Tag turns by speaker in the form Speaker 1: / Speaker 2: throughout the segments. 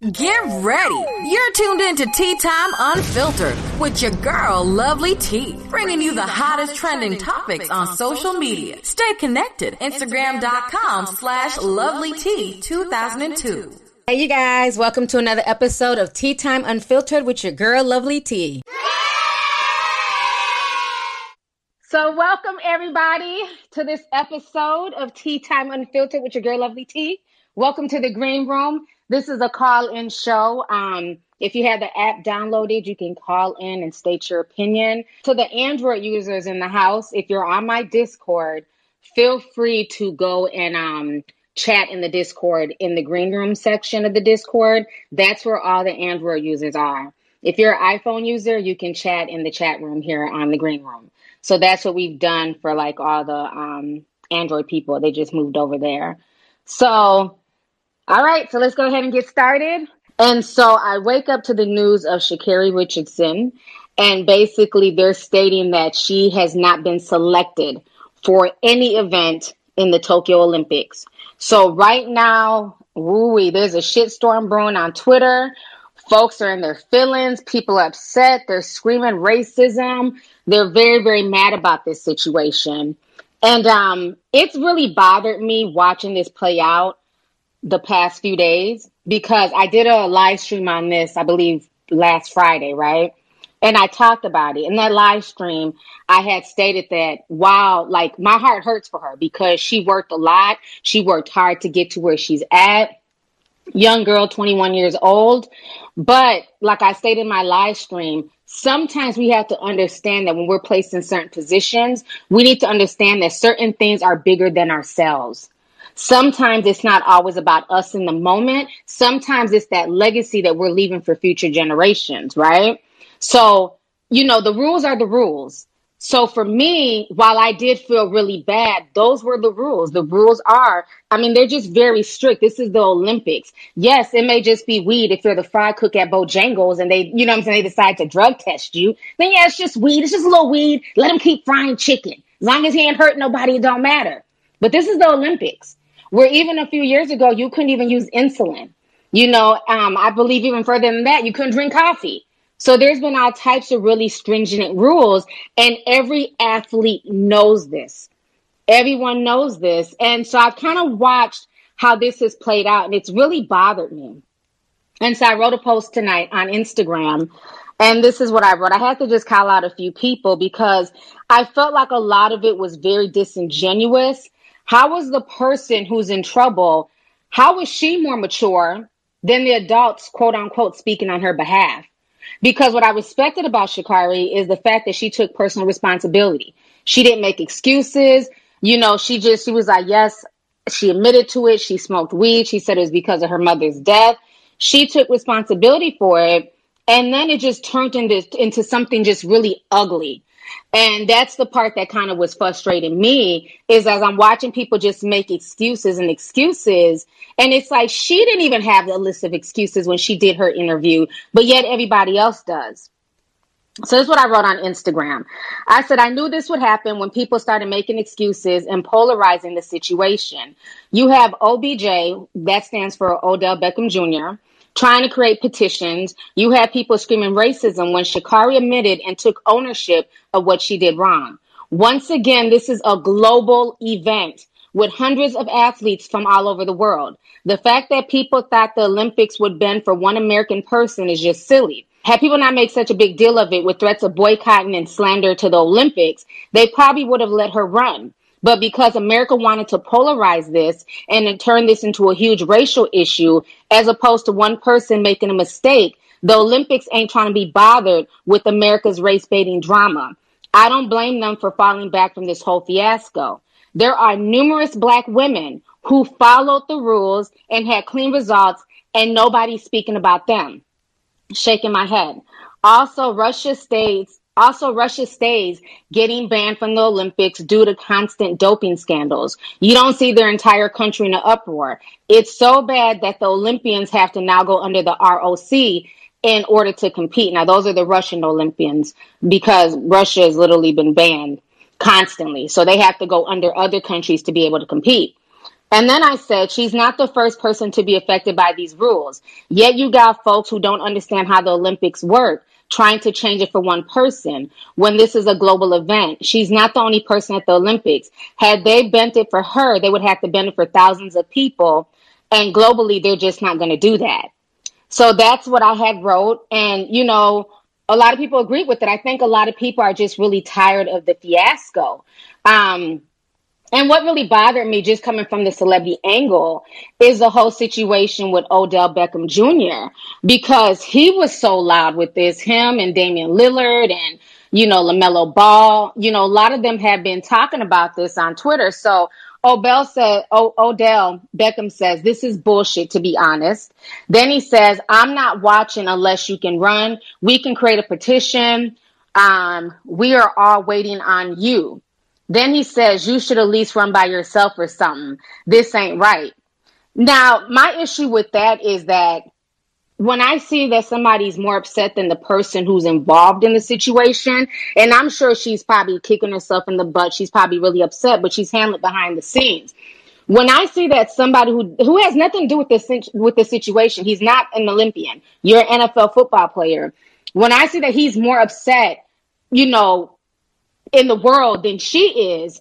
Speaker 1: Get ready. You're tuned in to Tea Time Unfiltered with your girl, Lovely Tea, bringing you the hottest trending topics on social media. Stay connected. Instagram.com slash Lovely Tea 2002.
Speaker 2: Hey, you guys. Welcome to another episode of Tea Time Unfiltered with your girl, Lovely Tea. So, welcome everybody to this episode of Tea Time Unfiltered with your girl, Lovely Tea. Welcome to the green room. This is a call in show. Um, if you have the app downloaded, you can call in and state your opinion. To the Android users in the house, if you're on my Discord, feel free to go and um, chat in the Discord in the green room section of the Discord. That's where all the Android users are. If you're an iPhone user, you can chat in the chat room here on the green room. So that's what we've done for like all the um, Android people. They just moved over there. So all right, so let's go ahead and get started. And so I wake up to the news of Sha'Carri Richardson, and basically they're stating that she has not been selected for any event in the Tokyo Olympics. So right now, woo there's a shitstorm brewing on Twitter. Folks are in their feelings. People are upset. They're screaming racism. They're very, very mad about this situation. And um, it's really bothered me watching this play out the past few days because I did a live stream on this, I believe last Friday, right? And I talked about it. In that live stream, I had stated that, wow, like my heart hurts for her because she worked a lot. She worked hard to get to where she's at. Young girl, 21 years old. But like I stated in my live stream, sometimes we have to understand that when we're placed in certain positions, we need to understand that certain things are bigger than ourselves. Sometimes it's not always about us in the moment. Sometimes it's that legacy that we're leaving for future generations, right? So, you know, the rules are the rules. So for me, while I did feel really bad, those were the rules. The rules are, I mean, they're just very strict. This is the Olympics. Yes, it may just be weed if you're the fry cook at Bojangles and they, you know I'm saying, they decide to drug test you. Then yeah, it's just weed. It's just a little weed. Let them keep frying chicken. As long as he ain't hurting nobody, it don't matter. But this is the Olympics. Where even a few years ago, you couldn't even use insulin. You know, um, I believe even further than that, you couldn't drink coffee. So there's been all types of really stringent rules, and every athlete knows this. Everyone knows this. And so I've kind of watched how this has played out, and it's really bothered me. And so I wrote a post tonight on Instagram, and this is what I wrote. I had to just call out a few people because I felt like a lot of it was very disingenuous how is the person who's in trouble, how is she more mature than the adults, quote unquote, speaking on her behalf? Because what I respected about Sha'Carri is the fact that she took personal responsibility. She didn't make excuses. You know, she just, she was like, yes, she admitted to it. She smoked weed. She said it was because of her mother's death. She took responsibility for it. And then it just turned into, into something just really ugly. And that's the part that kind of was frustrating me is as I'm watching people just make excuses and excuses. And it's like she didn't even have the list of excuses when she did her interview, but yet everybody else does. So this is what I wrote on Instagram. I said, I knew this would happen when people started making excuses and polarizing the situation. You have OBJ, that stands for Odell Beckham Jr., trying to create petitions. You had people screaming racism when Sha'Carri admitted and took ownership of what she did wrong. Once again, this is a global event with hundreds of athletes from all over the world. The fact that people thought the Olympics would bend for one American person is just silly. Had people not made such a big deal of it with threats of boycotting and slander to the Olympics, they probably would have let her run. But because America wanted to polarize this and turn this into a huge racial issue, as opposed to one person making a mistake, the Olympics ain't trying to be bothered with America's race baiting drama. I don't blame them for falling back from this whole fiasco. There are numerous black women who followed the rules and had clean results, and nobody's speaking about them. Shaking my head. Also, Russia states also, Russia stays getting banned from the Olympics due to constant doping scandals. You don't see their entire country in an uproar. It's so bad that the Olympians have to now go under the ROC in order to compete. Now, those are the Russian Olympians because Russia has literally been banned constantly. So they have to go under other countries to be able to compete. And then I said, she's not the first person to be affected by these rules. Yet you got folks who don't understand how the Olympics work, trying to change it for one person when this is a global event. She's not the only person at the Olympics. Had they bent it for her, they would have to bend it for thousands of people. And globally, they're just not going to do that. So that's what I had wrote. And, you know, a lot of people agree with it. I think a lot of people are just really tired of the fiasco. Um, and what really bothered me, just coming from the celebrity angle, is the whole situation with Odell Beckham Jr. because he was so loud with this, him and Damian Lillard and, you know, LaMelo Ball. You know, a lot of them have been talking about this on Twitter. So Odell said, o- Odell Beckham says, this is bullshit, to be honest. Then he says, I'm not watching unless you can run. We can create a petition. Um, we are all waiting on you. Then he says, you should at least run by yourself or something. This ain't right. Now, my issue with that is that when I see that somebody's more upset than the person who's involved in the situation, and I'm sure she's probably kicking herself in the butt, she's probably really upset, but she's handling behind the scenes. When I see that somebody who who has nothing to do with this with the situation, he's not an Olympian. You're an NFL football player. When I see that he's more upset, you know, in the world than she is,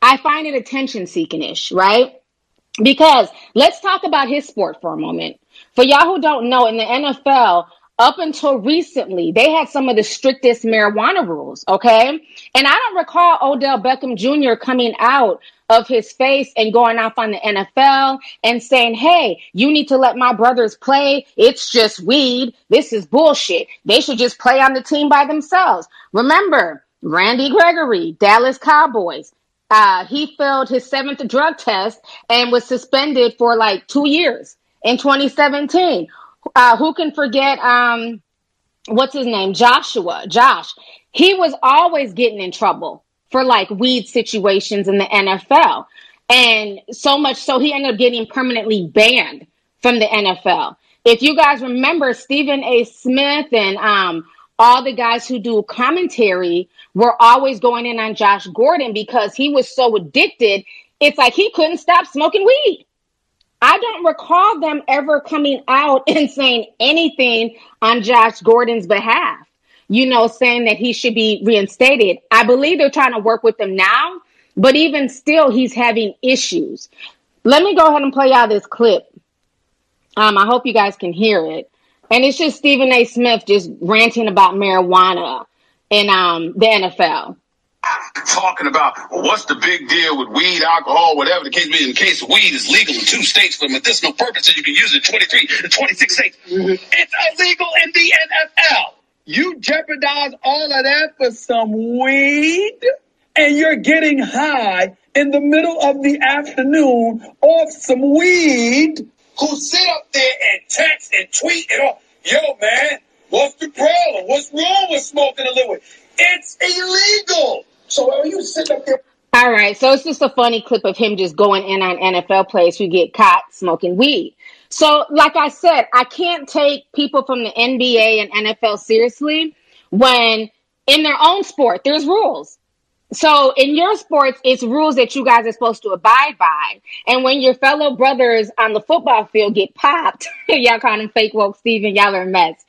Speaker 2: I find it attention seeking ish, right? Because let's talk about his sport for a moment. For y'all who don't know, in the NFL, up until recently, they had some of the strictest marijuana rules, okay? And I don't recall Odell Beckham Jr. coming out of his face and going off on the NFL and saying, hey, you need to let my brothers play. It's just weed. This is bullshit. They should just play on the team by themselves. Remember, Randy Gregory, Dallas Cowboys. Uh, he failed his seventh drug test and was suspended for like two years in 2017. Uh, who can forget? Um, what's his name? Joshua. Josh. He was always getting in trouble for like weed situations in the NFL. And so much so he ended up getting permanently banned from the NFL. If you guys remember, Stephen A. Smith and um, all the guys who do commentary were always going in on Josh Gordon because he was so addicted. It's like he couldn't stop smoking weed. I don't recall them ever coming out and saying anything on Josh Gordon's behalf, you know, saying that he should be reinstated. I believe they're trying to work with him now, but even still, he's having issues. Let me go ahead and play out this clip. Um, I hope you guys can hear it. And it's just Stephen A. Smith just ranting about marijuana in um, the NFL.
Speaker 3: Talking about well, what's the big deal with weed, alcohol, whatever the case may be. In the case of weed, is legal in two states for medicinal purposes. You can use it in 23 to 26 states. Mm-hmm. It's illegal in the NFL.
Speaker 4: You jeopardize all of that for some weed, and you're getting high in the middle of the afternoon off some weed
Speaker 3: who sit up there and text and tweet and all. Yo, man, what's the problem? What's wrong with smoking a liquid? It's illegal. So are you sitting up there?
Speaker 2: All right, so it's just a funny clip of him just going in on NFL players who get caught smoking weed. So, like I said, I can't take people from the NBA and NFL seriously when in their own sport there's rules. So in your sports, it's rules that you guys are supposed to abide by. And when your fellow brothers on the football field get popped, y'all call him fake woke Steven, y'all are a mess.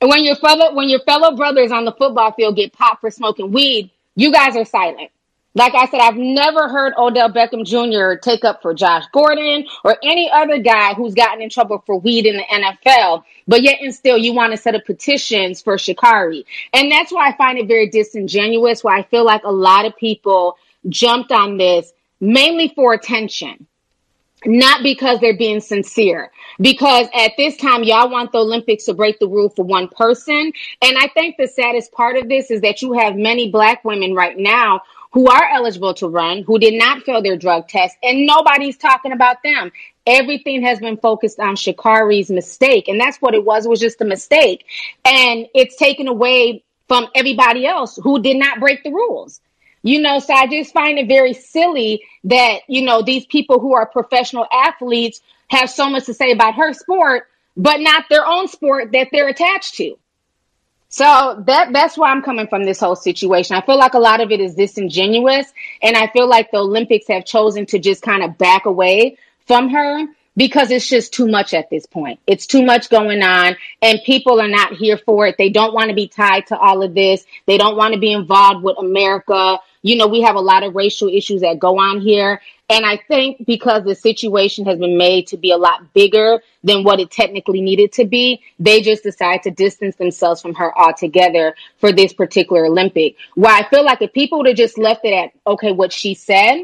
Speaker 2: And when your fellow when your fellow brothers on the football field get popped for smoking weed, you guys are silent. Like I said, I've never heard Odell Beckham Jr. take up for Josh Gordon or any other guy who's gotten in trouble for weed in the NFL, but yet and still you want to set up petitions for Sha'Carri. And that's why I find it very disingenuous, why I feel like a lot of people jumped on this mainly for attention. Not because they're being sincere, because at this time, y'all want the Olympics to break the rule for one person. And I think the saddest part of this is that you have many black women right now who are eligible to run, who did not fail their drug test, and nobody's talking about them. Everything has been focused on Sha'Carri's mistake, and that's what it was. It was just a mistake, and it's taken away from everybody else who did not break the rules. You know, so I just find it very silly that, you know, these people who are professional athletes have so much to say about her sport, but not their own sport that they're attached to. So that that's why I'm coming from this whole situation. I feel like a lot of it is disingenuous, and I feel like the Olympics have chosen to just kind of back away from her because it's just too much at this point. It's too much going on, and people are not here for it. They don't want to be tied to all of this. They don't want to be involved with America. You know, we have a lot of racial issues that go on here. And I think because the situation has been made to be a lot bigger than what it technically needed to be, they just decided to distance themselves from her altogether for this particular Olympic. Where I feel like if people would have just left it at, okay, what she said,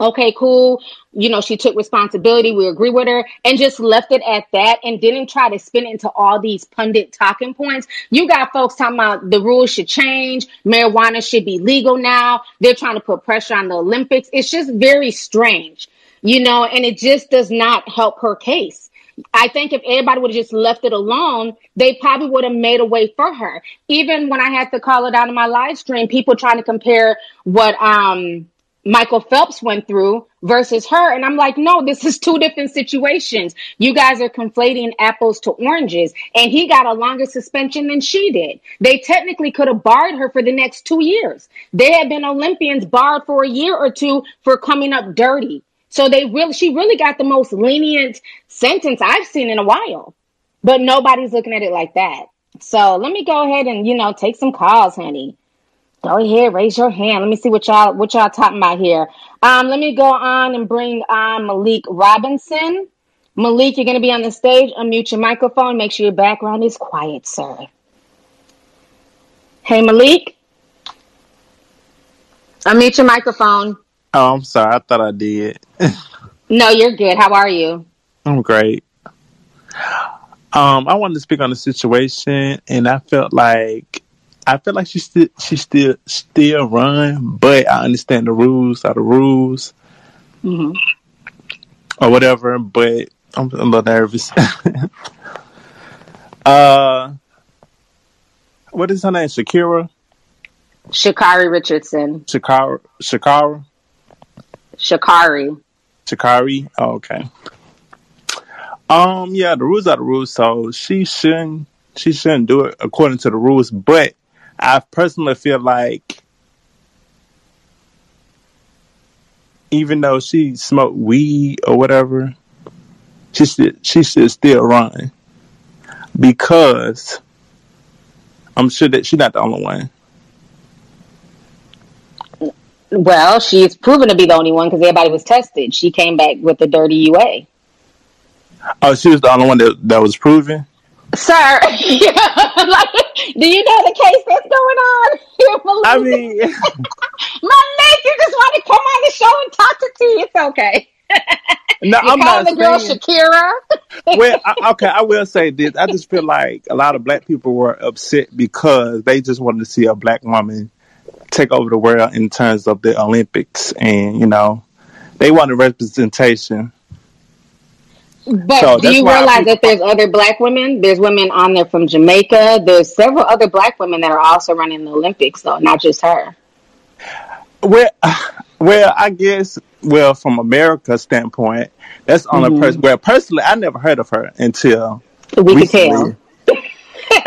Speaker 2: okay, cool. You know, she took responsibility. We agree with her and just left it at that and didn't try to spin it into all these pundit talking points. You got folks talking about the rules should change. Marijuana should be legal now. They're trying to put pressure on the Olympics. It's just very strange, you know, and it just does not help her case. I think if everybody would have just left it alone, they probably would have made a way for her. Even when I had to call it out in my live stream, people trying to compare what um Michael Phelps went through versus her. And I'm like, no, this is two different situations. You guys are conflating apples to oranges. And he got a longer suspension than she did. They technically could have barred her for the next two years. They had been Olympians barred for a year or two for coming up dirty. So they really, she really got the most lenient sentence I've seen in a while. But nobody's looking at it like that. So let me go ahead and, you know, take some calls, honey. Go ahead, raise your hand. Let me see what y'all what y'all talking about here. Um, let me go on and bring on Malik Robinson. Malik, you're gonna be on the stage. Unmute your microphone. Make sure your background is quiet, sir. Hey, Malik. Unmute your microphone.
Speaker 5: Oh, I'm sorry. I thought I did.
Speaker 2: no, you're good. How are you?
Speaker 5: I'm great. Um, I wanted to speak on the situation, and I felt like I feel like she still she still still run, but I understand the rules are the rules, mm-hmm. or whatever. But I'm a little nervous. uh, what is her name? Shakira.
Speaker 2: Sha'Carri Richardson.
Speaker 5: Shakara. Shakara.
Speaker 2: Sha'Carri.
Speaker 5: Sha'Carri. Oh, okay. Um. Yeah, the rules are the rules, so she shouldn't she shouldn't do it according to the rules. But I personally feel like even though she smoked weed or whatever, she should she should still run because I'm sure that she's not the only one.
Speaker 2: Well, she's proven to be the only one because everybody was tested. She came back with the dirty UA.
Speaker 5: Oh, she was the only one that that was proven.
Speaker 2: Sir, like, do you know the case that's going on
Speaker 5: I mean,
Speaker 2: my neck, you just want to come on the show and talk to T. It's okay.
Speaker 5: No,
Speaker 2: you
Speaker 5: I'm not
Speaker 2: the girl
Speaker 5: saying.
Speaker 2: Shakira.
Speaker 5: well, I, okay, I will say this. I just feel like a lot of black people were upset because they just wanted to see a black woman take over the world in terms of the Olympics, and you know, they wanted representation.
Speaker 2: But
Speaker 5: So
Speaker 2: do you realize that there's other black women? There's women on there from Jamaica. There's several other black women that are also running the Olympics, though, not just her.
Speaker 5: Well, well, I guess, well, from America's standpoint, that's on only
Speaker 2: Mhm.
Speaker 5: person. Well, personally, I never heard of her until
Speaker 2: We
Speaker 5: recently.
Speaker 2: tell.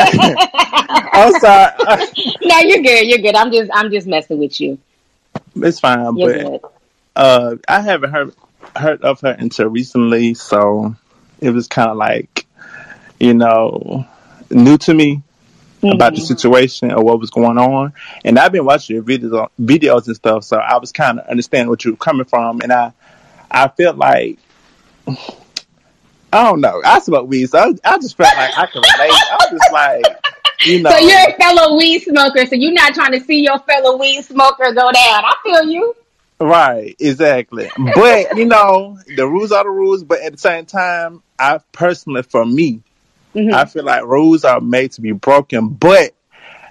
Speaker 5: I'm sorry,
Speaker 2: No, you're good. You're good. I'm just, I'm just messing with you.
Speaker 5: it's fine,
Speaker 2: You're
Speaker 5: but uh, I haven't heard heard of her until recently, so it was kind of like, you know, new to me about the
Speaker 2: Mhm.
Speaker 5: situation or what was going on. And I've been watching your videos, videos and stuff, so I was kind of understanding what you were coming from, and I, I felt like. I don't know. I smoke weed, so I, I just felt like I could relate. I was just like, you know,
Speaker 2: So you're a fellow weed smoker, so you're not trying to see your fellow weed smoker go down. I feel you.
Speaker 5: Right, exactly. But you know, the rules are the rules. But at the same time, I personally, for me,
Speaker 2: Mhm.
Speaker 5: I feel like rules are made to be broken. But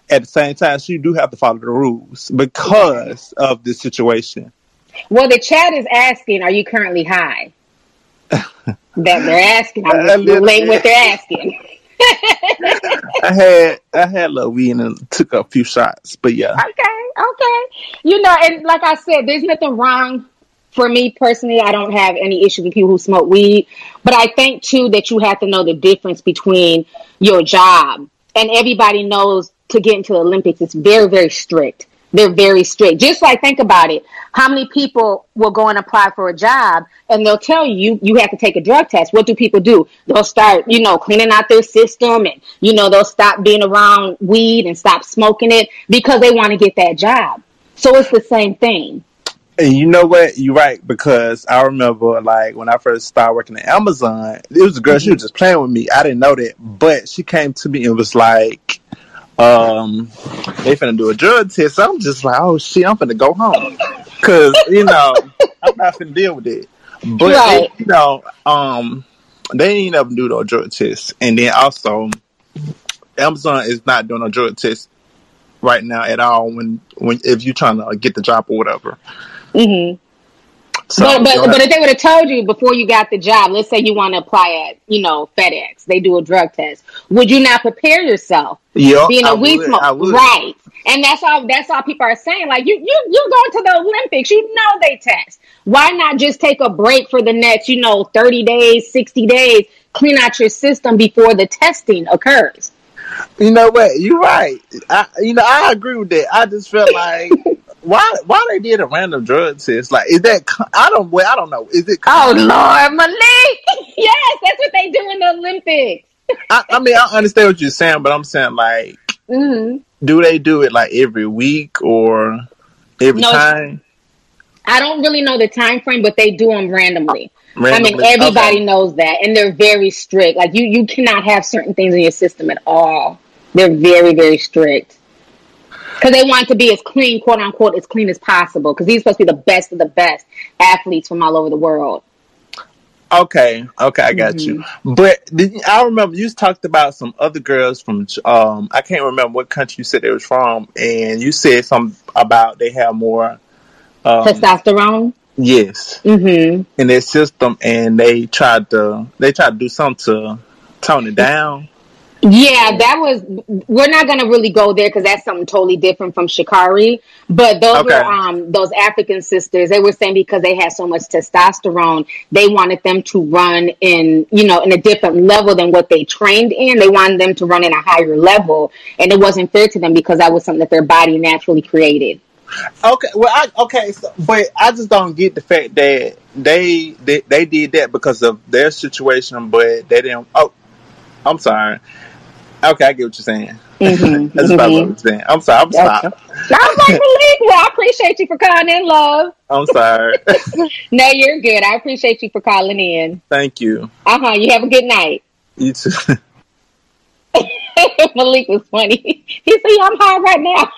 Speaker 5: at the same time, you do have to follow the rules because of the situation.
Speaker 2: Well, the chat is asking, are you currently high? that they're asking. I'm
Speaker 5: A
Speaker 2: just
Speaker 5: little
Speaker 2: relaying what they're asking.
Speaker 5: I had I had little weed and took a few shots. But yeah,
Speaker 2: Okay, okay. You know, and like I said, there's nothing wrong for me personally. I don't have any issue with people who smoke weed, but I think too that you have to know the difference between your job and everybody knows to get into the Olympics. It's very, very strict. They're very strict. Just like think about it. How many people will go and apply for a job and they'll tell you you have to take a drug test. What do people do? They'll start, you know, cleaning out their system and you know, they'll stop being around weed and stop smoking it because they want to get that job. So it's the same thing.
Speaker 5: And you know what? You're right because I remember like when I first started working at Amazon, it was a girl. She mm-hmm. was just playing with me. I didn't know that, but she came to me and was like, um, "They finna do a drug test." So I'm just like, "Oh shit, I'm finna go home," because you know I'm not finna deal with it. But
Speaker 2: Right.
Speaker 5: they, you know, um, they ain't never do no drug test, and then also Amazon is not doing a drug test right now at all when when if you're trying to get the job or whatever.
Speaker 2: hmm
Speaker 5: So
Speaker 2: but but but if they would have told you before you got the job, let's say you want to apply at you know FedEx, they do a drug test. Would you not prepare yourself?
Speaker 5: Yep,
Speaker 2: being a
Speaker 5: I
Speaker 2: weed
Speaker 5: would,
Speaker 2: smoker, right? And that's all. That's all people are saying. Like you, you, you're going to the Olympics. You know they test. Why not just take a break for the next, you know, thirty days, sixty days, clean out your system before the testing occurs?
Speaker 5: You know what? You're right. I, you know, I agree with that. I just felt like why why they did a random drug test? Like, is that I don't well, I don't know. Is it?
Speaker 2: Oh Lord, Malik! yes, that's what they do in the Olympics.
Speaker 5: I, I mean, I understand what you're saying, but I'm saying like,
Speaker 2: hmm
Speaker 5: do they do it like every week or every
Speaker 2: No,
Speaker 5: time?
Speaker 2: I don't really know the time frame, but they do them randomly. I mean, everybody
Speaker 5: Okay.
Speaker 2: knows that, and they're very strict. Like you, you cannot have certain things in your system at all. They're very, very strict because they want to be as clean, quote unquote, as clean as possible. Because these supposed to be the best of the best athletes from all over the world.
Speaker 5: Okay, okay, I got you.
Speaker 2: Mm-hmm.
Speaker 5: But did I remember you talked about some other girls from um I can't remember what country you said they was from, and you said something about they have more um
Speaker 2: Testosterone.
Speaker 5: yes
Speaker 2: hmm
Speaker 5: in their system, and they tried to they tried to do something to tone it down.
Speaker 2: Yeah, that was. We're not gonna really go there because that's something totally different from Sha'Carri. But those
Speaker 5: Okay.
Speaker 2: were um those African sisters. They were saying because they had so much testosterone, they wanted them to run in you know in a different level than what they trained in. They wanted them to run in a higher level, and it wasn't fair to them because that was something that their body naturally created.
Speaker 5: Okay, well, I okay, so, but I just don't get the fact that they they they did that because of their situation, but they didn't. Oh, I'm sorry. Okay, I get what you're saying.
Speaker 2: Mhm,
Speaker 5: That's about what. I'm saying. I'm sorry. I'm
Speaker 2: Gotcha.
Speaker 5: sorry.
Speaker 2: I was like, Malik, well, I appreciate you for calling in, love.
Speaker 5: I'm sorry.
Speaker 2: No, you're good. I appreciate you for calling in.
Speaker 5: Thank you.
Speaker 2: Uh huh. You have a good night.
Speaker 5: You too.
Speaker 2: Malik was funny. He said, yeah, I'm high right now.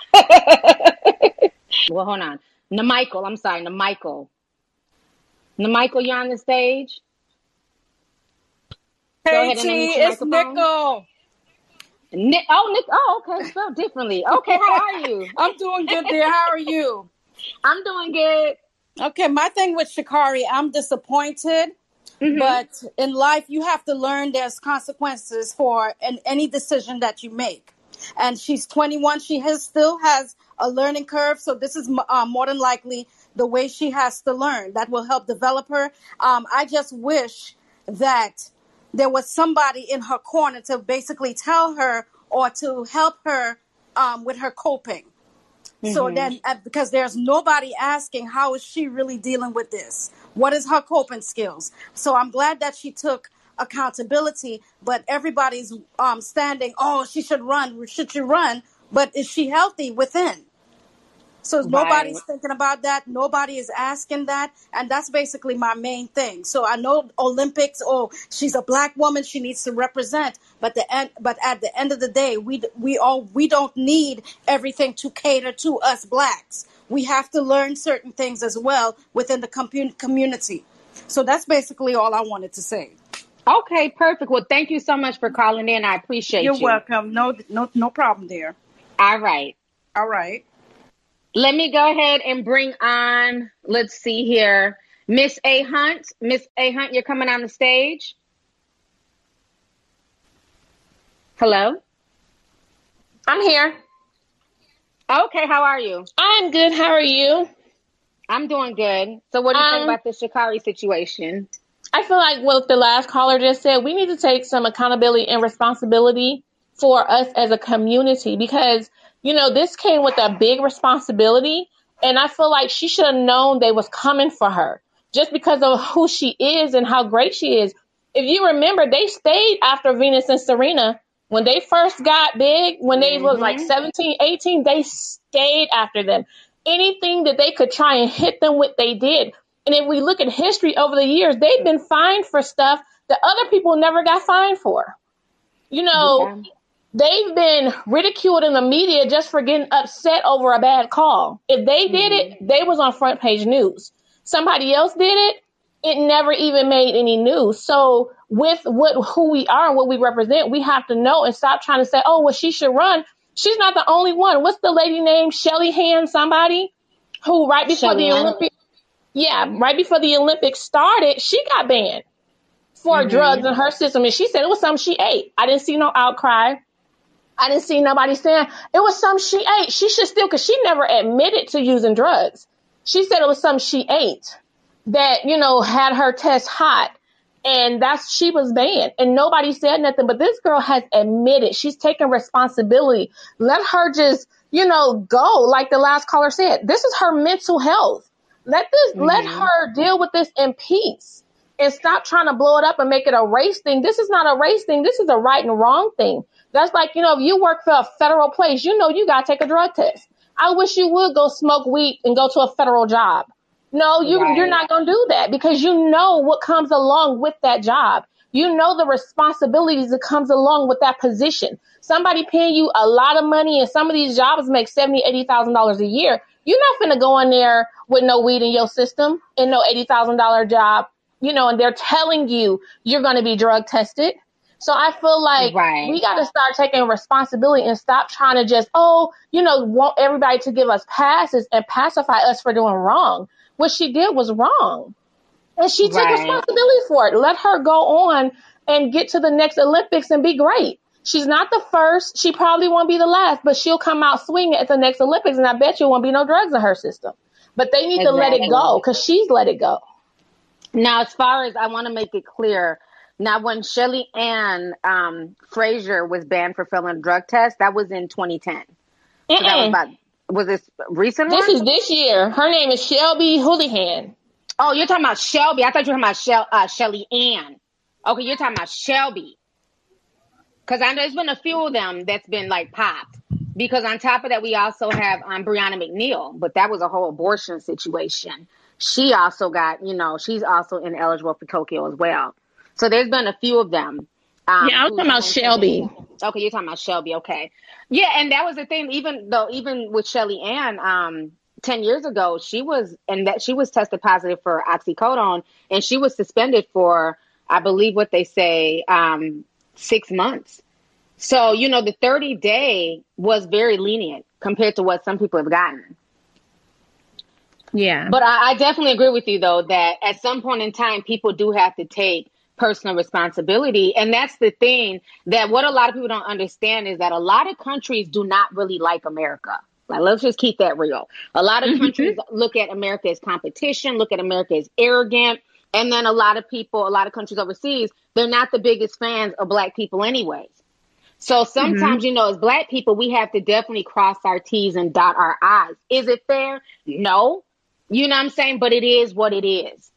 Speaker 2: well, hold on. Namichael, I'm sorry, Namichael. Namichael, you're on the stage.
Speaker 6: Hey T, it's
Speaker 2: microphone.
Speaker 6: Nickel.
Speaker 2: Nick, oh, Nick, oh, okay, spelled differently. Okay, how are you?
Speaker 6: I'm doing good there. How are you?
Speaker 2: I'm doing good.
Speaker 6: Okay, my thing with Sha'Carri, I'm disappointed,
Speaker 2: hmm
Speaker 6: but in life you have to learn there's consequences for an, any decision that you make. And she's 21. She has still has a learning curve, so this is uh, more than likely the way she has to learn. That will help develop her. Um, I just wish that there was somebody in her corner to basically tell her or to help her um, with her coping. So
Speaker 2: hmm
Speaker 6: then, uh, because there's nobody asking how is she really dealing with this? What is her coping skills? So I'm glad that she took accountability, but everybody's um, standing. Oh, she should run. Should she run? But is she healthy within? So
Speaker 2: Right.
Speaker 6: nobody's thinking about that. Nobody is asking that, and that's basically my main thing. So I know Olympics. Oh, she's a black woman. She needs to represent. But the end. But at the end of the day, we we all we don't need everything to cater to us blacks. We have to learn certain things as well within the compu- community. So that's basically all I wanted to say.
Speaker 2: Okay, perfect. Well, thank you so much for calling in. I appreciate
Speaker 6: You're
Speaker 2: appreciate you.
Speaker 6: Are welcome. No, no, no problem there.
Speaker 2: All right.
Speaker 6: All right.
Speaker 2: Let me go ahead and bring on, let's see here, Miss A Hunt. Miss A Hunt, you're coming on the stage. Hello?
Speaker 7: I'm here.
Speaker 2: Okay, how are you?
Speaker 7: I'm good. How are you?
Speaker 2: I'm doing good. So, what do you think
Speaker 7: Um,
Speaker 2: about the Sha'Carri situation?
Speaker 7: I feel like what the last caller just said, we need to take some accountability and responsibility for us as a community because you know, this came with a big responsibility. And I feel like she should have known they was coming for her just because of who she is and how great she is. If you remember, they stayed after Venus and Serena when they first got big, when they was like mm-hmm. 17, 18, they stayed after them. Anything that they could try and hit them with, they did. And if we look at history over the years, they've been fined for stuff that other people never got fined for. You know, they've been ridiculed in the media just for getting upset over a bad call. If they did it, mm-hmm. they was on front page news. Somebody else did it, it never even made any news. So with what who we are and what we represent, we have to know and stop trying to say, "Oh, well, she should run." She's not the only one. What's the lady name? Shelly Hand, somebody who right before
Speaker 2: Shelly
Speaker 7: the
Speaker 2: Hand.
Speaker 7: Olympic, yeah, right before the Olympics started, she got banned for mm-hmm. drugs in her system, and she said it was something she ate. I didn't see no outcry. I didn't see nobody saying it was something she ate. She should still, because she never admitted to using drugs. She said it was something she ate that, you know, had her test hot. And that's, she was banned and nobody said nothing. But this girl has admitted she's taking responsibility. Let her just, you know, go. Like the last caller said, this is her mental health. Let this, let mm-hmm. her deal with this in peace and stop trying to blow it up and make it a race thing. This is not a race thing. This is a right and wrong thing. That's like, you know, if you work for a federal place, you know you got to take a drug test. I wish you would go smoke weed and go to a federal job. No, you,
Speaker 2: Right.
Speaker 7: you're not going to do that because you know what comes along with that job. You know the responsibilities that comes along with that position. Somebody paying you a lot of money and some of these jobs make seventy, eighty thousand dollars a year. You're not gonna go in there with no weed in your system and no eighty thousand dollar job, you know, and they're telling you you're gonna be drug tested. So I feel like
Speaker 2: Right.
Speaker 7: we got to start taking responsibility and stop trying to just, oh, you know, want everybody to give us passes and pacify us for doing wrong. What she did was wrong. And she took
Speaker 2: Right.
Speaker 7: responsibility for it. Let her go on and get to the next Olympics and be great. She's not the first. She probably won't be the last, but she'll come out swinging at the next Olympics. And I bet you won't be no drugs in her system. But they need to let it go because she's let it go.
Speaker 2: Now, as far as I want to make it clear, now when Shelly Ann um, Fraser was banned for failing a drug test, that was in 2010. So that was about was this recent
Speaker 7: This
Speaker 2: one?
Speaker 7: is this year. Her name is Shelby Houlihan.
Speaker 2: oh, you're talking about Shelby. I thought you were talking about Shel- uh, Shelly Ann. Okay, you're talking about Shelby. Because I know there's been a few of them that's been like popped. Because on top of that, we also have um, Brianna McNeal, but that was a whole abortion situation. She also got, you know, she's also ineligible for Tokyo as well. So there's been a few of them. Um,
Speaker 7: Yeah, I was talking about Shelby.
Speaker 2: Okay, you're talking about Shelby. Okay, yeah, and that was the thing. Even though, even with Shelly Ann, um, ten years ago, she was and that she was tested positive for oxycodone, and she was suspended for, I believe, what they say, um, six months. So you know, the 30 day was very lenient compared to what some people have gotten.
Speaker 7: Yeah.
Speaker 2: But I, I definitely agree with you though that at some point in time people do have to take personal responsibility. And that's the thing that what a lot of people don't understand is that a lot of countries do not really like America. Like let's just keep that real. A lot of mm-hmm. countries look at America as competition, look at America as arrogant. And then a lot of people, a lot of countries overseas, they're not the biggest fans of black people anyways. So sometimes, mm-hmm. you know, as black people, we have to definitely cross our T's and dot our I's. Is it fair? No. You know what I'm saying? But it is what it is.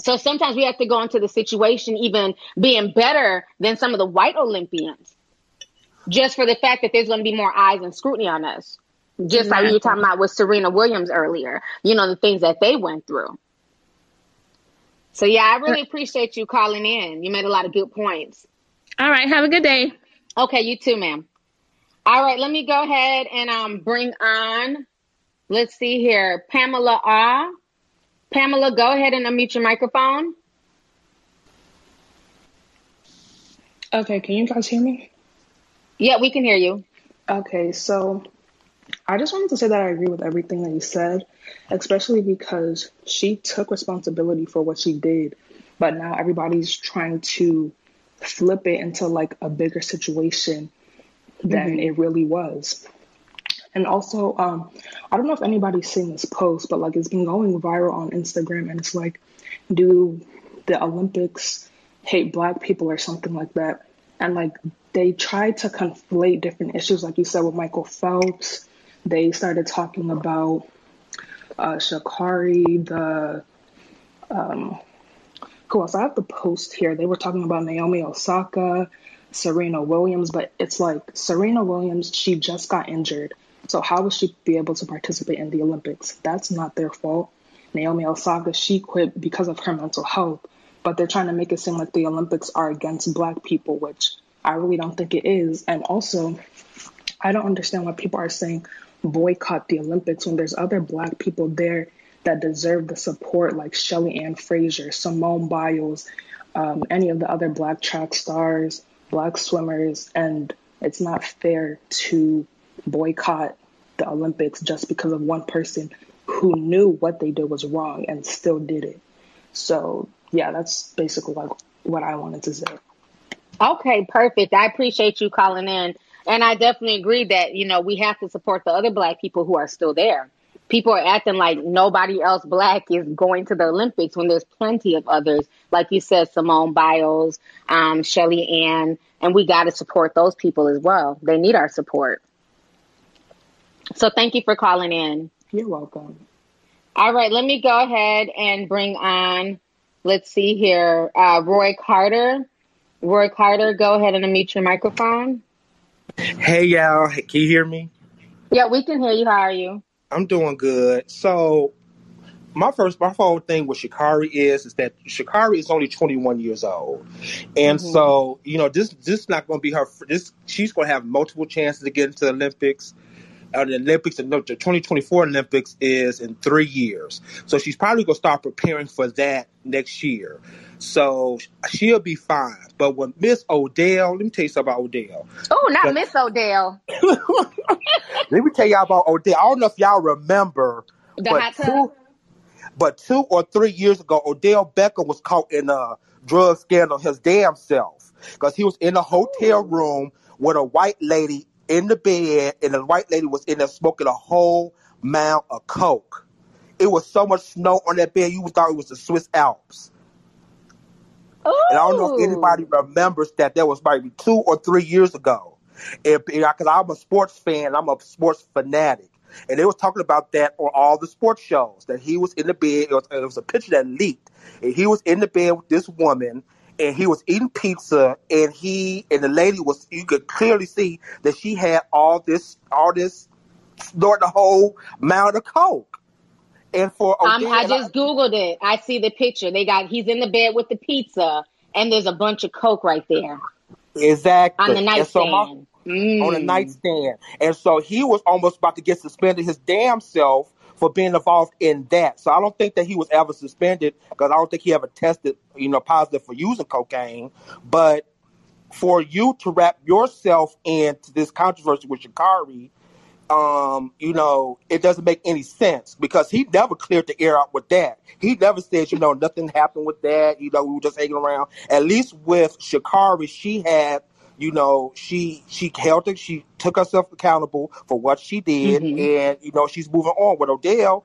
Speaker 2: So sometimes we have to go into the situation even being better than some of the white Olympians, just for the fact that there's going to be more eyes and scrutiny on us. Just like you were talking about with Serena Williams earlier, you know, the things that they went through. So yeah, I really appreciate you calling in. You made a lot of good points.
Speaker 7: All right. Have a good day.
Speaker 2: Okay, you too, ma'am. All right, let me go ahead and um bring on. Let's see here, Pamela Ah. Pamela, go ahead and unmute your microphone.
Speaker 8: Okay, can you guys hear me?
Speaker 2: Yeah, we can hear you.
Speaker 8: Okay, so I just wanted to say that I agree with everything that you said, especially because she took responsibility for what she did, but now everybody's trying to flip it into like a bigger situation than it really was. And also, um, I don't know if anybody's seen this post, but like it's been going viral on Instagram, and it's like, do the Olympics hate black people or something like that? and like they tried to conflate different issues, like you said with Michael Phelps. They started talking about uh, Sha'Carri, the um, who else? I have the post here. They were talking about Naomi Osaka, Serena Williams, but it's like Serena Williams, she just got injured. So how will she be able to participate in the Olympics? That's not their fault. Naomi Osaka, she quit because of her mental health, but they're trying to make it seem like the Olympics are against black people, which I really don't think it is. And also, I don't understand why people are saying boycott the Olympics when there's other black people there that deserve the support, like Shelly Ann Fraser, Simone Biles, um, any of the other black track stars, black swimmers, and it's not fair to boycott the Olympics just because of one person who knew what they did was wrong and still did it. So yeah, that's basically like what I wanted to say.
Speaker 2: Okay, perfect. I appreciate you calling in. And I definitely agree that, you know, we have to support the other black people who are still there. People are acting like nobody else black is going to the Olympics when there's plenty of others. Like you said, Simone Biles, um, Shelly Ann, and we got to support those people as well. They need our support. So thank you for calling in.
Speaker 8: You're welcome.
Speaker 2: All right, let me go ahead and bring on, let's see here, uh, Roy Carter. Roy Carter, go ahead and unmute your microphone.
Speaker 9: Hey y'all, can you hear me?
Speaker 2: Yeah, we can hear you. How are you?
Speaker 9: I'm doing good. So my first my whole thing with Sha'Carri is is that Sha'Carri is only 21 years old, and
Speaker 2: hmm
Speaker 9: so you know this this is not going to be her. This she's going to have multiple chances to get into the Olympics. Uh, the Olympics, the 2024 Olympics is in three years, so she's probably going to start preparing for that next year. So she'll be fine. But when Miss Odell, let me tell you something about Odell.
Speaker 2: Oh, not
Speaker 9: But
Speaker 2: Miss Odell.
Speaker 9: let me tell y'all about Odell. I don't know if y'all remember,
Speaker 2: The
Speaker 9: but two but two or three years ago, Odell Beckham was caught in a drug scandal his damn self because he was in a hotel room with a white lady in the bed, and the white lady was in there smoking a whole mound of coke. It was so much snow on that bed, you would thought it was the Swiss Alps. And I don't know if oh.
Speaker 2: anybody
Speaker 9: remembers that. That was maybe two or three years ago. Because I'm a sports fan, I'm a sports fanatic. And they was talking about that on all the sports shows. That he was in the bed. It was, it was a picture that leaked. And he was in the bed with this woman, and he was eating pizza. And he and the lady was. You could clearly see that she had all this, all this, snorting a whole mound of coke. And for
Speaker 2: Um, I
Speaker 9: and I,
Speaker 2: just Googled it. I see the picture. They got, he's in the bed with the pizza, and there's a bunch of Coke right there exactly on the
Speaker 9: exactly. And so my
Speaker 2: nightstand.
Speaker 9: on a
Speaker 2: Mm.
Speaker 9: nightstand. And so he was almost about to get suspended his damn self for being involved in that. So I don't think that he was ever suspended because I don't think he ever tested, you know, positive for using cocaine. But for you to wrap yourself into this controversy with Sha'Carri, um, you know, it doesn't make any sense because he never cleared the air out with that. He never said, you know, nothing happened with that. You know, we were just hanging around. At least with Sha'Carri, she had, you know, she she held it. She took herself accountable for what she did,
Speaker 2: hmm
Speaker 9: and you know, she's moving on. With Odell,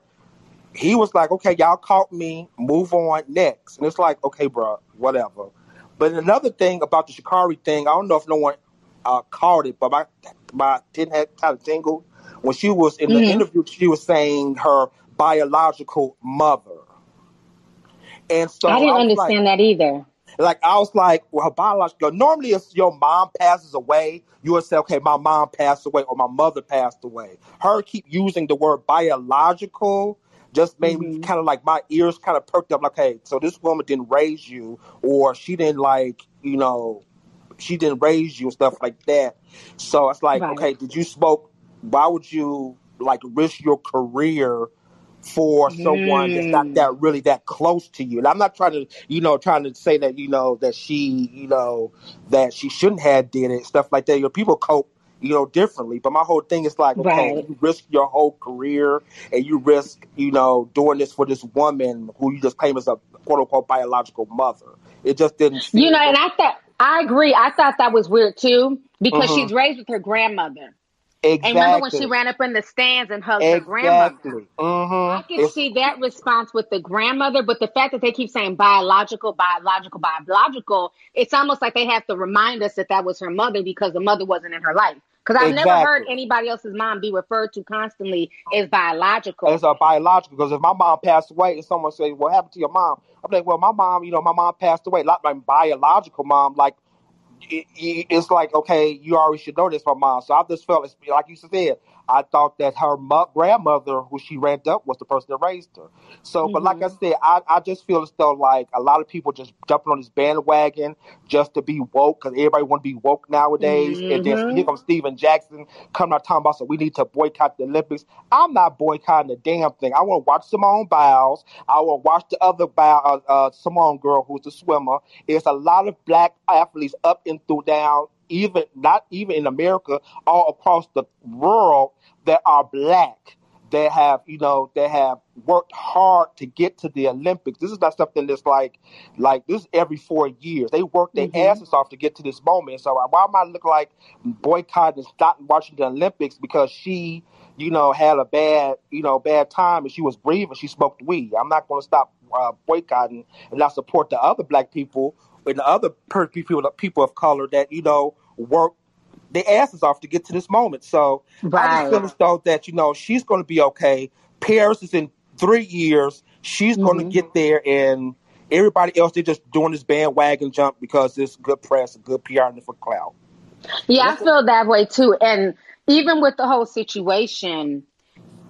Speaker 9: he was like, okay, y'all caught me, move on next. And it's like, okay, bro, whatever. But another thing about the Sha'Carri thing, I don't know if no one uh, caught it, but my my tin had kind of tingled when she was in the
Speaker 2: hmm
Speaker 9: interview. She was saying her biological mother, and so
Speaker 2: I didn't
Speaker 9: I was like,
Speaker 2: understand that either.
Speaker 9: Like I was like, well, her biological. Normally, if your mom passes away, you would say, okay, my mom passed away or my mother passed away. Her keep using the word biological just made me
Speaker 2: hmm
Speaker 9: kind of like my ears kind of perked up. Like, hey, so this woman didn't raise you, or she didn't like, you know, she didn't raise you and stuff like that. So it's like,
Speaker 2: Right.
Speaker 9: okay, did you smoke? Why would you like risk your career for someone that's not
Speaker 2: Mm.
Speaker 9: that really that close to you? And I'm not trying to, you know, trying to say that you know that she, you know, that she shouldn't have did it, stuff like that. You know, people cope, you know, differently. But my whole thing is like, okay,
Speaker 2: Right.
Speaker 9: you risk your whole career and you risk, you know, doing this for this woman who you just claim as a quote unquote biological mother. It just didn't
Speaker 2: You know, and I thought, I agree. I thought that was weird too because
Speaker 9: hmm
Speaker 2: she's raised with her grandmother. And remember when she ran up in the stands and hugged her grandmother?
Speaker 9: Exactly.
Speaker 2: I
Speaker 9: Mm-hmm.
Speaker 2: could
Speaker 9: It's
Speaker 2: see that response with the grandmother, but the fact that they keep saying biological, biological, biological, it's almost like they have to remind us that that was her mother because the mother wasn't in her life. Because I've never heard anybody else's mom be referred to constantly as biological.
Speaker 9: It's a biological because if my mom passed away and someone says, "What happened to your mom?" I'm like, "Well, my mom, you know, my mom passed away." Not my biological mom, like it, it- it's like okay, you already should know this, my mom. So I just felt like you said. I thought that her mo- grandmother, who she ranked up, was the person that raised her. So, but like I
Speaker 2: hmm
Speaker 9: said, I, I just feel as though like a lot of people just jumping on this bandwagon just to be woke because everybody want to be woke nowadays. And then
Speaker 2: hmm
Speaker 9: here comes Stephen Jackson coming out talking about so we need to boycott the Olympics. I'm not boycotting the damn thing. I want to watch Simone Biles. I want to watch the other Biles, uh, uh, Simone girl who's the swimmer. There's a lot of black athletes up and through down, even not even in America, all across the world that are black that have you know that have worked hard to get to the Olympics. This is not something that's like like this is every four years. They work their
Speaker 2: hmm
Speaker 9: asses off to get to this moment. So why am I look like boycotting and stopping watching the Olympics because she you know had a bad you know bad time and she was breathing she smoked weed. I'm not going to stop uh, boycotting and not support the other black people and the other per- people people of color that you know work their asses off to get to this moment. So I just feel
Speaker 2: Right.
Speaker 9: as though that you know she's going to be okay. Paris is in three years. She's going to
Speaker 2: mm-hmm.
Speaker 9: get there, and everybody else they're just doing this bandwagon jump because it's good press, good PR, and for clout.
Speaker 2: Yeah, I feel that way too. And even with the whole situation,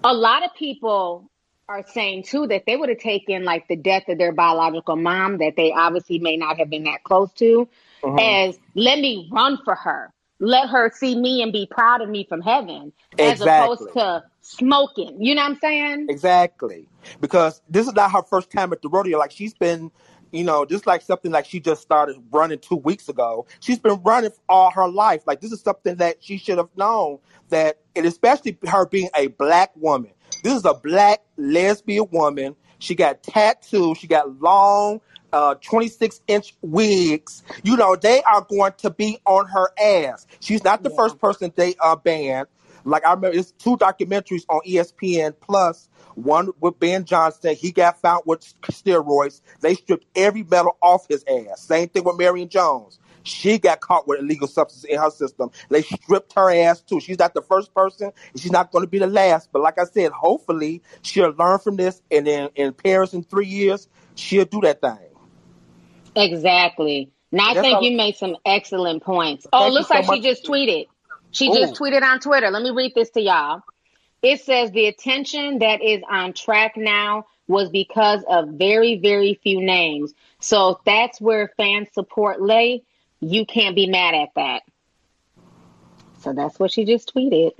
Speaker 2: a lot of people are saying too that they would have taken like the death of their biological mom that they obviously may not have been that close to
Speaker 9: hmm
Speaker 2: as let me run for her. Let her see me and be proud of me from heaven as opposed to smoking. You know what I'm saying?
Speaker 9: Exactly. Because this is not her first time at the rodeo. Like she's been, you know, just like something like she just started running two weeks ago. She's been running all her life. Like this is something that she should have known that, and especially her being a black woman. This is a black lesbian woman. She got tattoos. She got long, uh, 26 inch wigs. You know, they are going to be on her ass. She's not the
Speaker 2: Yeah.
Speaker 9: first person they uh, banned. Like I remember, it's two documentaries on ESPN Plus. One with Ben Johnson, he got found with steroids. They stripped every medal off his ass. Same thing with Marion Jones. She got caught with illegal substances in her system. They stripped her ass too. She's not the first person, and she's not going to be the last. But like I said, hopefully she'll learn from this, and then in Paris in three years, she'll do that thing.
Speaker 2: Exactly. Now I
Speaker 9: that's
Speaker 2: think
Speaker 9: all.
Speaker 2: you made some excellent points. Oh,
Speaker 9: Thank
Speaker 2: looks
Speaker 9: so
Speaker 2: like she just tweeted. She just tweeted on Twitter. Let me read this to y'all. It says the attention that is on track now was because of very, very few names. So that's where fan support lay, you can't be mad at that. So that's what she just tweeted.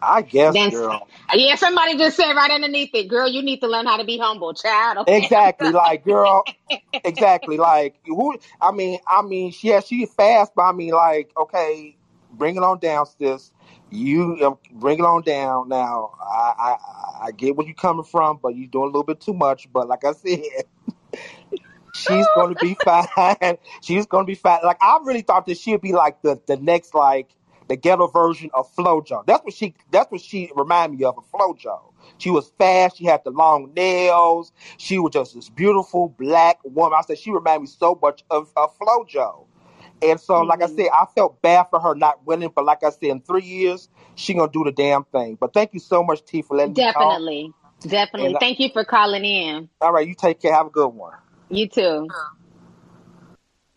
Speaker 9: I guess,
Speaker 2: Then,
Speaker 9: girl.
Speaker 2: Yeah, somebody just said right underneath it, girl, you need to learn how to be humble, child. Okay.
Speaker 9: Exactly, like girl. Exactly, like who? I mean, I mean, yeah, she fast, but I mean, like, okay, bring it on down, sis. You um, bring it on down. Now, I, I I get where you're coming from, but you're doing a little bit too much. But like I said, she's going to be fine. she's going to be fine. Like I really thought that she'd be like the the next like the ghetto version of FloJo. That's what she. That's what she reminded me of. A FloJo. She was fast. She had the long nails. She was just this beautiful black woman. I said she reminded me so much of, of FloJo. And so, like I
Speaker 2: Mhm.
Speaker 9: said, I felt bad for her not winning, but like I said, in three years, she gonna do the damn thing. But thank you so much, T, for letting me.
Speaker 2: Definitely. Definitely. Thank you for calling in.
Speaker 9: all right, you take care. Have a good one.
Speaker 2: You too.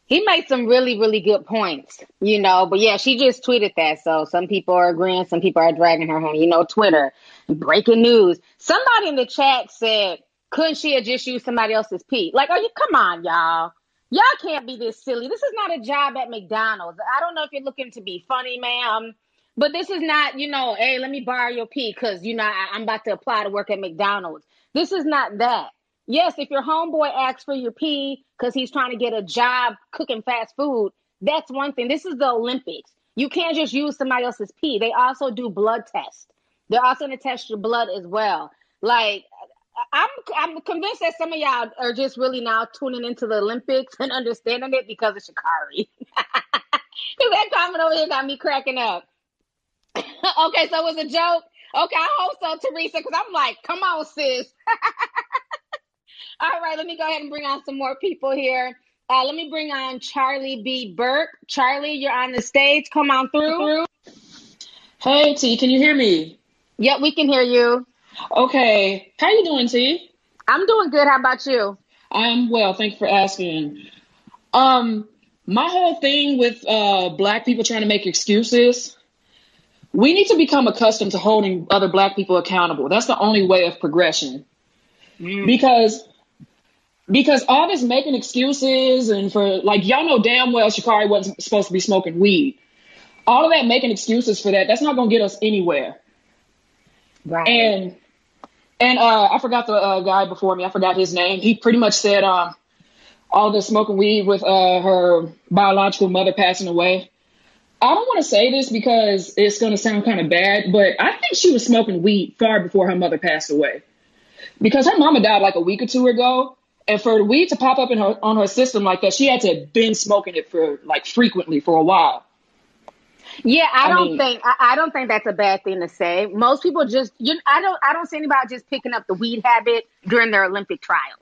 Speaker 2: He made some really, really good points, you know. But yeah, she just tweeted that. So some people are agreeing, some people are dragging her home. You know, Twitter, breaking news. Somebody in the chat said, couldn't she have just used somebody else's pee? Like, are you, come on, y'all. Y'all can't be this silly. This is not a job at McDonald's. I don't know if you're looking to be funny, ma'am, but this is not, you know, hey, let me borrow your pee because, you know, I, I'm about to apply to work at McDonald's. This is not that. Yes, if your homeboy asks for your pee because he's trying to get a job cooking fast food, that's one thing. This is the Olympics. You can't just use somebody else's pee. They also do blood tests. They're also going to test your blood as well. Like, I'm I'm convinced that some of y'all are just really now tuning into the Olympics and understanding it because of Sha'Carri. That comment over here got me cracking up. okay, so it was a joke. Okay, I hope so, Teresa, because I'm like, come on, sis. All right, let me go ahead and bring on some more people here. Uh, let me bring on Charlie B. Burke. Charlie, you're on the stage. Come on through.
Speaker 10: Hey T, can you hear me?
Speaker 2: Yep, we can hear you.
Speaker 10: Okay. How you doing, T?
Speaker 2: I'm doing good. How about you?
Speaker 10: I'm well, thank you for asking. Um, my whole thing with uh black people trying to make excuses, we need to become accustomed to holding other black people accountable. That's the only way of progression. Because because all this making excuses and for like y'all know damn well Sha'Carri wasn't supposed to be smoking weed. All of that making excuses for that, that's not gonna get us anywhere.
Speaker 2: Right.
Speaker 10: And and uh, I forgot the uh, guy before me. I forgot his name. He pretty much said um, all the smoking weed with uh, her biological mother passing away. I don't want to say this because it's going to sound kind of bad, but I think she was smoking weed far before her mother passed away. Because her mama died like a week or two ago, and for the weed to pop up in her on her system like that, she had to have been smoking it for like frequently for a while.
Speaker 2: Yeah, I,
Speaker 10: I
Speaker 2: don't
Speaker 10: mean-
Speaker 2: think I, I don't think that's a bad thing to say. Most people just you, I don't I don't see anybody just picking up the weed habit during their Olympic trials.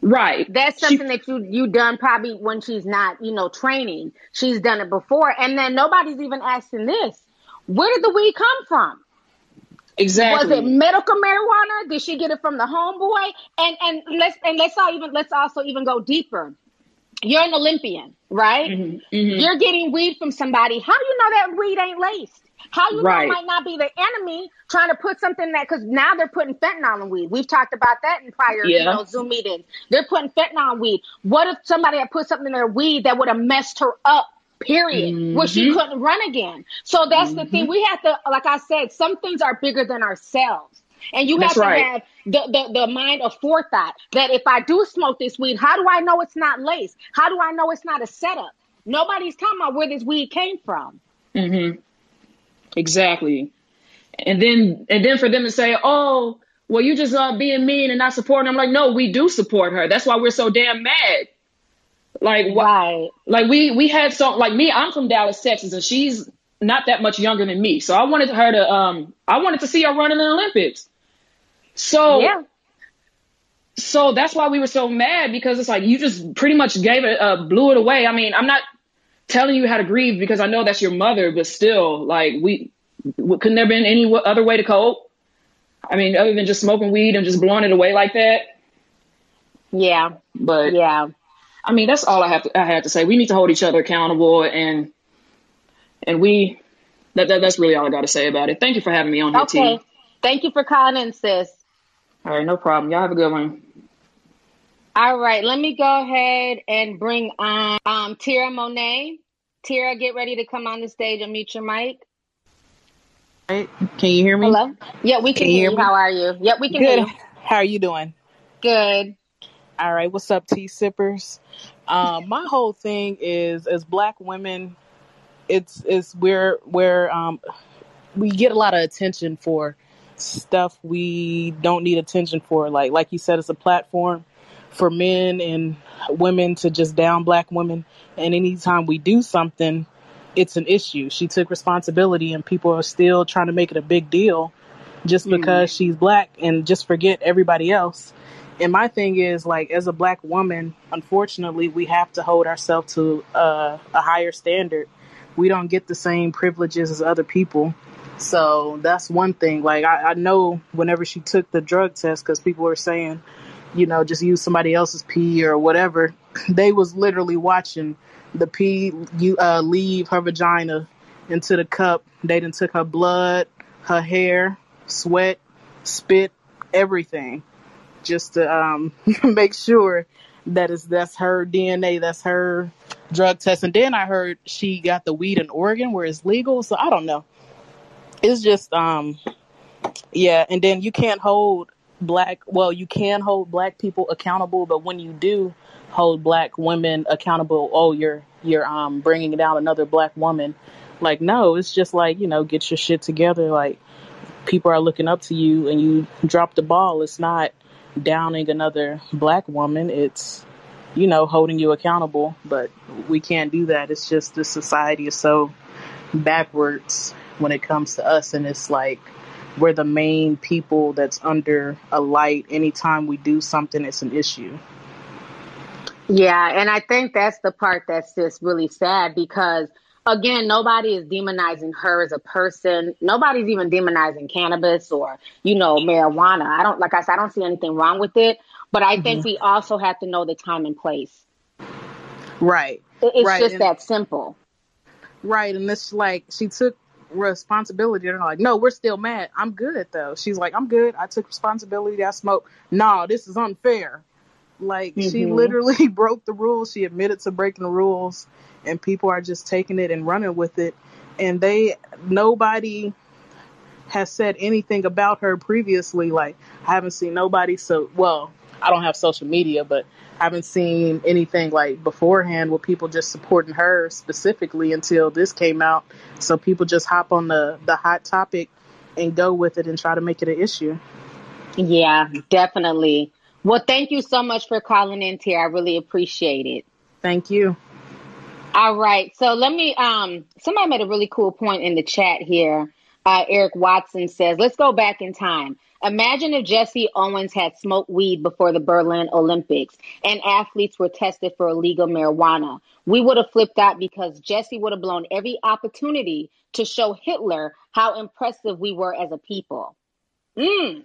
Speaker 10: Right.
Speaker 2: That's
Speaker 10: She-
Speaker 2: something that you you done probably when she's not you know training. She's done it before, and then nobody's even asking this. Where did the weed come from?
Speaker 10: Exactly.
Speaker 2: Was it medical marijuana? Did she get it from the homeboy? And and let's and let's all even let's also even go deeper. You're an Olympian, right?
Speaker 10: Mhm, mhm.
Speaker 2: You're getting weed from somebody. How do you know that weed ain't laced? How you know
Speaker 10: Right.
Speaker 2: it might not be the enemy trying to put something that because now they're putting fentanyl in weed. We've talked about that in prior you know Zoom meetings. They're putting fentanyl in weed. What if somebody had put something in their weed that would have messed her up? Period. Where she
Speaker 10: Mhm.
Speaker 2: couldn't run again. So that's the thing. We have to, like I said, some things are bigger than ourselves. And you
Speaker 10: That's
Speaker 2: have to
Speaker 10: right.
Speaker 2: have the, the, the mind of forethought that if I do smoke this weed, how do I know it's not lace? How do I know it's not a setup? Nobody's talking about where this weed came from.
Speaker 10: Mm-hmm. Exactly. And then and then for them to say, "Oh, well, you just uh, being mean and not supporting." I'm like, no, we do support her. That's why we're so damn mad. Like, wh-
Speaker 2: Right.
Speaker 10: like we we had so like me. I'm from Dallas, Texas, and she's not that much younger than me. So I wanted her to um I wanted to see her run in the Olympics. So
Speaker 2: Yeah.
Speaker 10: so that's why we were so mad because it's like you just pretty much gave it uh, blew it away. I mean, I'm not telling you how to grieve because I know that's your mother, but still, like we w- couldn't there been any other way to cope? I mean, other than just smoking weed and just blowing it away like that.
Speaker 2: Yeah.
Speaker 10: But
Speaker 2: Yeah.
Speaker 10: I mean, that's all I have to I had to say. We need to hold each other accountable, and and we that, that that's really all I got to say about it. Thank you for having me on here,
Speaker 2: Okay.
Speaker 10: T.
Speaker 2: Thank you for calling in, sis.
Speaker 10: All right, no problem. Y'all have a good one.
Speaker 2: All right. Let me go ahead and bring on um, Tira Monet. Tira, get ready to come on the stage and mute your mic.
Speaker 11: Right. Can you hear me?
Speaker 2: Hello? Yeah, we can,
Speaker 11: Can
Speaker 2: hear
Speaker 11: hear
Speaker 2: you.
Speaker 11: me?
Speaker 2: How are you? Yep, we can hear
Speaker 11: Good.
Speaker 2: you.
Speaker 11: How are you doing?
Speaker 2: Good.
Speaker 11: All right. What's up, tea sippers? Um, my whole thing is, as Black women, it's it's we're we're um we get a lot of attention for stuff we don't need attention for. Like like you said, it's a platform for men and women to just down Black women. And anytime we do something, it's an issue. She took responsibility, and people are still trying to make it a big deal just because she's black and just forget everybody else. And my thing is like as a black woman, unfortunately, we have to hold ourselves to uh, a higher standard. We don't get the same privileges as other people. So that's one thing. Like I, I know whenever she took the drug test, because people were saying, you know, just use somebody else's pee or whatever. They was literally watching the pee you uh, leave her vagina into the cup. They done took her blood, her hair, sweat, spit, everything, just to um, make sure that is that's her DNA, that's her drug test. And then I heard she got the weed in Oregon where it's legal. So I don't know. It's just um, yeah. And then you can't hold black. Well, you can hold black people accountable, but when you do hold black women accountable, oh, you're you're um bringing down another black woman. Like no, it's just like you know, get your shit together. Like people are looking up to you and you drop the ball. It's not downing another black woman. It's, you know, holding you accountable. But we can't do that. It's just the society is so backwards when it comes to us, and it's like we're the main people that's under a light. Anytime we do something, it's an issue.
Speaker 2: Yeah, and I think that's the part that's just really sad because again, nobody is demonizing her as a person. Nobody's even demonizing cannabis or, you know, marijuana. I don't like I said, I don't see anything wrong with it. But I think
Speaker 11: Mhm.
Speaker 2: we also have to know the time and place.
Speaker 11: Right.
Speaker 2: It's
Speaker 11: right.
Speaker 2: just
Speaker 11: and,
Speaker 2: that simple.
Speaker 11: right. And it's like she took responsibility. They're like, no, we're still mad. I'm good though. She's like, I'm good. I took responsibility. I smoked. No, this is unfair. Like she
Speaker 2: hmm
Speaker 11: literally broke the rules. She admitted to breaking the rules, and people are just taking it and running with it. And they nobody has said anything about her previously. Like I haven't seen nobody. So well, I don't have social media, but I haven't seen anything like beforehand with people just supporting her specifically until this came out. So people just hop on the the hot topic and go with it and try to make it an issue.
Speaker 2: Yeah, definitely. Well, thank you so much for calling in, Tier. I really appreciate it.
Speaker 11: Thank you.
Speaker 2: All right. So let me um somebody made a really cool point in the chat here. Uh Eric Watson says, let's go back in time. Imagine if Jesse Owens had smoked weed before the Berlin Olympics and athletes were tested for illegal marijuana. We would have flipped out because Jesse would have blown every opportunity to show Hitler how impressive we were as a people. Mm.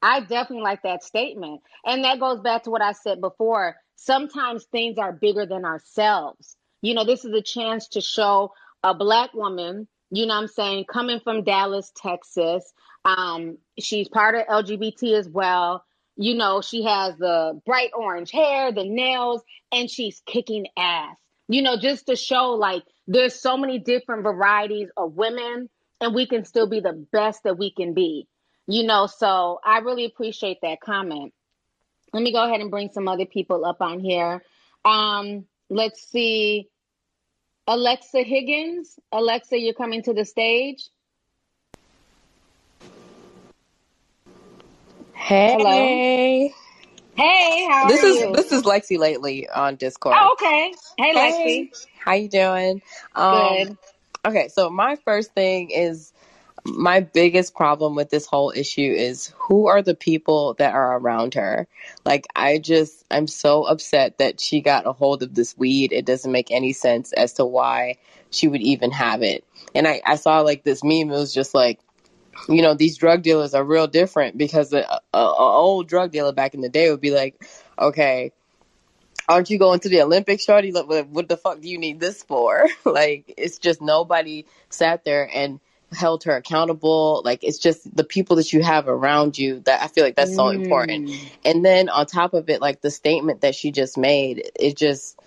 Speaker 2: I definitely like that statement. And that goes back to what I said before. Sometimes things are bigger than ourselves. You know, this is a chance to show a black woman, you know I'm saying, coming from Dallas, Texas. Um, she's part of LGBT as well. You know, she has the bright orange hair, the nails, and she's kicking ass. You know, just to show like there's so many different varieties of women and we can still be the best that we can be. You know, so I really appreciate that comment. Let me go ahead and bring some other people up on here. Um, let's see. Alexa Higgins. Alexa, you're coming to the stage. Hello.
Speaker 12: Hey.
Speaker 2: Hey, how
Speaker 12: This
Speaker 2: are
Speaker 12: is
Speaker 2: you?
Speaker 12: this is Lexi lately on Discord.
Speaker 2: Oh, okay. Hey,
Speaker 12: Hey.
Speaker 2: Lexi.
Speaker 12: How you doing? Um
Speaker 2: Good.
Speaker 12: okay, so my first thing is my biggest problem with this whole issue is who are the people that are around her? Like I just I'm so upset that she got a hold of this weed. It doesn't make any sense as to why she would even have it. And I, I saw like this meme, it was just like you know these drug dealers are real different because a, a, a old drug dealer back in the day would be like okay aren't you going to the olympics shorty what, what the fuck do you need this for like it's just nobody sat there and held her accountable like it's just the people that you have around you that i feel like that's so important
Speaker 2: Mm.
Speaker 12: and then on top of it like the statement that she just made it just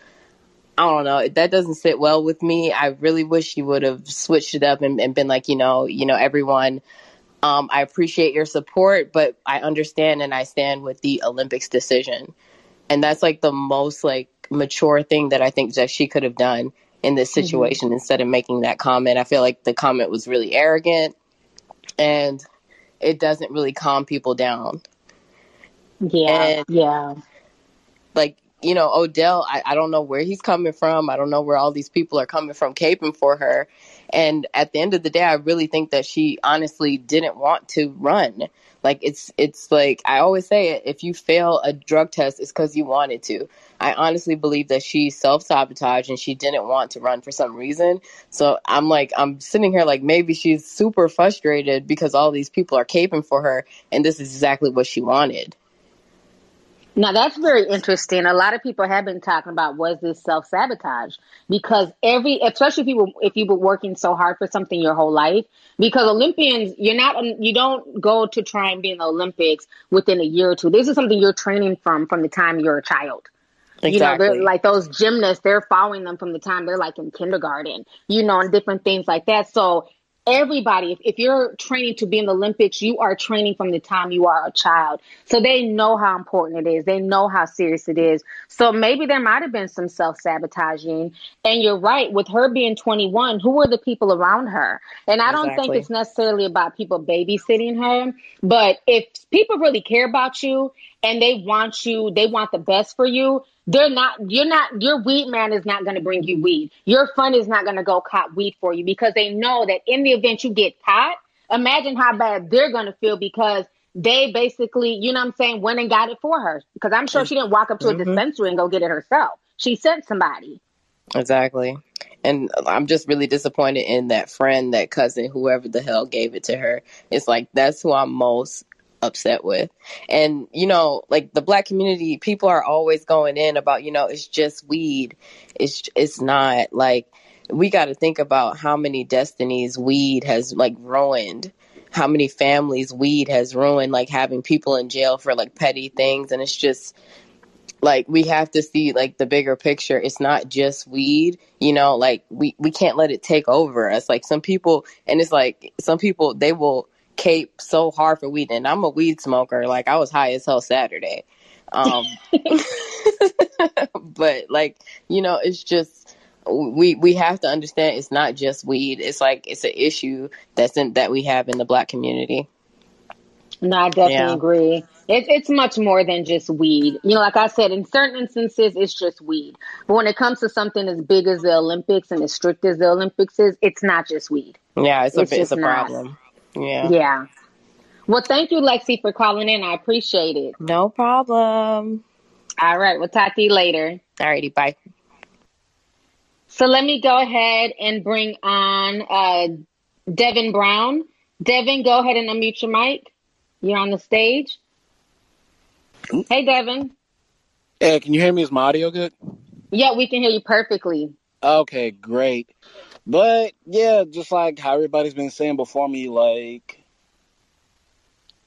Speaker 12: I don't know. That doesn't sit well with me. I really wish she would have switched it up and, and been like, you know, you know, everyone. Um, I appreciate your support, but I understand and I stand with the Olympics decision, and that's like the most like mature thing that I think that she could have done in this
Speaker 2: Mhm.
Speaker 12: situation instead of making that comment. I feel like the comment was really arrogant, and it doesn't really calm people down.
Speaker 2: Yeah.
Speaker 12: And
Speaker 2: Yeah.
Speaker 12: like you know odell I, I don't know where he's coming from i don't know where all these people are coming from caping for her and at the end of the day i really think that she honestly didn't want to run like it's it's like i always say it if you fail a drug test it's because you wanted to. I honestly believe that she self-sabotaged and she didn't want to run for some reason. So i'm like i'm sitting here like maybe she's super frustrated because all these people are caping for her and this is exactly what she wanted
Speaker 2: Now that's very interesting. A lot of people have been talking about was this self sabotage because every, especially if you were if you were working so hard for something your whole life. Because Olympians, you're not um, you don't go to try and be in the Olympics within a year or two. This is something you're training from from the time you're a child. Exactly. You know, they're like those gymnasts, they're following them from the time they're like in kindergarten, you know, and different things like that. So everybody, if, if you're training to be in the Olympics, you are training from the time you are a child. So they know how important it is. They know how serious it is. So maybe there might have been some self sabotaging. And you're right, with her being 21, who were the people around her? And I don't think it's necessarily about people babysitting her, but if people really care about you and they want you, they want the best for you, they're not, you're not, your weed man is not going to bring you weed. Your friend is not going to go cop weed for you because they know that in the event you get caught, imagine how bad they're going to feel because they basically, you know what I'm saying, went and got it for her. Because I'm sure she didn't walk up to a
Speaker 12: Mhm.
Speaker 2: dispensary and go get it herself. She sent somebody.
Speaker 12: Exactly. And I'm just really disappointed in that friend, that cousin, whoever the hell gave it to her. It's like that's who I'm most upset with. And you know, like the black community, people are always going in about, you know, it's just weed. It's it's not like we got to think about how many destinies weed has like ruined. How many families weed has ruined like having people in jail for like petty things and it's just like we have to see like the bigger picture it's not just weed you know like we we can't let it take over us like some people and it's like some people they will cape so hard for weed and i'm a weed smoker like i was high as hell saturday um but like you know it's just we we have to understand it's not just weed it's like it's an issue that's in that we have in the black community
Speaker 2: No, I definitely
Speaker 12: Yeah.
Speaker 2: agree. It, it's much more than just weed. You know, like I said, in certain instances, it's just weed. But when it comes to something as big as the Olympics and as strict as the Olympics is, it's not just weed.
Speaker 12: yeah it's a
Speaker 2: It's
Speaker 12: it's a problem yeah
Speaker 2: Yeah. Well, thank you, Lexi, for calling in. I appreciate it.
Speaker 12: no problem
Speaker 2: All right. We'll talk to you later.
Speaker 12: alrighty bye
Speaker 2: So let me go ahead and bring on uh, Devin Brown. Devin, go ahead and unmute your mic. You're on the stage. Hey, Devin.
Speaker 13: Hey, can you hear me? Is my audio good?
Speaker 2: Yeah, we can hear you perfectly.
Speaker 13: Okay, great. But yeah, just like how everybody's been saying before me, like,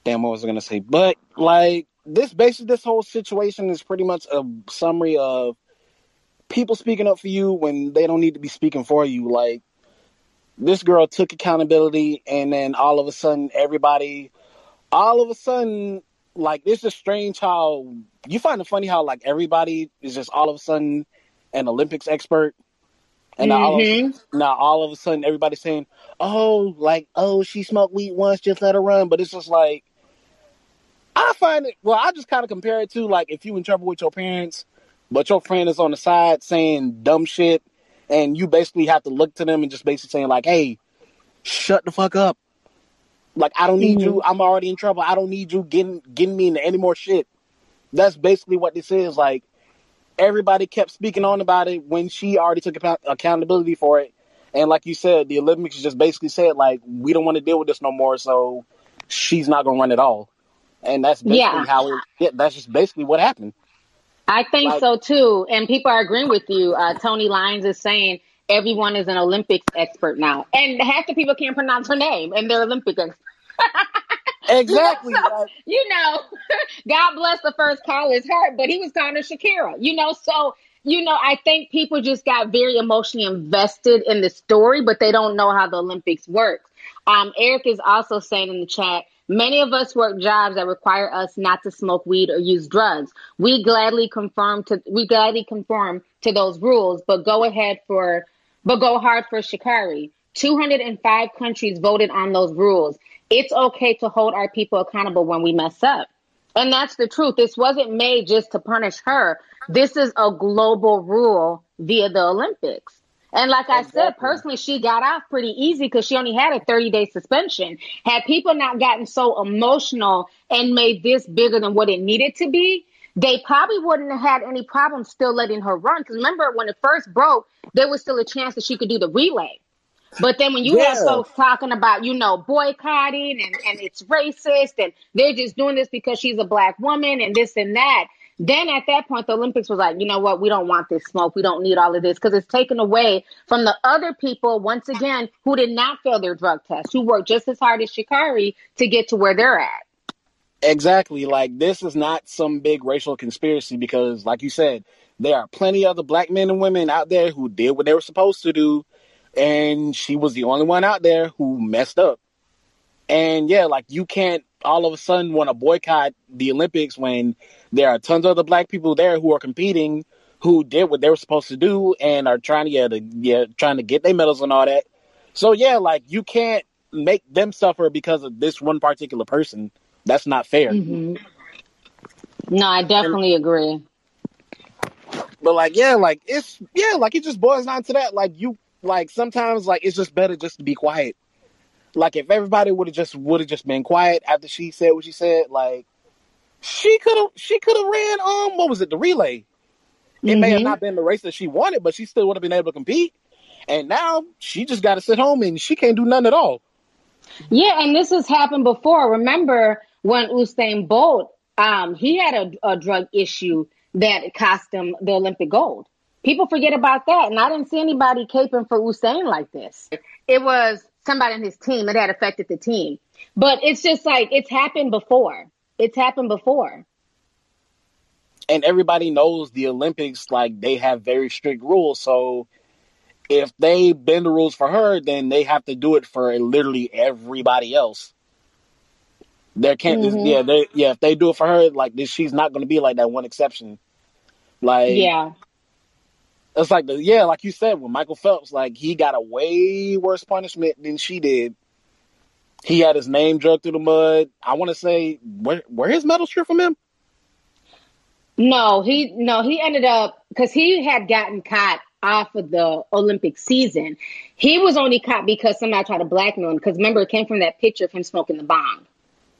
Speaker 13: damn, what was I gonna say? But like, this basically, this whole situation is pretty much a summary of people speaking up for you when they don't need to be speaking for you. Like, this girl took accountability, and then all of a sudden, everybody, all of a sudden, like, it's just strange how you find it funny how like everybody is just all of a sudden an Olympics expert. And now all, of,
Speaker 2: Mm-hmm.
Speaker 13: now all of a sudden everybody's saying, "Oh, like oh, she smoked weed once, just let her run." But it's just like I find it. Well, I just kind of compare it to like if you in trouble with your parents, but your friend is on the side saying dumb shit, and you basically have to look to them and just basically saying like, "Hey, shut the fuck up." Like I don't need you. I'm already in trouble. I don't need you getting getting me into any more shit. That's basically what this is. Like everybody kept speaking on about it when she already took account- accountability for it. And like you said, the Olympics just basically said like we don't want to deal with this no more, so she's not gonna run at all. And that's basically
Speaker 2: Yeah.
Speaker 13: how it. Yeah, that's just basically what happened.
Speaker 2: I think
Speaker 13: Like
Speaker 2: so too. And people are agreeing with you. Uh, Tony Lyons is saying everyone is an Olympics expert now. And half the people can't pronounce her name and they're Olympic experts.
Speaker 13: exactly.
Speaker 2: You know, so, you know, God bless the first caller's heart, but he was calling her Shakira, you know, so, you know, I think people just got very emotionally invested in the story, but they don't know how the Olympics works. Um, Eric is also saying in the chat, many of us work jobs that require us not to smoke weed or use drugs. We gladly conform to, we gladly conform to those rules, but go ahead for, but go hard for Sha'Carri. 205 countries voted on those rules. It's okay to hold our people accountable when we mess up. And that's the truth. This wasn't made just to punish her. This is a global rule via the Olympics. And like I said, personally, she got off pretty easy because she only had a 30 day suspension. Had people not gotten so emotional and made this bigger than what it needed to be, they probably wouldn't have had any problem still letting her run. Because remember, when it first broke, there was still a chance that she could do the relay. But then when you have folks talking about, you know, boycotting and, and it's racist and they're just doing this because she's a black woman and this and that, then at that point, the Olympics was like, you know what, we don't want this smoke. We don't need all of this because it's taken away from the other people, once again, who did not fail their drug test, who worked just as hard as Sha'Carri to get to where they're at.
Speaker 13: Exactly. Like this is not some big racial conspiracy because, like you said, there are plenty of other black men and women out there who did what they were supposed to do, and she was the only one out there who messed up. And yeah, like you can't all of a sudden want to boycott the Olympics when there are tons of other black people there who are competing who did what they were supposed to do and are trying to yeah, to, yeah trying to get their medals and all that. So yeah, like you can't make them suffer because of this one particular person. That's not fair.
Speaker 2: Mm-hmm. No, I definitely agree.
Speaker 13: But like, yeah, like it's yeah, like it just boils down to that. Like you, like sometimes, like it's just better just to be quiet. Like if everybody would have just would have just been quiet after she said what she said, like she could have she could have ran um what was it the relay. It may have
Speaker 2: hmm
Speaker 13: not been the race that she wanted, but she still would have been able to compete. And now she just got to sit home and she can't do nothing at all.
Speaker 2: Yeah, and this has happened before. Remember when Usain Bolt, um, he had a, a drug issue that cost him the Olympic gold. People forget about that, and I didn't see anybody caping for Usain like this. It was somebody in his team. It had affected the team, but it's just like it's happened before. It's happened before.
Speaker 13: And everybody knows the Olympics, like they have very strict rules. So if they bend the rules for her, then they have to do it for literally everybody else. There can't,
Speaker 2: hmm
Speaker 13: yeah, they, yeah. If they do it for her, like this, she's not going to be like that one exception. Like
Speaker 2: Yeah.
Speaker 13: It's like the yeah, like you said, when Michael Phelps, like he got a way worse punishment than she did. He had his name dragged through the mud. I want to say where where his medal strip from him?
Speaker 2: No, he no, he ended up because he had gotten caught off of the Olympic season. He was only caught because somebody tried to blackmail him. Because remember, it came from that picture of him smoking the bong.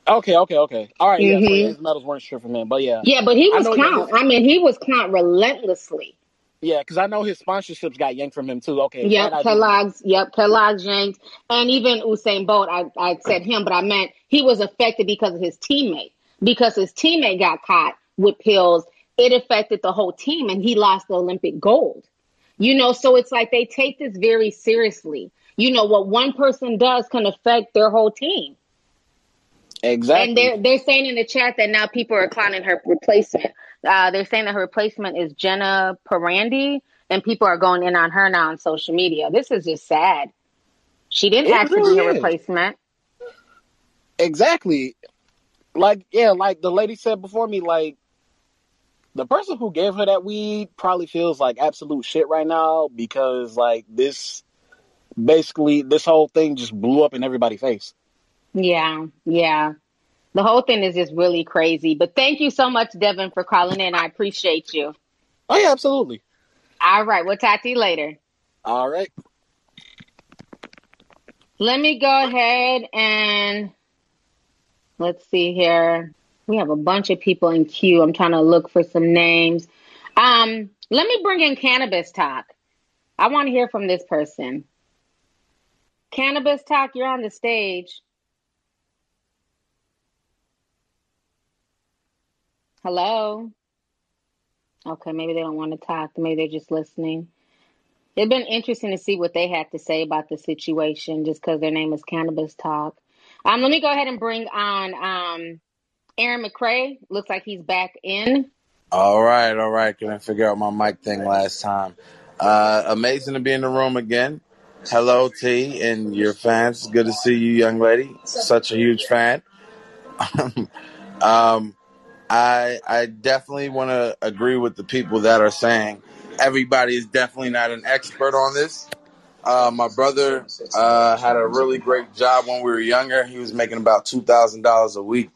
Speaker 13: Okay, okay, okay. All right, yeah. So
Speaker 2: hmm
Speaker 13: his medals weren't stripped from him, but yeah,
Speaker 2: Yeah, but he was. Clowned. I mean, he was clowned relentlessly.
Speaker 13: Yeah, because I know his sponsorships got yanked from him too. Okay,
Speaker 2: Yep, Kellogg's. Yep, Kellogg's yanked, and even Usain Bolt. I, I said him, but I meant he was affected because of his teammate. Because his teammate got caught with pills, it affected the whole team, and he lost the Olympic gold. You know, so it's like they take this very seriously. You know, what one person does can affect their whole team. And
Speaker 13: Exactly.
Speaker 2: they're they're saying in the chat that now people are clowning her replacement. Uh, they're saying that her replacement is Jenna Prandini, and people are going in on her now on social media. This is just sad. She didn't
Speaker 13: It
Speaker 2: ask to be
Speaker 13: really
Speaker 2: her replacement.
Speaker 13: Exactly. Like yeah, like the lady said before me, like the person who gave her that weed probably feels like absolute shit right now because like this basically this whole thing just blew up in everybody's face.
Speaker 2: Yeah, yeah. The whole thing is just really crazy. But thank you so much, Devin, for calling in. I appreciate you.
Speaker 13: Oh yeah, absolutely.
Speaker 2: All right, we'll talk to you later.
Speaker 13: All right.
Speaker 2: Let me go ahead and let's see here. We have a bunch of people in queue. I'm trying to look for some names. Um, let me bring in cannabis talk. I want to hear from this person. Cannabis talk, you're on the stage. Hello. Okay, maybe they don't want to talk. Maybe they're just listening. It'd been interesting to see what they had to say about the situation just because their name is Cannabis Talk. Um, let me go ahead and bring on um, Aaron McCrae. Looks like he's back in.
Speaker 14: All right, all right. Couldn't figure out my mic thing last time. Uh, amazing to be in the room again. Hello, T, and your fans. Good to see you, young lady. Such a huge fan. um, I I definitely want to agree with the people that are saying everybody is definitely not an expert on this. Uh, my brother uh, had a really great job when we were younger. He was making about two thousand dollars a week,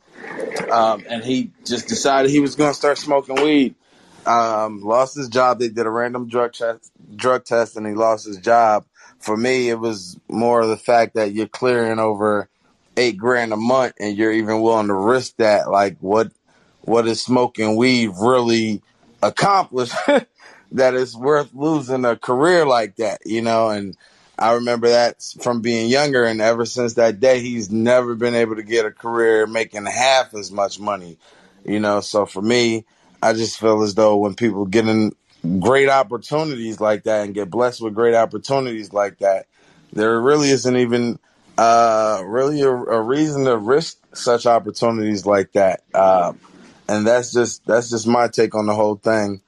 Speaker 14: um, and he just decided he was going to start smoking weed. Um, lost his job. They did a random drug test, drug test, and he lost his job. For me, it was more of the fact that you're clearing over eight grand a month, and you're even willing to risk that. Like, what what is smoking weed really accomplished that it's worth losing a career like that, you know? And I remember that from being younger, and ever since that day, he's never been able to get a career making half as much money, you know? So for me, I just feel as though when people get in great opportunities like that and get blessed with great opportunities like that, there really isn't even uh, really a, a reason to risk such opportunities like that. Um, and that's just that's just my take on the whole thing.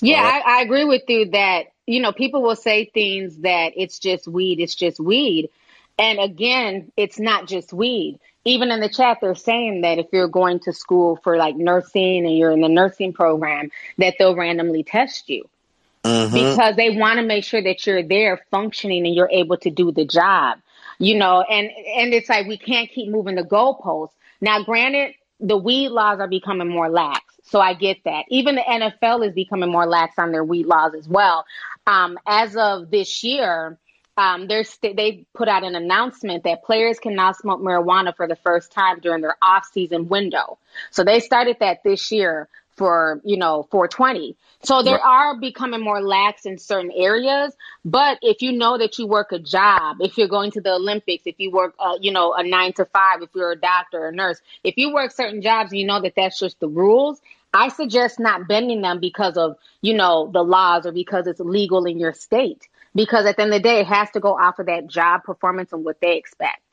Speaker 2: Yeah, I, I agree with you that, you know, people will say things that it's just weed, it's just weed. And again, it's not just weed. Even in the chat, they're saying that if you're going to school for like nursing and you're in the nursing program, that they'll randomly test you
Speaker 14: hmm
Speaker 2: because they want to make sure that you're there functioning and you're able to do the job you know and and it's like we can't keep moving the goalposts now granted the weed laws are becoming more lax. So I get that. Even the NFL is becoming more lax on their weed laws as well. Um, as of this year, um, st- they put out an announcement that players can now smoke marijuana for the first time during their off-season window. So they started that this year for you know 420 so they right. are becoming more lax in certain areas but if you know that you work a job if you're going to the olympics if you work uh, you know a nine to five if you're a doctor or a nurse if you work certain jobs you know that that's just the rules. I suggest not bending them because of you know the laws or because it's legal in your state because at the end of the day it has to go off of that job performance and what they expect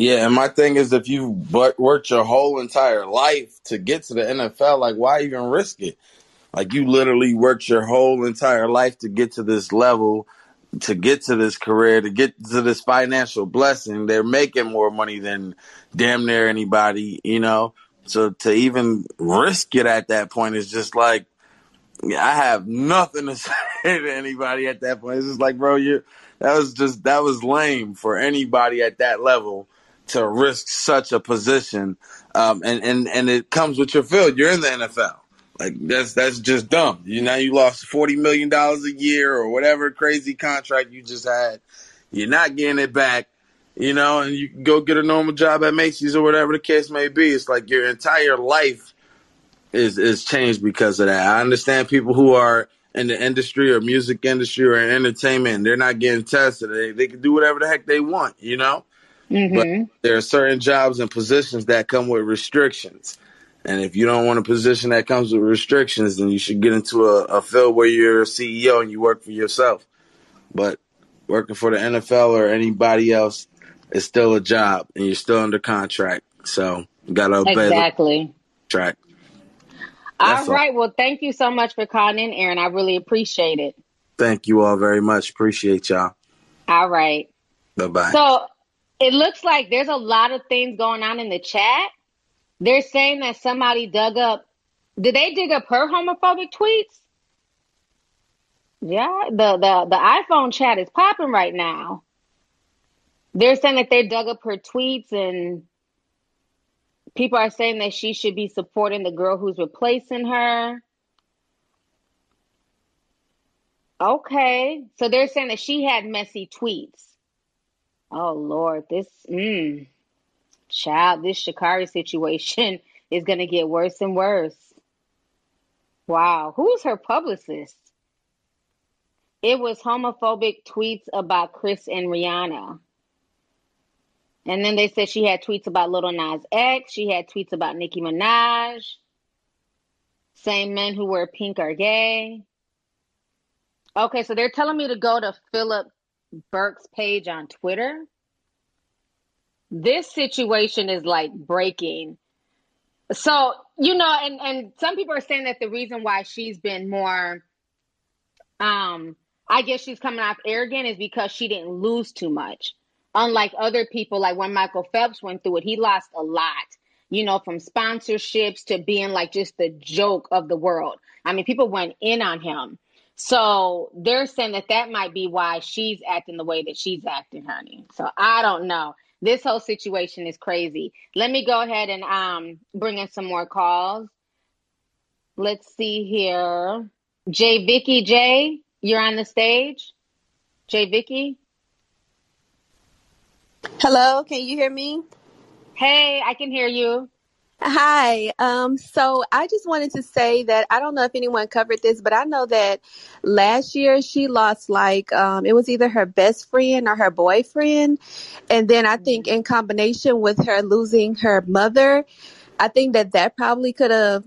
Speaker 14: yeah, and my thing is, if you but worked your whole entire life to get to the NFL, like why even risk it? Like you literally worked your whole entire life to get to this level, to get to this career, to get to this financial blessing. They're making more money than damn near anybody, you know. So to even risk it at that point is just like I have nothing to say to anybody at that point. It's just like, bro, you that was just that was lame for anybody at that level to risk such a position. Um, and, and, and it comes with your field. You're in the NFL. Like that's that's just dumb. You now you lost forty million dollars a year or whatever crazy contract you just had. You're not getting it back, you know, and you go get a normal job at Macy's or whatever the case may be. It's like your entire life is is changed because of that. I understand people who are in the industry or music industry or entertainment, they're not getting tested. They they can do whatever the heck they want, you know. Mm-hmm. But there are certain jobs and positions that come with restrictions. And if you don't want a position that comes with restrictions, then you should get into a, a field where you're a CEO and you work for yourself. But working for the NFL or anybody else is still a job and you're still under contract. So you got to obey
Speaker 2: exactly.
Speaker 14: the contract.
Speaker 2: All right. All. Well, thank you so much for calling in, Aaron. I really appreciate it.
Speaker 14: Thank you all very much. Appreciate y'all.
Speaker 2: All right.
Speaker 14: Bye bye.
Speaker 2: So it looks like there's a lot of things going on in the chat. They're saying that somebody dug up. Did they dig up her homophobic tweets? Yeah, the the the iPhone chat is popping right now. They're saying that they dug up her tweets and people are saying that she should be supporting the girl who's replacing her. Okay. So they're saying that she had messy tweets. Oh Lord, this mm, child, this Sha'Carri situation is gonna get worse and worse. Wow, who's her publicist? It was homophobic tweets about Chris and Rihanna. And then they said she had tweets about Lil Nas X. She had tweets about Nicki Minaj. Same men who wear pink are gay. Okay, so they're telling me to go to Philip Burke's page on Twitter. This situation is like breaking. So, you know, and, and some people are saying that the reason why she's been more um I guess she's coming off arrogant is because she didn't lose too much. Unlike other people, like when Michael Phelps went through it, he lost a lot, you know, from sponsorships to being like just the joke of the world. I mean, people went in on him. So they're saying that that might be why she's acting the way that she's acting, honey. So I don't know. This whole situation is crazy. Let me go ahead and um bring in some more calls. Let's see here. J Vicky J, you're on the stage. J Vicky.
Speaker 7: Hello, can you hear me?
Speaker 2: Hey, I can hear you.
Speaker 7: Hi. Um, so I just wanted to say that I don't know if anyone covered this, but I know that last year she lost like um, it was either her best friend or her boyfriend, and then I think in combination with her losing her mother, I think that that probably could have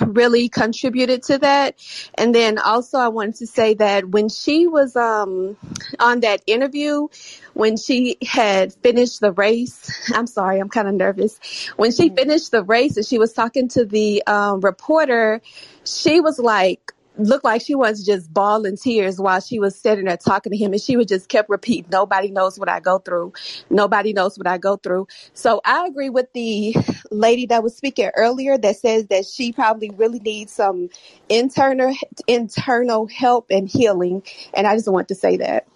Speaker 7: really contributed to that. And then also I wanted to say that when she was um on that interview, when she had finished the race, I'm sorry, I'm kind of nervous. When she finished the race and she was talking to the um, reporter, she was like, looked like she was just bawling tears while she was sitting there talking to him and she would just kept repeating nobody knows what i go through. Nobody knows what i go through. So i agree with the lady that was speaking earlier that says that she probably really needs some internal internal help and healing and i just want to say that.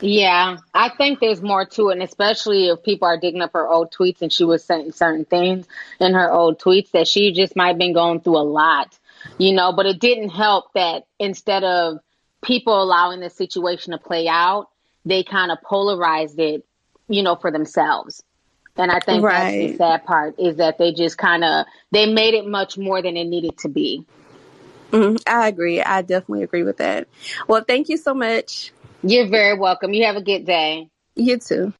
Speaker 2: Yeah, I think there's more to it, and especially if people are digging up her old tweets and she was saying certain things in her old tweets that she just might have been going through a lot, you know. But it didn't help that instead of people allowing the situation to play out, they kind of polarized it, you know, for themselves. And I think that's the sad part is that they just kind of they made it much more than it needed to be.
Speaker 15: Mhm, I agree. I definitely agree with that. Well, thank you so much.
Speaker 2: You're very welcome. You have a good day.
Speaker 15: You too.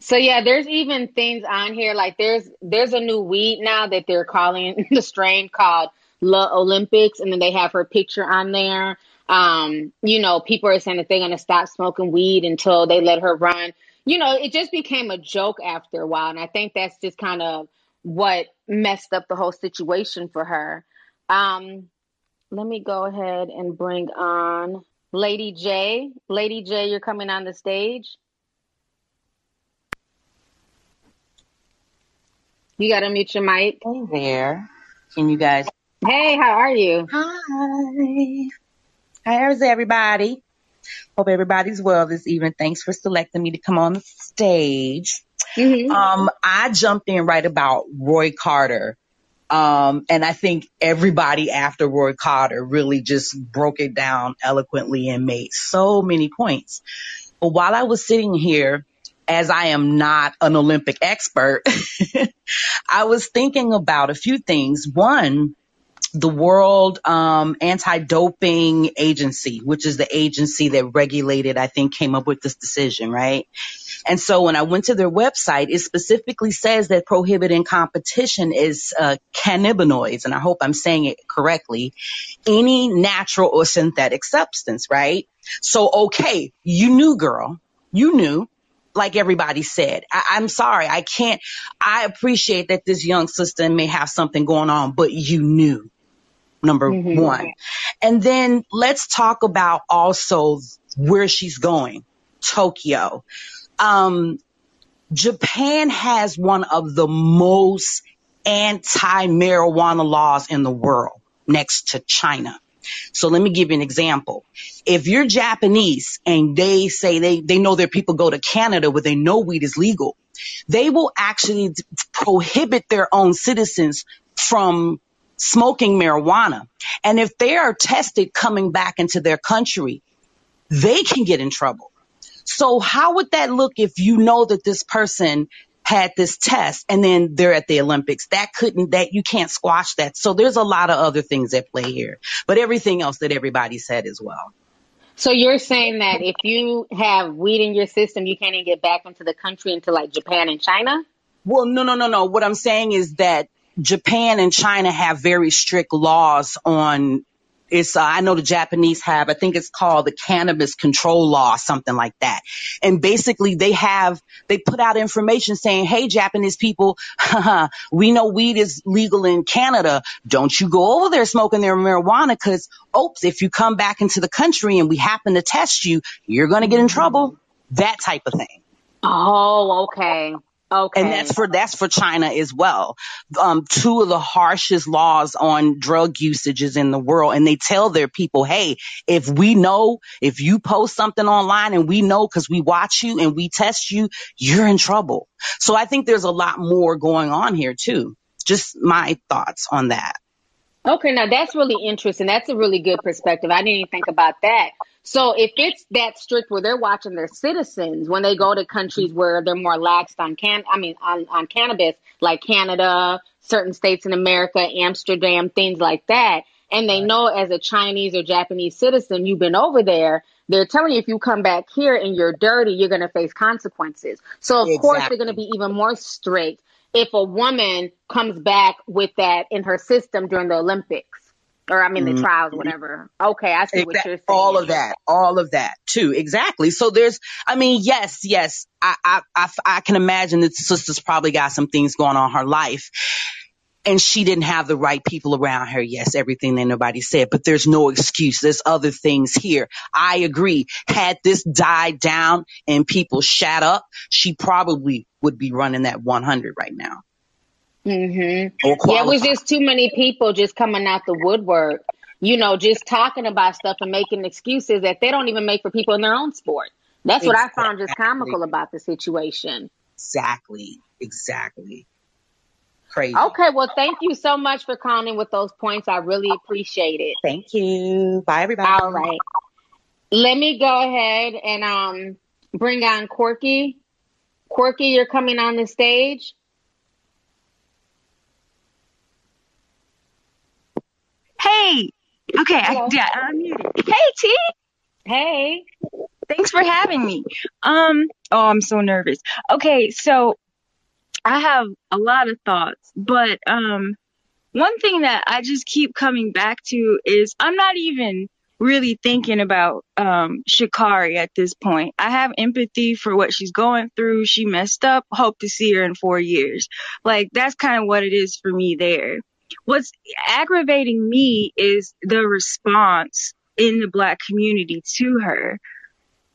Speaker 2: So yeah, there's even things on here like there's there's a new weed now that they're calling the strain called La Olympics, and then they have her picture on there. Um, you know, people are saying that they're gonna stop smoking weed until they let her run. You know, it just became a joke after a while, and I think that's just kind of what messed up the whole situation for her. Um, let me go ahead and bring on Lady J. Lady J, you're coming on the stage. You gotta mute your mic.
Speaker 16: Hey there. Can you guys?
Speaker 2: Hey, how are you?
Speaker 16: Hi. How's everybody? Hope everybody's well this evening. Thanks for selecting me to come on the stage.
Speaker 2: Mm-hmm.
Speaker 16: Um, I jumped in right about Roy Carter. Um, and I think everybody after Roy Carter really just broke it down eloquently and made so many points. But while I was sitting here, as I am not an Olympic expert, I was thinking about a few things. One, the World um, Anti-Doping Agency, which is the agency that regulated, I think, came up with this decision, right? And so when I went to their website, it specifically says that prohibiting competition is uh, cannabinoids, and I hope I'm saying it correctly, any natural or synthetic substance, right? So, okay, you knew, girl, you knew. Like everybody said, I, I'm sorry, I can't. I appreciate that this young sister may have something going on, but you knew number
Speaker 2: Mm-hmm.
Speaker 16: one. And then let's talk about also where she's going. Tokyo. Um, Japan has one of the most anti-marijuana laws in the world next to China. So let me give you an example. If you're Japanese and they say they, they know their people go to Canada where they know weed is legal, they will actually prohibit their own citizens from smoking marijuana. And if they are tested coming back into their country, they can get in trouble. So how would that look if you know that this person had this test and then they're at the Olympics? That couldn't, that you can't squash that. So there's a lot of other things at play here, but everything else that everybody said as well.
Speaker 2: So you're saying that if you have weed in your system, you can't even get back into the country into like Japan and China?
Speaker 16: Well, no, no, no, no. What I'm saying is that Japan and China have very strict laws on it's uh, I know the Japanese have I think it's called the cannabis control law something like that. And basically they have they put out information saying, "Hey Japanese people, we know weed is legal in Canada. Don't you go over there smoking their marijuana cuz oops, if you come back into the country and we happen to test you, you're going to get in trouble." That type of thing.
Speaker 2: Oh, okay. Okay.
Speaker 16: And that's for that's for China as well. Um, two of the harshest laws on drug usages in the world, and they tell their people, "Hey, if we know, if you post something online and we know because we watch you and we test you, you're in trouble." So I think there's a lot more going on here too. Just my thoughts on that.
Speaker 2: Okay, now that's really interesting. That's a really good perspective. I didn't even think about that. So if it's that strict where they're watching their citizens when they go to countries where they're more laxed on can I mean on, on cannabis, like Canada, certain states in America, Amsterdam, things like that, and they know as a Chinese or Japanese citizen you've been over there, they're telling you if you come back here and you're dirty, you're gonna face consequences. So of course they're gonna be even more strict if a woman comes back with that in her system during the Olympics. Or I mean the
Speaker 16: Mhm.
Speaker 2: trials, whatever. Okay, I see what you're saying.
Speaker 16: all of that, all of that too. Exactly. So there's, I mean, yes, yes, I, I, I, I can imagine that the sister's probably got some things going on in her life. And she didn't have the right people around her. Yes, everything that nobody said, but there's no excuse. There's other things here. I agree. Had this died down and people shut up, she probably would be running that 100 right now.
Speaker 2: Hmm
Speaker 16: Or
Speaker 2: Yeah, it was just too many people just coming out the woodwork. you know, just talking about stuff and making excuses that they don't even make for people in their own sport. That's what I found just comical about the situation.
Speaker 16: Exactly. Exactly. Crazy.
Speaker 2: Okay, well, thank you so much for calling with those points. I really appreciate it.
Speaker 16: Thank you. Bye, everybody.
Speaker 2: All right. Let me go ahead and um bring on Quirky. Quirky, you're coming on the stage.
Speaker 17: Hey. Okay. I, yeah, I'm muted. Hey, T.
Speaker 2: Hey.
Speaker 17: Thanks for having me. Um. Oh, I'm so nervous. Okay, so I have a lot of thoughts, but um, one thing that I just keep coming back to is I'm not even really thinking about um Sha'Carri at this point. I have empathy for what she's going through. She messed up. Hope to see her in four years. Like that's kind of what it is for me there. What's aggravating me is the response in the black community to her.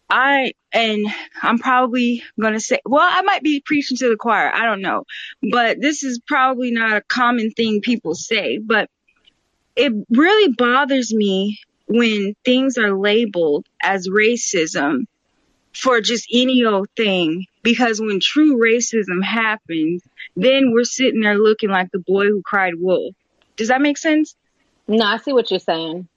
Speaker 17: I and I'm probably gonna say, well, I might be preaching to the choir. I don't know, but this is probably not a common thing people say. But it really bothers me when things are labeled as racism for just any old thing. Because when true racism happens, then we're sitting there looking like the boy who cried wolf. Does that make sense?
Speaker 2: No, I see what you're saying.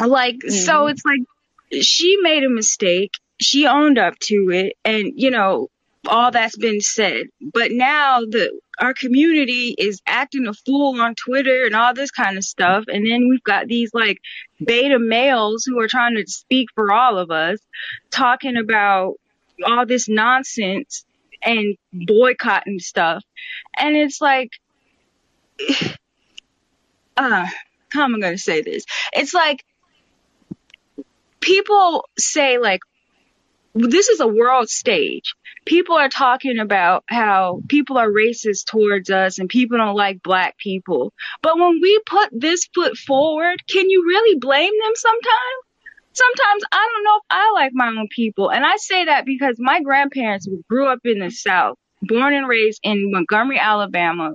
Speaker 17: Like, so
Speaker 2: Mhm.
Speaker 17: it's like she made a mistake. She owned up to it, and you know all that's been said. But now the our community is acting a fool on Twitter and all this kind of stuff, and then we've got these like beta males who are trying to speak for all of us, talking about all this nonsense and boycotting stuff, and it's like uh how am I gonna say this? It's like people say like this is a world stage. People are talking about how people are racist towards us and people don't like black people. But when we put this foot forward, can you really blame them sometimes? Sometimes I don't know if I like my own people. And I say that because my grandparents grew up in the South, born and raised in Montgomery, Alabama.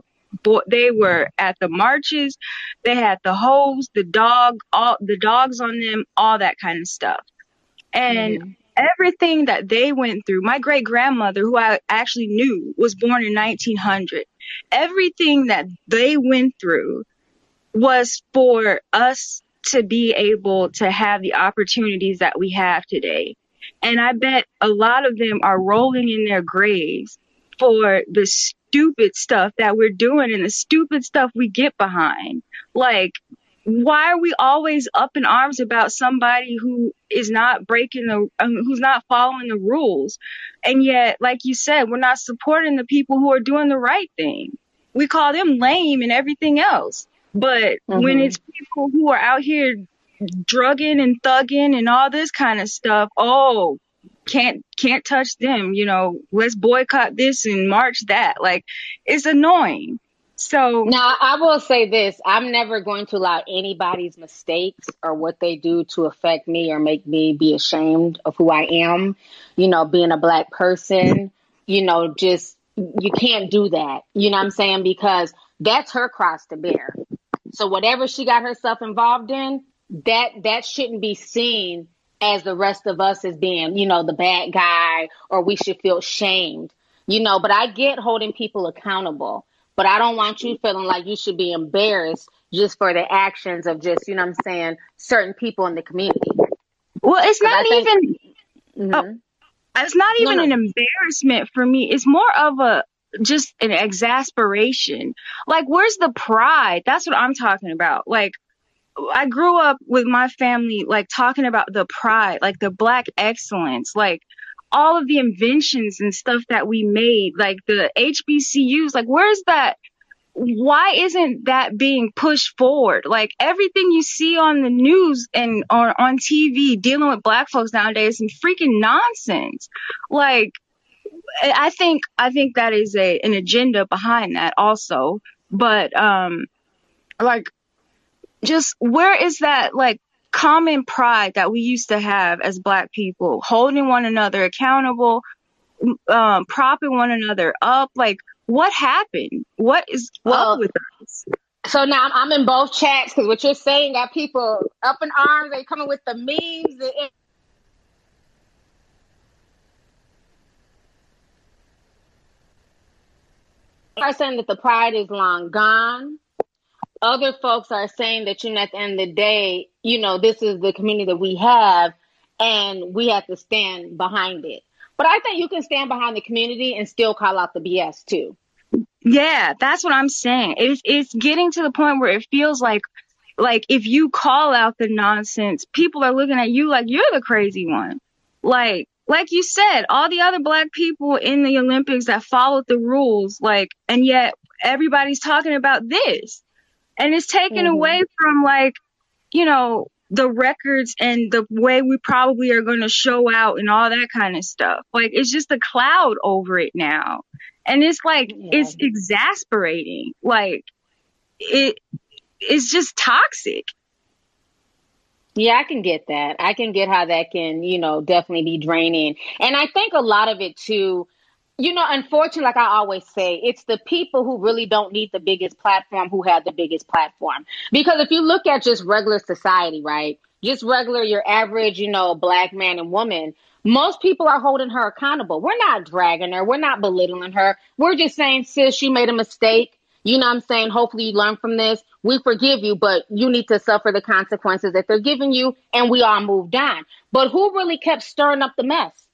Speaker 17: They were at the marches. They had the hose, the dog, all the dogs on them, all that kind of stuff. And everything that they went through, my great grandmother, who I actually knew, was born in 1900. Everything that they went through was for us to be able to have the opportunities that we have today. And I bet a lot of them are rolling in their graves for the stupid stuff that we're doing and the stupid stuff we get behind. Like, why are we always up in arms about somebody who is not breaking the, um, who's not following the rules? And yet, like you said, we're not supporting the people who are doing the right thing. We call them lame and everything else. But when
Speaker 2: Mhm.
Speaker 17: it's people who are out here drugging and thugging and all this kind of stuff, oh, can't can't touch them, you know, let's boycott this and march that. Like it's annoying. So
Speaker 2: Now, I will say this I'm never going to allow anybody's mistakes or what they do to affect me or make me be ashamed of who I am. You know, being a black person, you know, just you can't do that. You know what I'm saying? Because that's her cross to bear. So whatever she got herself involved in, that that shouldn't be seen as the rest of us as being, you know, the bad guy or we should feel shamed. You know, but I get holding people accountable. But I don't want you feeling like you should be embarrassed just for the actions of just, you know what I'm saying, certain people in the community.
Speaker 17: Well, it's not
Speaker 2: think-
Speaker 17: even.
Speaker 2: Mhm.
Speaker 17: Oh, it's not
Speaker 2: No,
Speaker 17: even
Speaker 2: no.
Speaker 17: an embarrassment for me. It's more of a just an exasperation. Like, where's the pride? That's what I'm talking about. Like, I grew up with my family, like talking about the pride, like the black excellence, like all of the inventions and stuff that we made, like the HBCUs. Like, where's that? why isn't that being pushed forward? Like everything you see on the news and or on TV dealing with black folks nowadays is freaking nonsense. Like I I think I think that is a an agenda behind that also. But um like just where is that like common pride that we used to have as black people, holding one another accountable, um, propping one another up? Like what happened? What is
Speaker 2: Well,
Speaker 17: up with us?
Speaker 2: So now I'm, I'm in both chats because what you're saying got people up in arms. They coming with the memes. The, are saying that the pride is long gone. Other folks are saying that you know at the end of the day, you know, this is the community that we have and we have to stand behind it. But I think you can stand behind the community and still call out the BS too.
Speaker 17: Yeah, that's what I'm saying. It's it's getting to the point where it feels like like if you call out the nonsense, people are looking at you like you're the crazy one. Like like you said, all the other black people in the Olympics that followed the rules, like and yet everybody's talking about this. And it's taken
Speaker 2: Mhm.
Speaker 17: away from like, you know, the records and the way we probably are going to show out and all that kind of stuff. Like it's just a cloud over it now. And it's like it's exasperating. Like it it's just toxic.
Speaker 2: Yeah, I can get that. I can get how that can, you know, definitely be draining. And I think a lot of it too, you know, unfortunately, like I always say, it's the people who really don't need the biggest platform who have the biggest platform. Because if you look at just regular society, right? Just regular, your average, you know, black man and woman, most people are holding her accountable. We're not dragging her. We're not belittling her. We're just saying, sis, you made a mistake. You know what I'm saying? Hopefully you learn from this. We forgive you, but you need to suffer the consequences that they're giving you. And we all moved on. But who really kept stirring up the mess?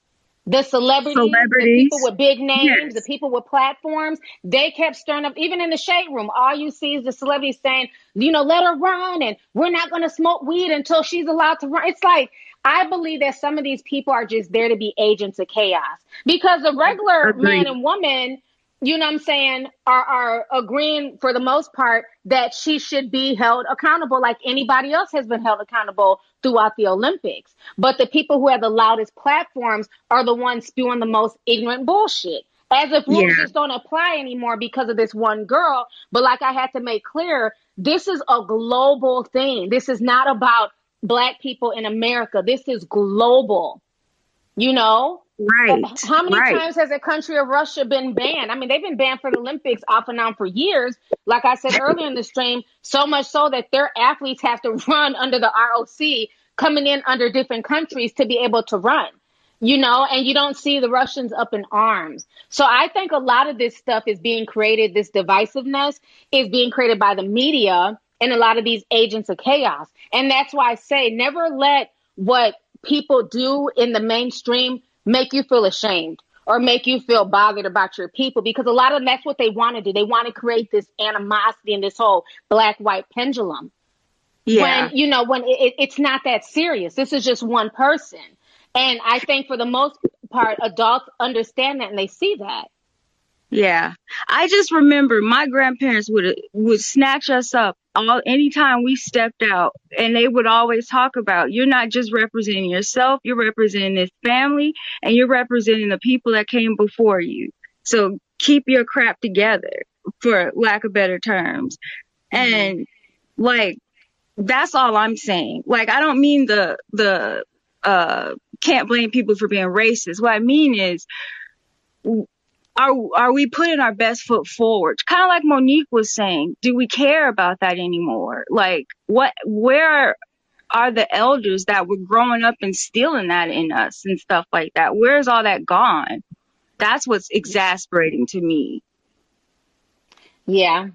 Speaker 2: The celebrities, the people with big names,
Speaker 17: Yes.
Speaker 2: the people with platforms, they kept stirring up, even in the shade room, all you see is the celebrities saying, you know, let her run and we're not going to smoke weed until she's allowed to run. It's like, I believe that some of these people are just there to be agents of chaos because the regular man and woman, you know what I'm saying, are, are agreeing for the most part that she should be held accountable like anybody else has been held accountable throughout the Olympics. But the people who have the loudest platforms are the ones spewing the most ignorant bullshit. As if rules
Speaker 17: Yeah.
Speaker 2: just don't apply anymore because of this one girl. But like I had to make clear, this is a global thing. This is not about black people in America. This is global. You know?
Speaker 17: Right.
Speaker 2: How many
Speaker 17: right.
Speaker 2: times has the country of Russia been banned? I mean, they've been banned for the Olympics off and on for years. Like I said earlier in the stream, so much so that their athletes have to run under the ROC, coming in under different countries to be able to run. You know, and you don't see the Russians up in arms. So I think a lot of this stuff is being created, this divisiveness is being created by the media and a lot of these agents of chaos. And that's why I say never let what people do in the mainstream make you feel ashamed or make you feel bothered about your people because a lot of them, that's what they want to do. They want to create this animosity and this whole black white pendulum.
Speaker 17: Yeah.
Speaker 2: When, you know, when it, it- it's not that serious. This is just one person. And I think for the most part, adults understand that and they see that.
Speaker 17: Yeah. I just remember my grandparents would would snatch us up all anytime we stepped out and they would always talk about you're not just representing yourself, you're representing this family and you're representing the people that came before you. So keep your crap together for lack of better terms. And like that's all I'm saying. Like I don't mean the the uh can't blame people for being racist. What I mean is are are we putting our best foot forward? Kind of like Monique was saying, do we care about that anymore? Like what where are the elders that were growing up instilling that in us and stuff like that? Where's all that gone? That's what's exasperating to me.
Speaker 2: Yeah.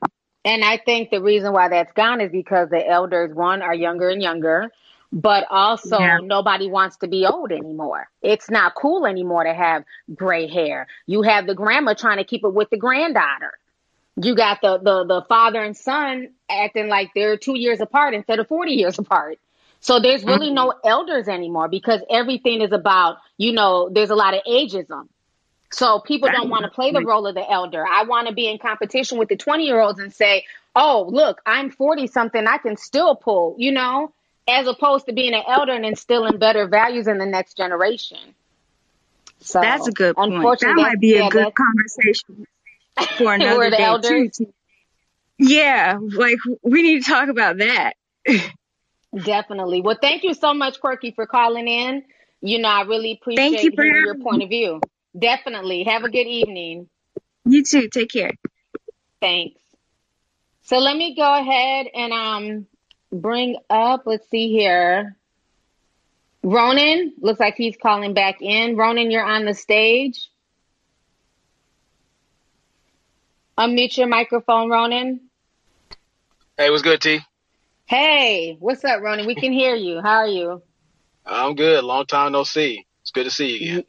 Speaker 2: And I think the reason why that's gone is because the elders, one, are younger and younger, but also
Speaker 17: Yeah.
Speaker 2: nobody wants to be old anymore. It's not cool anymore to have gray hair. You have the grandma trying to keep it with the granddaughter. You got the, the, the father and son acting like they're two years apart instead of 40 years apart. So there's really mm-hmm. no elders anymore because everything is about, you know, there's a lot of ageism. So people don't want to play the role of the elder. I want to be in competition with the 20 year olds and say, oh, look, I'm 40 something. I can still pull, you know, as opposed to being an elder and instilling better values in the next generation. So
Speaker 17: That's a good point. That might be
Speaker 2: yeah,
Speaker 17: a good conversation for another
Speaker 2: the
Speaker 17: day
Speaker 2: elders.
Speaker 17: too. Yeah, like we need to talk about that.
Speaker 2: Definitely. Well, thank you so much, Quirky, for calling in. You know, I really appreciate
Speaker 17: Thank you for
Speaker 2: your
Speaker 17: having
Speaker 2: point of view. Definitely. Have a good evening.
Speaker 17: You too. Take care.
Speaker 2: Thanks. So let me go ahead and um bring up. Let's see here. Ronan looks like he's calling back in. Ronan, you're on the stage. Unmute your microphone, Ronan.
Speaker 18: Hey, what's good, T?
Speaker 2: Hey, what's up, Ronan? We can hear you. How are you?
Speaker 18: I'm good. Long time no see. It's good to see you again.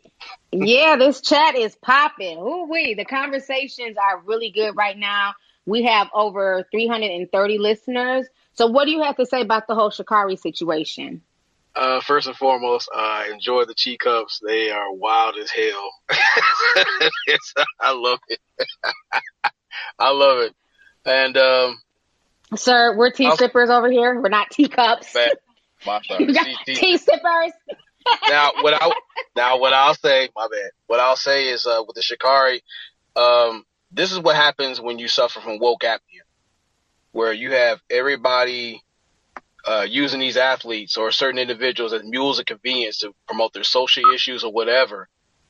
Speaker 2: Yeah, this chat is popping. Ooh wee, the conversations are really good right now. We have over 330 listeners. So, what do you have to say about the whole Sha'Carri situation?
Speaker 18: Uh, first and foremost, I uh, enjoy the Chi Cups. They are wild as hell. I love it. I love it. And um,
Speaker 2: Sir, we're tea sippers over here. We're not teacups.
Speaker 18: My sorry. Tea- tea-
Speaker 2: tea sippers.
Speaker 18: now what I now what I'll say, my bad. What I'll say is uh, with the Sha'Carri, um, this is what happens when you suffer from woke apnea, where you have everybody uh, using these athletes or certain individuals as mules of convenience to promote their social issues or whatever,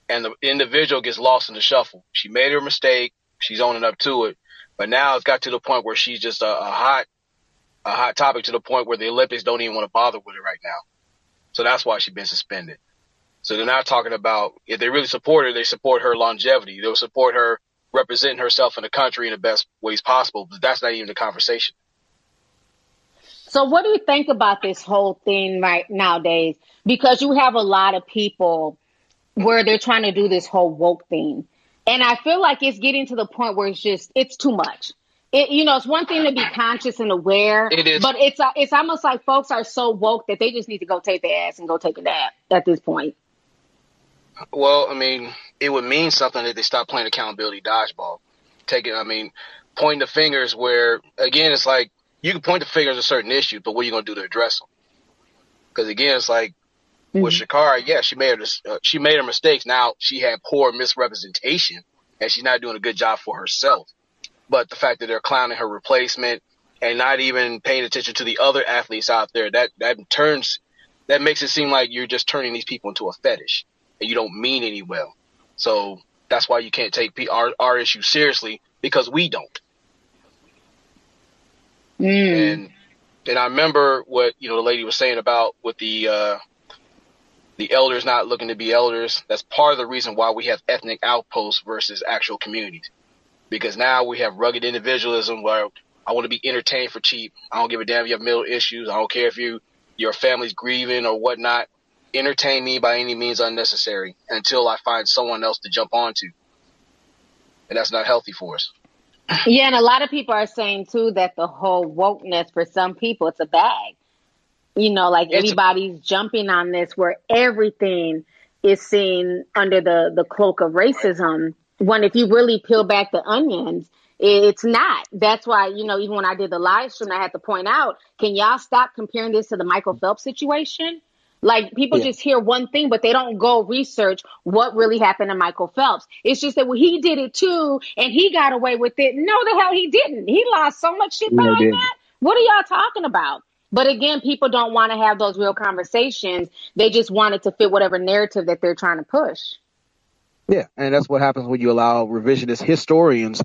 Speaker 18: and the individual gets lost in the shuffle. She made her mistake, she's owning up to it, but now it's got to the point where she's just a, a hot a hot topic to the point where the Olympics don't even want to bother with it right now. So that's why she's been suspended. So they're not talking about if they really support her, they support her longevity. They'll support her representing herself in the country in the best ways possible. But that's not even the conversation.
Speaker 2: So, what do you think about this whole thing right nowadays? Because you have a lot of people where they're trying to do this whole woke thing, and I feel like it's getting to the point where it's just it's too much. It, you know, it's one thing to be conscious and aware,
Speaker 18: It is.
Speaker 2: but it's uh, it's almost like folks are so woke that they just need to go take their ass and go take a nap at this point.
Speaker 18: Well, I mean, it would mean something if they stop playing accountability dodgeball. Taking, I mean, pointing the fingers where, again, it's like you can point the fingers at certain issues, but what are you going to do to address them? Because again, it's like with Sha'Carri, yeah, she made her, uh, she made her mistakes. Now she had poor misrepresentation, and she's not doing a good job for herself. But the fact that they're clowning her replacement and not even paying attention to the other athletes out there, that that turns, that makes it seem like you're just turning these people into a fetish, and you don't mean any well. So that's why you can't take our our issue seriously because we don't. And and I remember what you know the lady was saying about with the uh, the elders not looking to be elders. That's part of the reason why we have ethnic outposts versus actual communities, because now we have rugged individualism where I want to be entertained for cheap. I don't give a damn if you have mental issues. I don't care if you your family's grieving or whatnot. Entertain me by any means unnecessary until I find someone else to jump onto, and that's not healthy for us.
Speaker 2: Yeah, and a lot of people are saying too that the whole wokeness for some people it's a bag. You know, like
Speaker 18: It's a-
Speaker 2: jumping on this where everything is seen under the the cloak of racism. When if you really peel back the onions, it's not. That's why, you know, even when I did the live stream, I had to point out, can y'all stop comparing this to the Michael Phelps situation? Like people
Speaker 9: Yeah.
Speaker 2: just hear one thing, but they don't go research what really happened to Michael Phelps. It's just that well, he did it too, and he got away with it. No, the hell he didn't. He lost so much shit behind that. What are y'all talking about? But again, people don't want to have those real conversations. They just want it to fit whatever narrative that they're trying to push.
Speaker 9: Yeah, and that's what happens when you allow revisionist historians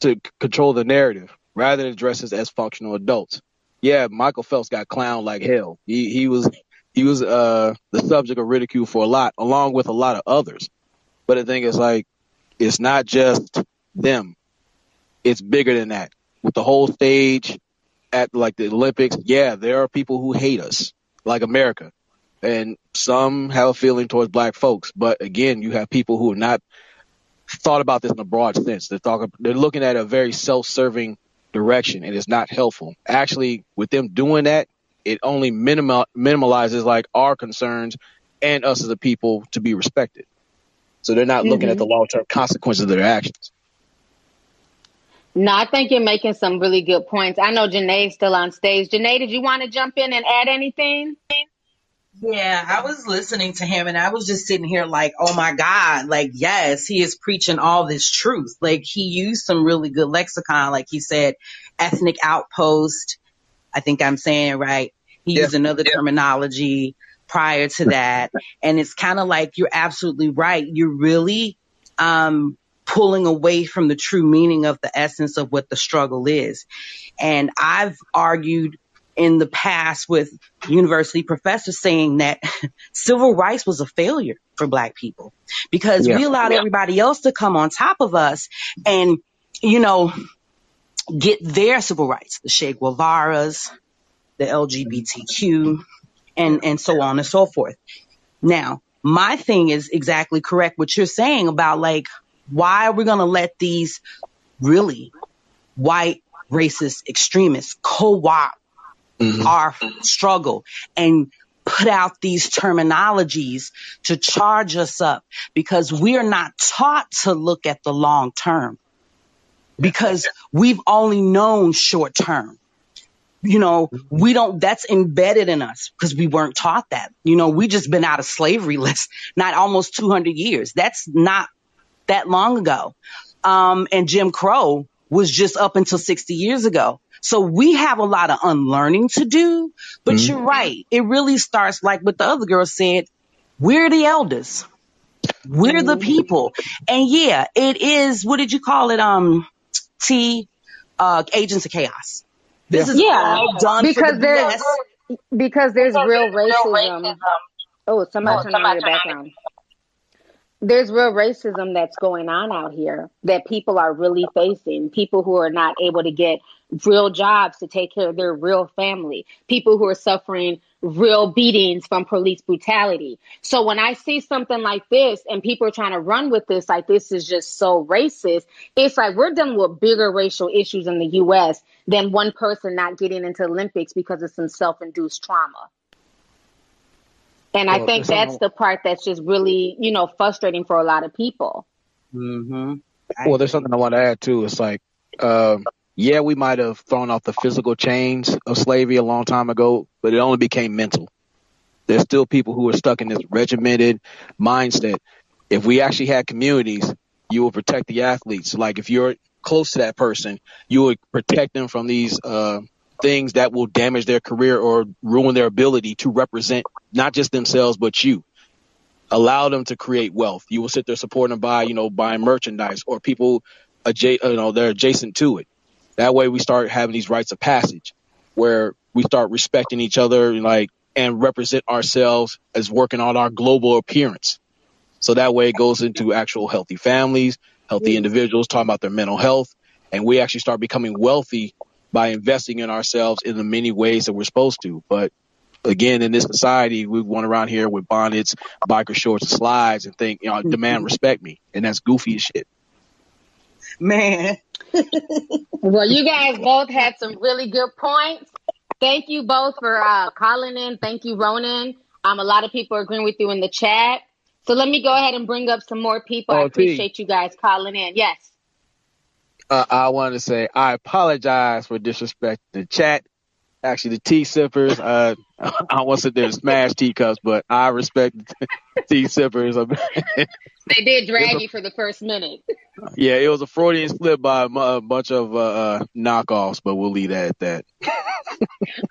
Speaker 9: to c- control the narrative rather than address us as functional adults. Yeah, Michael Phelps got clowned like hell. He he was he was uh the subject of ridicule for a lot, along with a lot of others. But the thing is, like, it's not just them; it's bigger than that. With the whole stage at like the Olympics, yeah, there are people who hate us, like America, and some have a feeling towards black folks. But again, you have people who are not thought about this in a broad sense. They're talking, they're looking at a very self-serving direction, and it's not helpful. Actually, with them doing that, it only minimal minimalizes like our concerns and us as a people to be respected. So they're not looking at the
Speaker 2: Mhm.
Speaker 9: long-term consequences of their actions.
Speaker 2: No, I think you're making some really good points. I know Janae's still on stage. Janae, did you want to jump in and add anything?
Speaker 16: Yeah, I was listening to him and I was just sitting here like, oh my God, like, yes, he is preaching all this truth. Like, he used some really good lexicon. Like, he said, ethnic outpost. I think I'm saying right. He used another terminology prior to that. And it's kind of like, you're absolutely right. You're really, um, pulling away from the true meaning of the essence of what the struggle is. And I've argued in the past with university professors saying that civil rights was a failure for black people because
Speaker 19: Yeah.
Speaker 16: we allowed
Speaker 19: Yeah.
Speaker 16: everybody else to come on top of us and, you know, get their civil rights, the Che Guevara's, the LGBTQ, and, and so on and so forth. Now, my thing is exactly correct what you're saying about like, why are we going to let these really white racist extremists co-opt mm-hmm. our struggle and put out these terminologies to charge us up? Because we are not taught to look at the long term because we've only known short term. You know, we don't, that's embedded in us because we weren't taught that. You know, we just been out of slavery less, not almost 200 years. That's not that long ago. Um, and Jim Crow was just up until 60 years ago. So we have a lot of unlearning to do, but
Speaker 19: Mhm.
Speaker 16: you're right. It really starts like what the other girl said. We're the elders. We're the people. And yeah, it is, what did you call it? Um, T, uh, agents of chaos. This is
Speaker 2: Yeah,
Speaker 16: all done
Speaker 2: because
Speaker 16: for the
Speaker 2: there's
Speaker 16: BS.
Speaker 2: because there's real racism. Oh, somebody turn on your background. There's real racism that's going on out here that people are really facing. People who are not able to get real jobs to take care of their real family. People who are suffering real beatings from police brutality. So when I see something like this and people are trying to run with this, like this is just so racist, it's like we're dealing with bigger racial issues in the US than one person not getting into Olympics because of some self-induced trauma. And I
Speaker 18: Well,
Speaker 2: think that's the part that's just really, you know, frustrating for a lot of people.
Speaker 16: Mm-hmm.
Speaker 18: Well, there's something I want to add too. It's like, um, yeah, we might have thrown off the physical chains of slavery a long time ago, but it only became mental. There's still people who are stuck in this regimented mindset. If we actually had communities, you would protect the athletes. Like if you're close to that person, you would protect them from these uh, things that will damage their career or ruin their ability to represent not just themselves but you allow them to create wealth. You will sit there supporting them by, you know, buying merchandise or people, adja- you know, they're adjacent to it. That way we start having these rites of passage where we start respecting each other, like, and represent ourselves as working on our global appearance. So that way it goes into actual healthy families, healthy individuals talking about their mental health, and we actually start becoming wealthy by investing in ourselves in the many ways that we're supposed to. But again, in this society, we run around here with bonnets, biker shorts, and slides, and think, you know, demand mm-hmm. respect me, and that's goofy as shit.
Speaker 16: Man.
Speaker 2: Well, you guys both had some really good points. Thank you both for uh, calling in. Thank you, Ronan. Um, a lot of people are agreeing with you in the chat. So let me go ahead and bring up some more people. I
Speaker 18: Oh, T.
Speaker 2: appreciate you guys calling in. Yes.
Speaker 18: Uh, I wanted to say I apologize for disrespecting the chat. Actually, the tea sippers. Uh, I want to sit there and smash teacups, but I respect tea sippers.
Speaker 2: They did drag you for the first minute.
Speaker 18: yeah, it was a Freudian slip by a a bunch of uh, uh, knockoffs, but we'll leave that at that.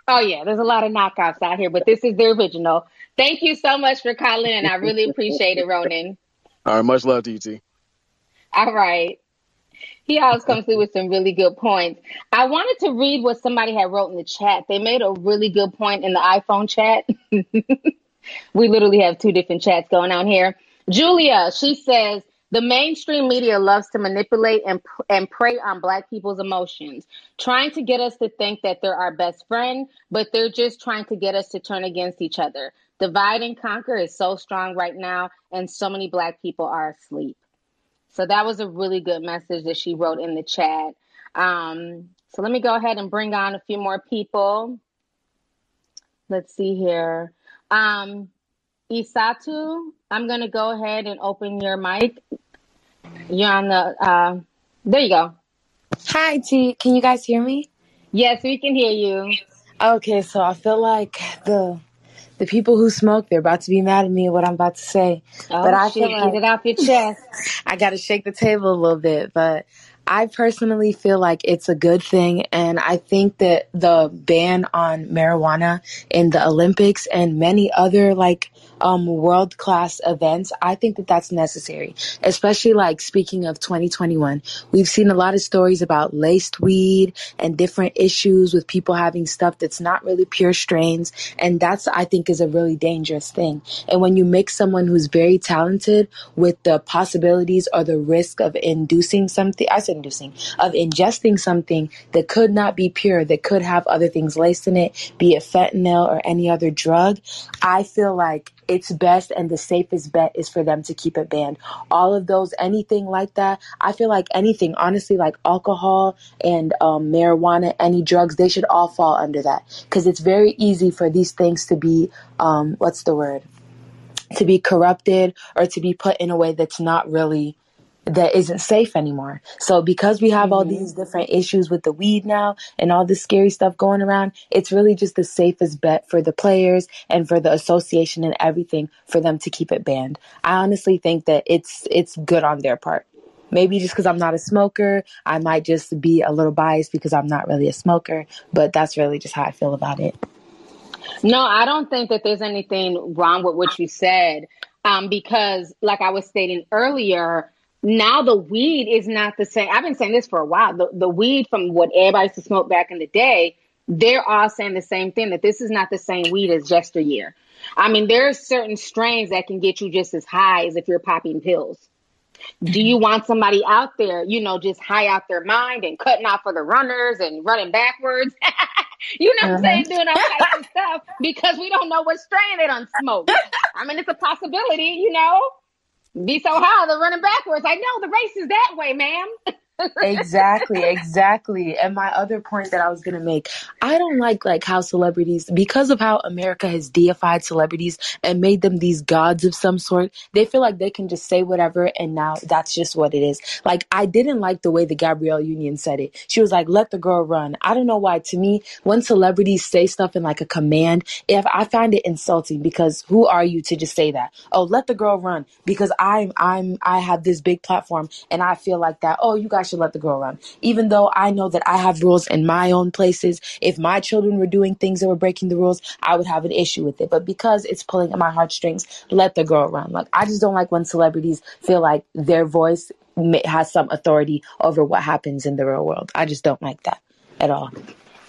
Speaker 2: Oh yeah, there's a lot of knockoffs out here, but this is the original. Thank you so much for calling in. I really appreciate it, Ronan.
Speaker 18: All right, much love to you, T.
Speaker 2: All right. He always comes through with some really good points. I wanted to read what somebody had wrote in the chat. They made a really good point in the iPhone chat. we literally have two different chats going on here. Julia, she says the mainstream media loves to manipulate and and prey on black people's emotions, trying to get us to think that they're our best friend, but they're just trying to get us to turn against each other. Divide and conquer is so strong right now, and so many black people are asleep. So that was a really good message that she wrote in the chat. Um, so let me go ahead and bring on a few more people. Let's see here. Um, Isatu, I'm going to go ahead and open your mic. You're on the, uh, there you go.
Speaker 20: Hi, T. Can you guys hear me?
Speaker 2: Yes, we can hear you.
Speaker 20: Okay, so I feel like the the people who smoke, they're about to be mad at me at what I'm about to say.
Speaker 2: Oh,
Speaker 20: but I
Speaker 2: shit,
Speaker 20: feel like
Speaker 2: get it off your chest.
Speaker 20: I got to shake the table a little bit. But I personally feel like it's a good thing. And I think that the ban on marijuana in the Olympics and many other like um, world class events, I think that that's necessary. Especially like speaking of 2021, we've seen a lot of stories about laced weed and different issues with people having stuff that's not really pure strains. And that's, I think, is a really dangerous thing. And when you mix someone who's very talented with the possibilities or the risk of inducing something, I said inducing, of ingesting something that could not be pure, that could have other things laced in it, be it fentanyl or any other drug, I feel like it's best and the safest bet is for them to keep it banned. All of those, anything like that, I feel like anything, honestly, like alcohol and um, marijuana, any drugs, they should all fall under that because it's very easy for these things to be, um, what's the word? To be corrupted or to be put in a way that's not really that isn't safe anymore. So because we have all
Speaker 2: Mm-hmm.
Speaker 20: these different issues with the weed now and all this scary stuff going around, it's really just the safest bet for the players and for the association and everything for them to keep it banned. I honestly think that it's it's good on their part. Maybe just because I'm not a smoker, I might just be a little biased because I'm not really a smoker, but that's really just how I feel about it.
Speaker 2: No, I don't think that there's anything wrong with what you said. Um, because like I was stating earlier, now the weed is not the same. I've been saying this for a while. The the weed from what everybody used to smoke back in the day, they're all saying the same thing that this is not the same weed as yesteryear. I mean, there are certain strains that can get you just as high as if you're popping pills. Do you mm-hmm. want somebody out there, you know, just high out their mind and cutting off for the runners and running backwards? you know what I'm saying? Uh-huh. Doing all types of stuff because we don't know what strain they done smoke. I mean, it's a possibility, you know. Be so high, they're running backwards. I know the race is that way, ma'am.
Speaker 20: exactly, exactly. And my other point that I was gonna make, I don't like like how celebrities, because of how America has deified celebrities and made them these gods of some sort, they feel like they can just say whatever and now that's just what it is. Like I didn't like the way the Gabrielle Union said it. She was like, "Let the girl run." I don't know why. To me, when celebrities say stuff in like a command, if I find it insulting because who are you to just say that? Oh, let the girl run because I'm I'm I have this big platform and I feel like that. Oh, you guys should let the girl run. Even though I know that I have rules in my own places. If my children were doing things that were breaking the rules, I would have an issue with it. But because it's pulling at my heartstrings, let the girl run. Like I just don't like when celebrities feel like their voice has some authority over what happens in the real world. I just don't like that at all.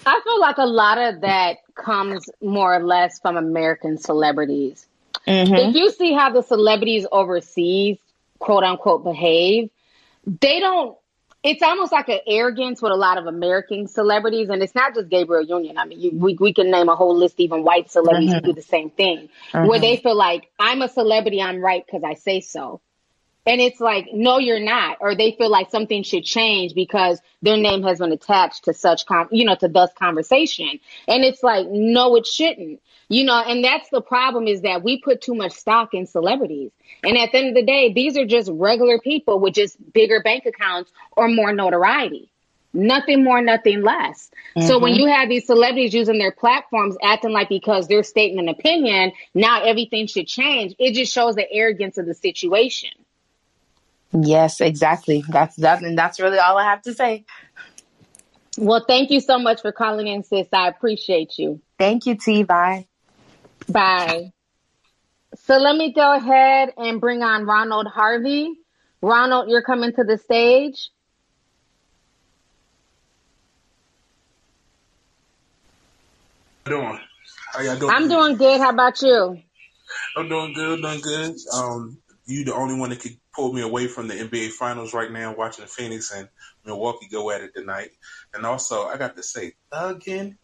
Speaker 2: I feel like a lot of that comes more or less from American celebrities. Mm-hmm. If you see how the celebrities overseas, quote unquote, behave, they don't. It's almost like an arrogance with a lot of American celebrities, and it's not just Gabrielle Union. I mean, you, we we can name a whole list, even white celebrities who
Speaker 20: Mhm.
Speaker 2: do the same thing, where
Speaker 20: Mhm.
Speaker 2: they feel like I'm a celebrity, I'm right because I say so. And it's like, no, you're not. Or they feel like something should change because their name has been attached to such, com- you know, to thus conversation. And it's like, no, it shouldn't. You know, and that's the problem is that we put too much stock in celebrities. And at the end of the day, these are just regular people with just bigger bank accounts or more notoriety. Nothing more, nothing less. So when
Speaker 20: Mhm.
Speaker 2: you have these celebrities using their platforms acting like because they're stating an opinion, now everything should change, it just shows the arrogance of the situation.
Speaker 20: Yes, exactly. That's that, and that's really all I have to say.
Speaker 2: Well, thank you so much for calling in, sis. I appreciate you.
Speaker 20: Thank you, T. Bye.
Speaker 2: Bye. So let me go ahead and bring on Ronald Harvey. Ronald, you're coming to the stage.
Speaker 21: doing? How y'all doing?
Speaker 2: I'm doing good. How about you?
Speaker 21: I'm doing good, doing good. Um, you the only one that could pull me away from the NBA Finals right now, watching Phoenix and Milwaukee go at it tonight. And also, I got to say, thugging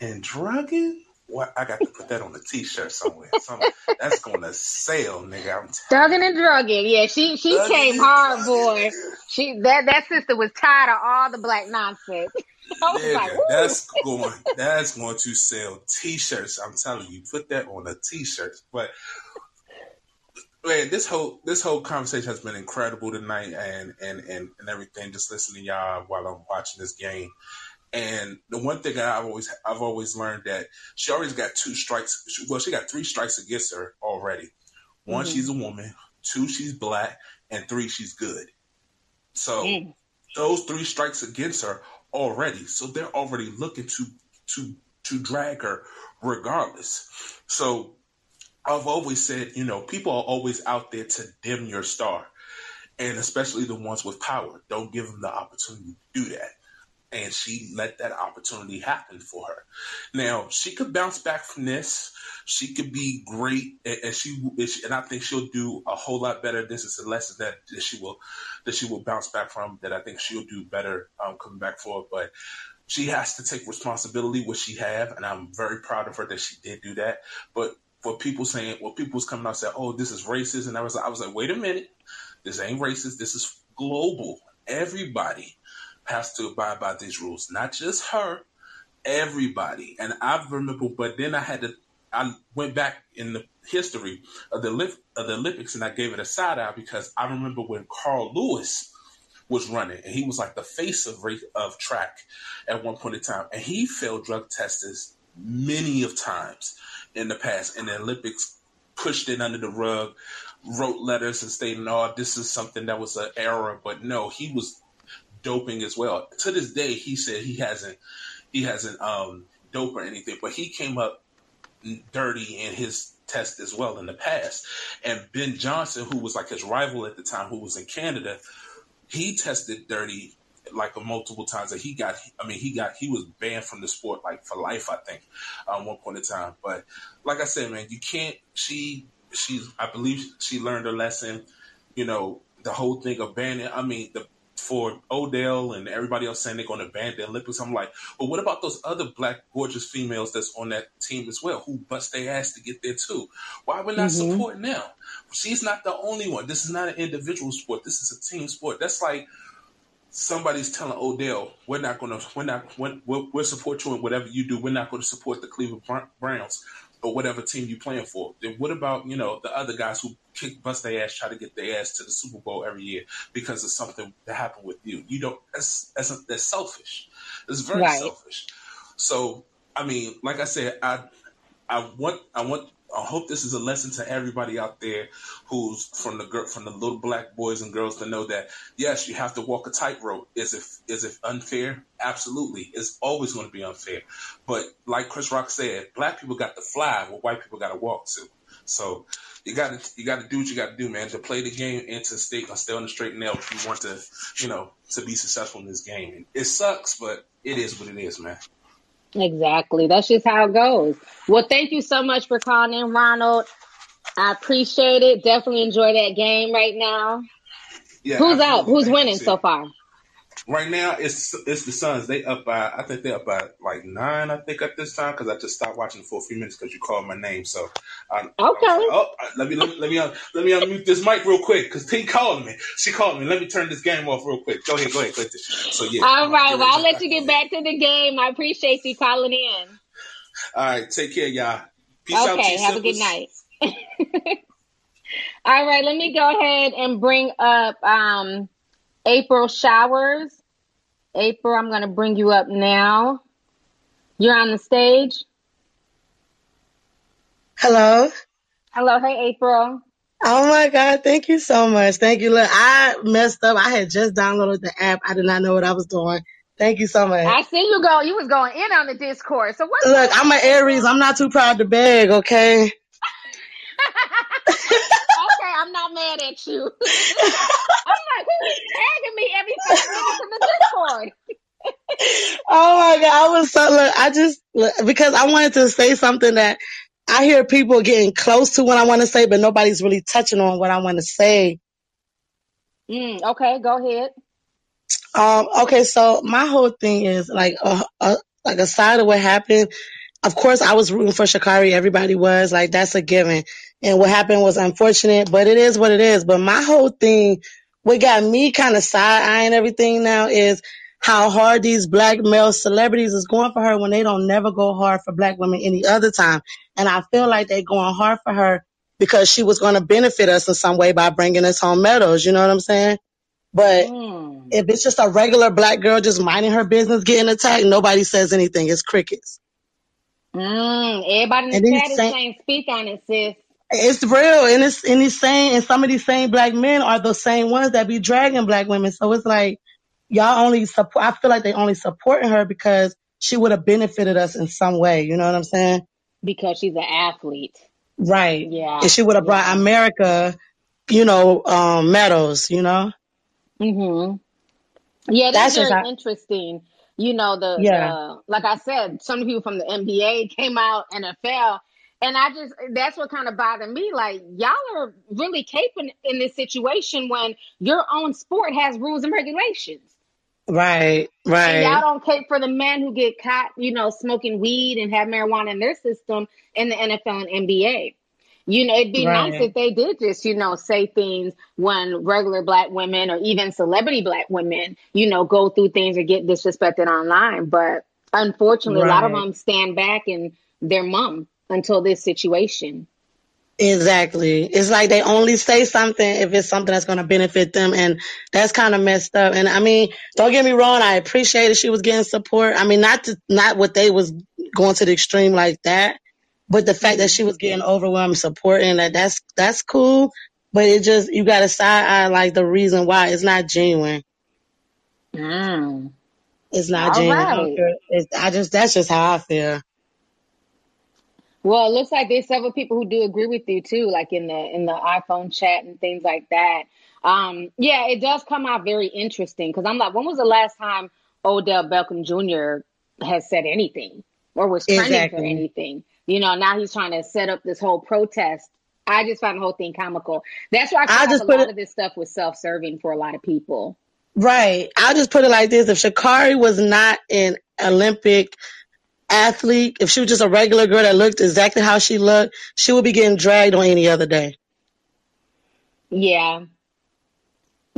Speaker 21: and drugging. What I got to put that on a T-shirt somewhere. Some, that's gonna sell, nigga. I'm
Speaker 2: Thugging and drugging. Yeah, she she
Speaker 21: Thugging
Speaker 2: came hard, boy. She that that sister was tired of all the black nonsense. I like,
Speaker 21: Nigga, that's going that's going to sell t-shirts. I'm telling you, put that on a t-shirt. But man, this whole this whole conversation has been incredible tonight and and and, and everything. Just listening to y'all while I'm watching this game. And the one thing I've always I've always learned that she always got two strikes. Well, she got three strikes against her already. One,
Speaker 2: Mhm.
Speaker 21: she's a woman. Two, she's black, and three, she's good. So
Speaker 2: Mm.
Speaker 21: those three strikes against her already. So they're already looking to to to drag her regardless. So I've always said, you know, people are always out there to dim your star, and especially the ones with power. Don't give them the opportunity to do that. And she let that opportunity happen for her. Now she could bounce back from this. She could be great, and, she and I think she'll do a whole lot better. This is a lesson that, she will that she will bounce back from. That I think she'll do better um, coming back for. But she has to take responsibility, which she have, and I'm very proud of her that she did do that. But for people saying, well, people was coming out said, oh, this is racist, and I was, I was like, wait a minute, this ain't racist. This is global. Everybody has to abide by these rules, not just her. Everybody. And I remember, but then I had to. I went back in the history of the of the Olympics, and I gave it a side eye because I remember when Carl Lewis was running, and he was like the face of of track at one point in time, and he failed drug tests many of times in the past, and the Olympics pushed it under the rug, wrote letters and stating, "Oh, this is something that was an error," but no, he was doping as well. To this day, he said he hasn't he hasn't um, dope or anything, but he came up dirty in his test as well in the past. And Ben Johnson, who was like his rival at the time, who was in Canada, he tested dirty like multiple times that he got i mean he got he was banned from the sport like for life i think um one point in time but like i said man you can't she she's i believe she learned her lesson you know the whole thing of banning i mean the for Odell and everybody else saying they're going to ban the Olympics, I'm like, but what about those other black gorgeous females that's on that team as well who bust their ass to get there too? Why we're not
Speaker 2: Mhm.
Speaker 21: supporting them? She's not the only one. This is not an individual sport. This is a team sport. That's like somebody's telling Odell, we're not going to, we're not, we're, we'll, we'll support you in whatever you do. We're not going to support the Cleveland Browns or whatever team you're playing for. Then what about, you know, the other guys who kick, bust their ass, try to get their ass to the Super Bowl every year because of something that happened with you? You don't, that's, that's, that's selfish. It's very
Speaker 2: Right.
Speaker 21: selfish. So, I mean, like I said, I, I want, I want, I hope this is a lesson to everybody out there who's from the girl, from the little black boys and girls to know that yes, you have to walk a tightrope. Is it is it unfair? Absolutely, it's always going to be unfair. But like Chris Rock said, black people got to fly, where white people got to walk to. So you got to you got to do what you got to do, man, to play the game and to stay stay on the straight and narrow if you want to, you know, to be successful in this game. And it sucks, but it is what it is, man.
Speaker 2: Exactly. That's just how it goes. Well, thank you so much for calling in, Ronald. I appreciate it. Definitely enjoy that game right now.
Speaker 21: Yeah,
Speaker 2: Who's
Speaker 21: absolutely.
Speaker 2: Who's winning so far?
Speaker 21: Right now, it's it's the Suns. They up by I think they up by like nine. I think at this time because I just stopped watching for a few minutes because you called my name. So I,
Speaker 2: Okay.
Speaker 21: oh, let me let me let me, let me unmute this mic real quick because T called me. She called me. Let me turn this game off real quick. Go ahead, go ahead, Clinton. So yeah.
Speaker 2: All right. Well, I'll let you get back to the game. I appreciate you calling in.
Speaker 21: All right, take care, y'all. Peace out,
Speaker 2: Okay. Have a good night. All right. Let me go ahead and bring up um, April Showers. April, I'm going to bring you up now. You're on the stage.
Speaker 22: Hello.
Speaker 2: Hello. Hey, April.
Speaker 22: Oh my God. Thank you so much. Thank you. Look, I messed up. I had just downloaded the app. I did not know what I was doing. Thank you so much.
Speaker 2: I see you go. You was going in on the Discord. So what's
Speaker 22: Look, I'm an Aries. I'm not too proud to beg, okay?
Speaker 2: I'm not mad at you. I'm like, who is tagging me every five minutes in the Discord?
Speaker 22: Oh my God. I was so, look, I just, look, because I wanted to say something that I hear people getting close to what I want to say, but nobody's really touching on what I want to say.
Speaker 2: Mm, okay, go ahead.
Speaker 22: Um, okay, so my whole thing is like, a, uh, like aside of what happened, of course I was rooting for Sha'Carri. Everybody was like, that's a given. And what happened was unfortunate, but it is what it is. But my whole thing, what got me kind of side eyeing everything now is how hard these black male celebrities is going for her when they don't never go hard for black women any other time. And I feel like they going hard for her because she was going to benefit us in some way by bringing us home medals. You know what I'm saying? But
Speaker 2: Mm.
Speaker 22: if it's just a regular black girl just minding her business getting attacked, nobody says anything. It's crickets.
Speaker 2: Mm, everybody in the chat is saying, speak on it, sis.
Speaker 22: It's real, and it's and these same and some of these same black men are the same ones that be dragging black women. So it's like y'all only support. I feel like they only supporting her because she would have benefited us in some way. You know what I'm saying?
Speaker 2: Because she's an athlete.
Speaker 22: Right.
Speaker 2: Yeah.
Speaker 22: And she would have brought
Speaker 2: Yeah.
Speaker 22: America, you know, um, medals, you know?
Speaker 2: Mhm. Yeah, that's
Speaker 22: That's
Speaker 2: very interesting. You know, the
Speaker 22: yeah.
Speaker 2: the like I said, some people from the NBA came out NFL, and I just that's what kind of bothered me. Like y'all are really caping in this situation when your own sport has rules and regulations.
Speaker 22: Right,
Speaker 2: And y'all don't cape for the men who get caught, you know, smoking weed and have marijuana in their system in the NFL and NBA. You know, it'd be nice if they did just, you know, say things when regular black women or even celebrity black women, you know, go through things or get disrespected online. But unfortunately, a lot of them stand back and they're mum until this situation.
Speaker 22: Exactly. It's like they only say something if it's something that's going to benefit them. And that's kind of messed up. And I mean, don't get me wrong. I appreciated she was getting support. I mean, not to, not what they was going to the extreme like that, but the fact that she was getting overwhelmed support and that that's, that's cool. But it just, you got to side eye like the reason why it's not genuine.
Speaker 2: Mm.
Speaker 22: It's not
Speaker 2: All
Speaker 22: genuine.
Speaker 2: Right.
Speaker 22: It's, I just, that's just how I feel.
Speaker 2: Well, it looks like there's several people who do agree with you too, like in the in the iPhone chat and things like that. Um, yeah, it does come out very interesting because I'm like, when was the last time Odell Beckham Jr. has said anything or was trending for anything? You know, now he's trying to set up this whole protest. I just find the whole thing comical. That's why I
Speaker 22: I just
Speaker 2: a
Speaker 22: put
Speaker 2: lot
Speaker 22: it,
Speaker 2: of this stuff was self-serving for a lot of people.
Speaker 22: right. I'll just put it like this. If Sha'Carri was not an Olympic athlete, if she was just a regular girl that looked exactly how she looked, she would be getting dragged on any other day.
Speaker 2: Yeah.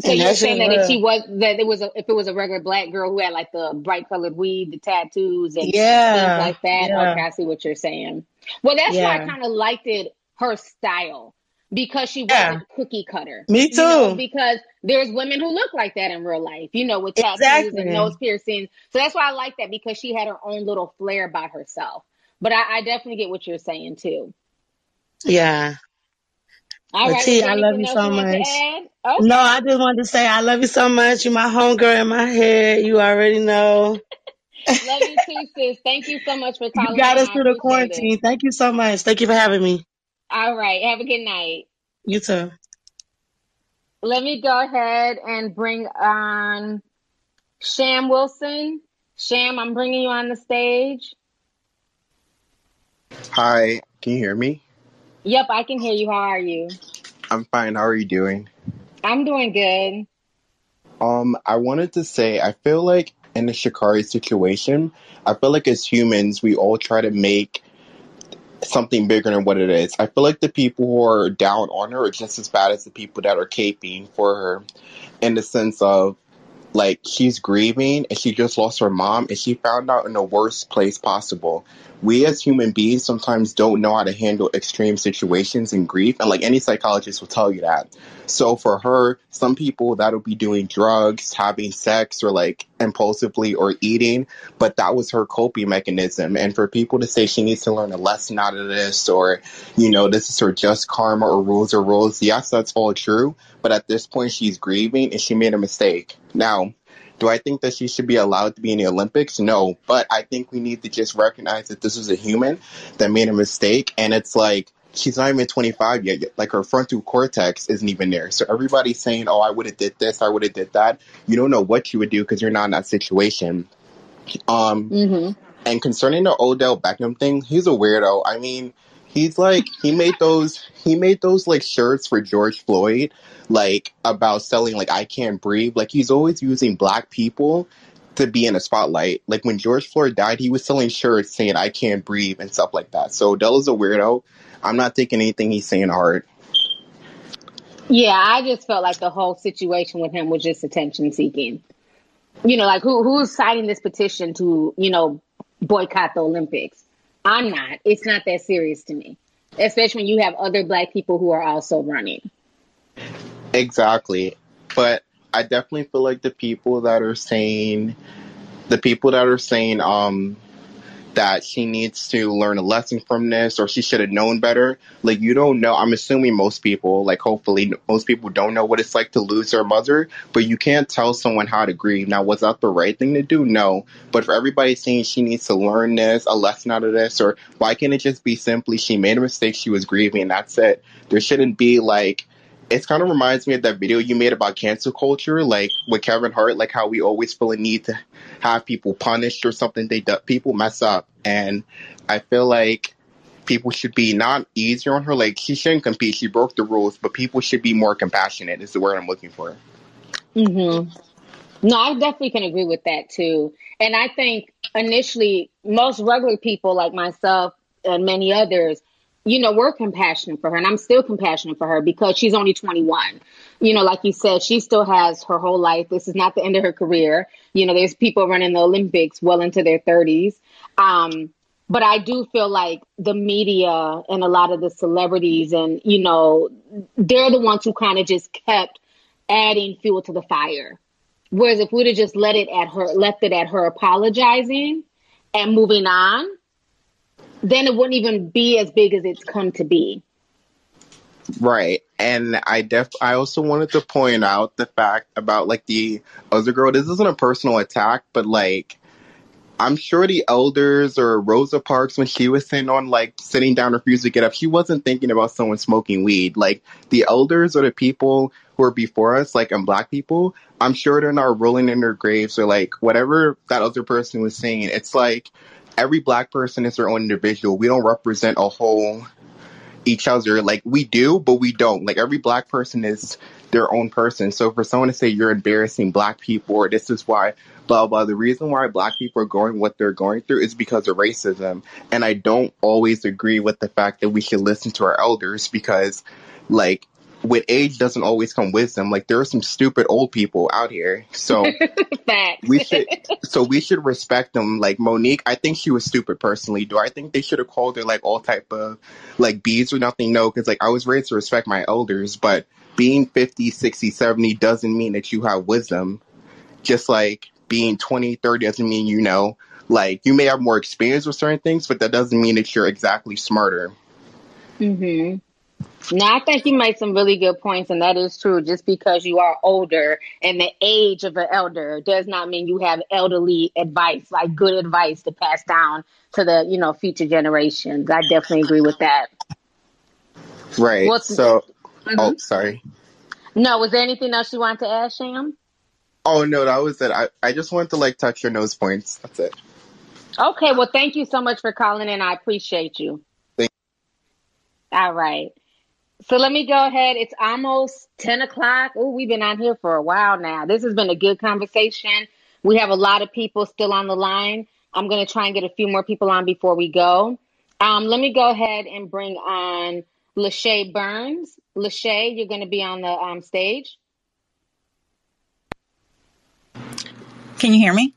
Speaker 2: So
Speaker 22: And
Speaker 2: you're saying that if she was that it was a if it was a regular black girl who had like the bright colored weed, the tattoos and things
Speaker 22: Yeah.
Speaker 2: like that.
Speaker 22: Yeah.
Speaker 2: Okay, I see what you're saying. Well, that's why I kind of liked it her style because she
Speaker 22: Yeah.
Speaker 2: wasn't cookie cutter.
Speaker 22: Me
Speaker 2: You know,
Speaker 22: too.
Speaker 2: because there's women who look like that in real life, you know, with tattoos and nose piercings. So that's why I like that because she had her own little flair about herself. But I, I definitely get what you're saying too.
Speaker 22: Yeah.
Speaker 2: All right,
Speaker 22: T, I love you so
Speaker 2: you wanted to
Speaker 22: much.
Speaker 2: Okay.
Speaker 22: No, I just wanted to say I love you so much. You're my homegirl in my head. You already know.
Speaker 2: Love you too, sis. Thank you so much for
Speaker 22: talking.
Speaker 2: You
Speaker 22: got us through the
Speaker 2: appreciate it.
Speaker 22: quarantine. Thank you so much. Thank you for having me.
Speaker 2: All right. Have a good night.
Speaker 22: You too.
Speaker 2: Let me go ahead and bring on Sham Wilson. Sham, I'm bringing you on the stage.
Speaker 23: Hi, can you hear me?
Speaker 2: Yep, I can hear you. How are you?
Speaker 23: I'm fine. How are you doing?
Speaker 2: I'm doing good.
Speaker 23: Um, I wanted to say I feel like in the Sha'Carri situation, I feel like as humans, we all try to make something bigger than what it is. I feel like the people who are down on her are just as bad as the people that are caping for her in the sense of like she's grieving and she just lost her mom and she found out in the worst place possible. We as human beings sometimes don't know how to handle extreme situations and grief and like any psychologist will tell you that. So for her, some people that'll be doing drugs, having sex or like impulsively or eating, but that was her coping mechanism. And for people to say she needs to learn a lesson out of this or, you know, this is her just karma or rules or rules, yes, that's all true. But at this point she's grieving and she made a mistake. Now, do I think that she should be allowed to be in the Olympics? No, but I think we need to just recognize that this is a human that made a mistake, and it's like she's not even 25 yet. Like her frontal cortex isn't even there. So everybody's saying, "Oh, I would have did this, I would have did that." You don't know what you would do because you're not in that situation. Um,
Speaker 2: Mm-hmm.
Speaker 23: and concerning the Odell Beckham thing, he's a weirdo. I mean, he's like he made those he made those like shirts for George Floyd, like about selling like I can't breathe. Like he's always using black people to be in a spotlight. Like when George Floyd died, he was selling shirts saying I can't breathe and stuff like that. So Odell is a weirdo. I'm not taking anything he's saying hard.
Speaker 2: Yeah, I just felt like the whole situation with him was just attention seeking. You know, like who who's signing this petition to, you know, boycott the Olympics? I'm not. It's not that serious to me. Especially when you have other black people who are also running.
Speaker 23: Exactly. But I definitely feel like the people that are saying the people that are saying um that she needs to learn a lesson from this or she should have known better. Like, you don't know. I'm assuming most people, like, hopefully, most people don't know what it's like to lose their mother, but you can't tell someone how to grieve. Now, was that the right thing to do? No. But for everybody saying she needs to learn this, a lesson out of this, or why can't it just be simply she made a mistake, she was grieving, and that's it? There shouldn't be, like, it kind of reminds me of that video you made about cancel culture, like with Kevin Hart, like how we always feel a need to have people punished or something. They do, people mess up, and I feel like people should be not easier on her. Like she shouldn't compete; she broke the rules, but people should be more compassionate. Is the word I'm looking for.
Speaker 2: hmm No, I definitely can agree with that too. And I think initially, most regular people like myself and many others, you know, we're compassionate for her. And I'm still compassionate for her because she's only 21. You know, like you said, she still has her whole life. This is not the end of her career. You know, there's people running the Olympics well into their 30s. Um, but I do feel like the media and a lot of the celebrities and, you know, they're the ones who kind of just kept adding fuel to the fire. Whereas if we'd have just let it at her, left it at her apologizing and moving on, then it wouldn't even be as big as it's come to be.
Speaker 23: Right. And I def I also wanted to point out the fact about like the other girl. This isn't a personal attack, but like I'm sure the elders or Rosa Parks when she was sitting on like sitting down refused to get up, she wasn't thinking about someone smoking weed. Like the elders or the people who are before us, like and black people, I'm sure they're not rolling in their graves or like whatever that other person was saying. It's like every black person is their own individual. We don't represent a whole each other. Like we do, but we don't. Like every black person is their own person. So for someone to say you're embarrassing black people or this is why blah blah, the reason why black people are going what they're going through is because of racism. And I don't always agree with the fact that we should listen to our elders because like with age doesn't always come wisdom. Like there are some stupid old people out here. So we should so we should respect them. Like monique i think she was stupid personally. Do i think they should have called her like all type of like bees or nothing? No because like i was raised to respect my elders but being 50 60 70 doesn't mean that you have wisdom. Just like being 20 30 doesn't mean you know. Like you may have more experience with certain things but that doesn't mean that you're exactly smarter.
Speaker 2: Hmm No, I think you made some really good points, and that is true. Just because you are older and the age of an elder does not mean you have elderly advice, like good advice to pass down to the you know future generations. I definitely agree with that.
Speaker 23: right
Speaker 2: What's
Speaker 23: so
Speaker 2: hmm
Speaker 23: oh sorry
Speaker 2: no? Was there anything else you wanted to add, Sham?
Speaker 23: oh no that was it i, I just wanted to like touch your nose points that's it
Speaker 2: Okay, well, thank you so much for calling in. I appreciate you.
Speaker 23: Thank-
Speaker 2: All right. So let me go ahead. It's almost 10 o'clock. Oh, we've been on here for a while now. This has been a good conversation. We have a lot of people still on the line. I'm going to try and get a few more people on before we go. Um, let me go ahead and bring on Lachey Burns. Lachey, you're going to be on the um, stage.
Speaker 24: Can you hear me?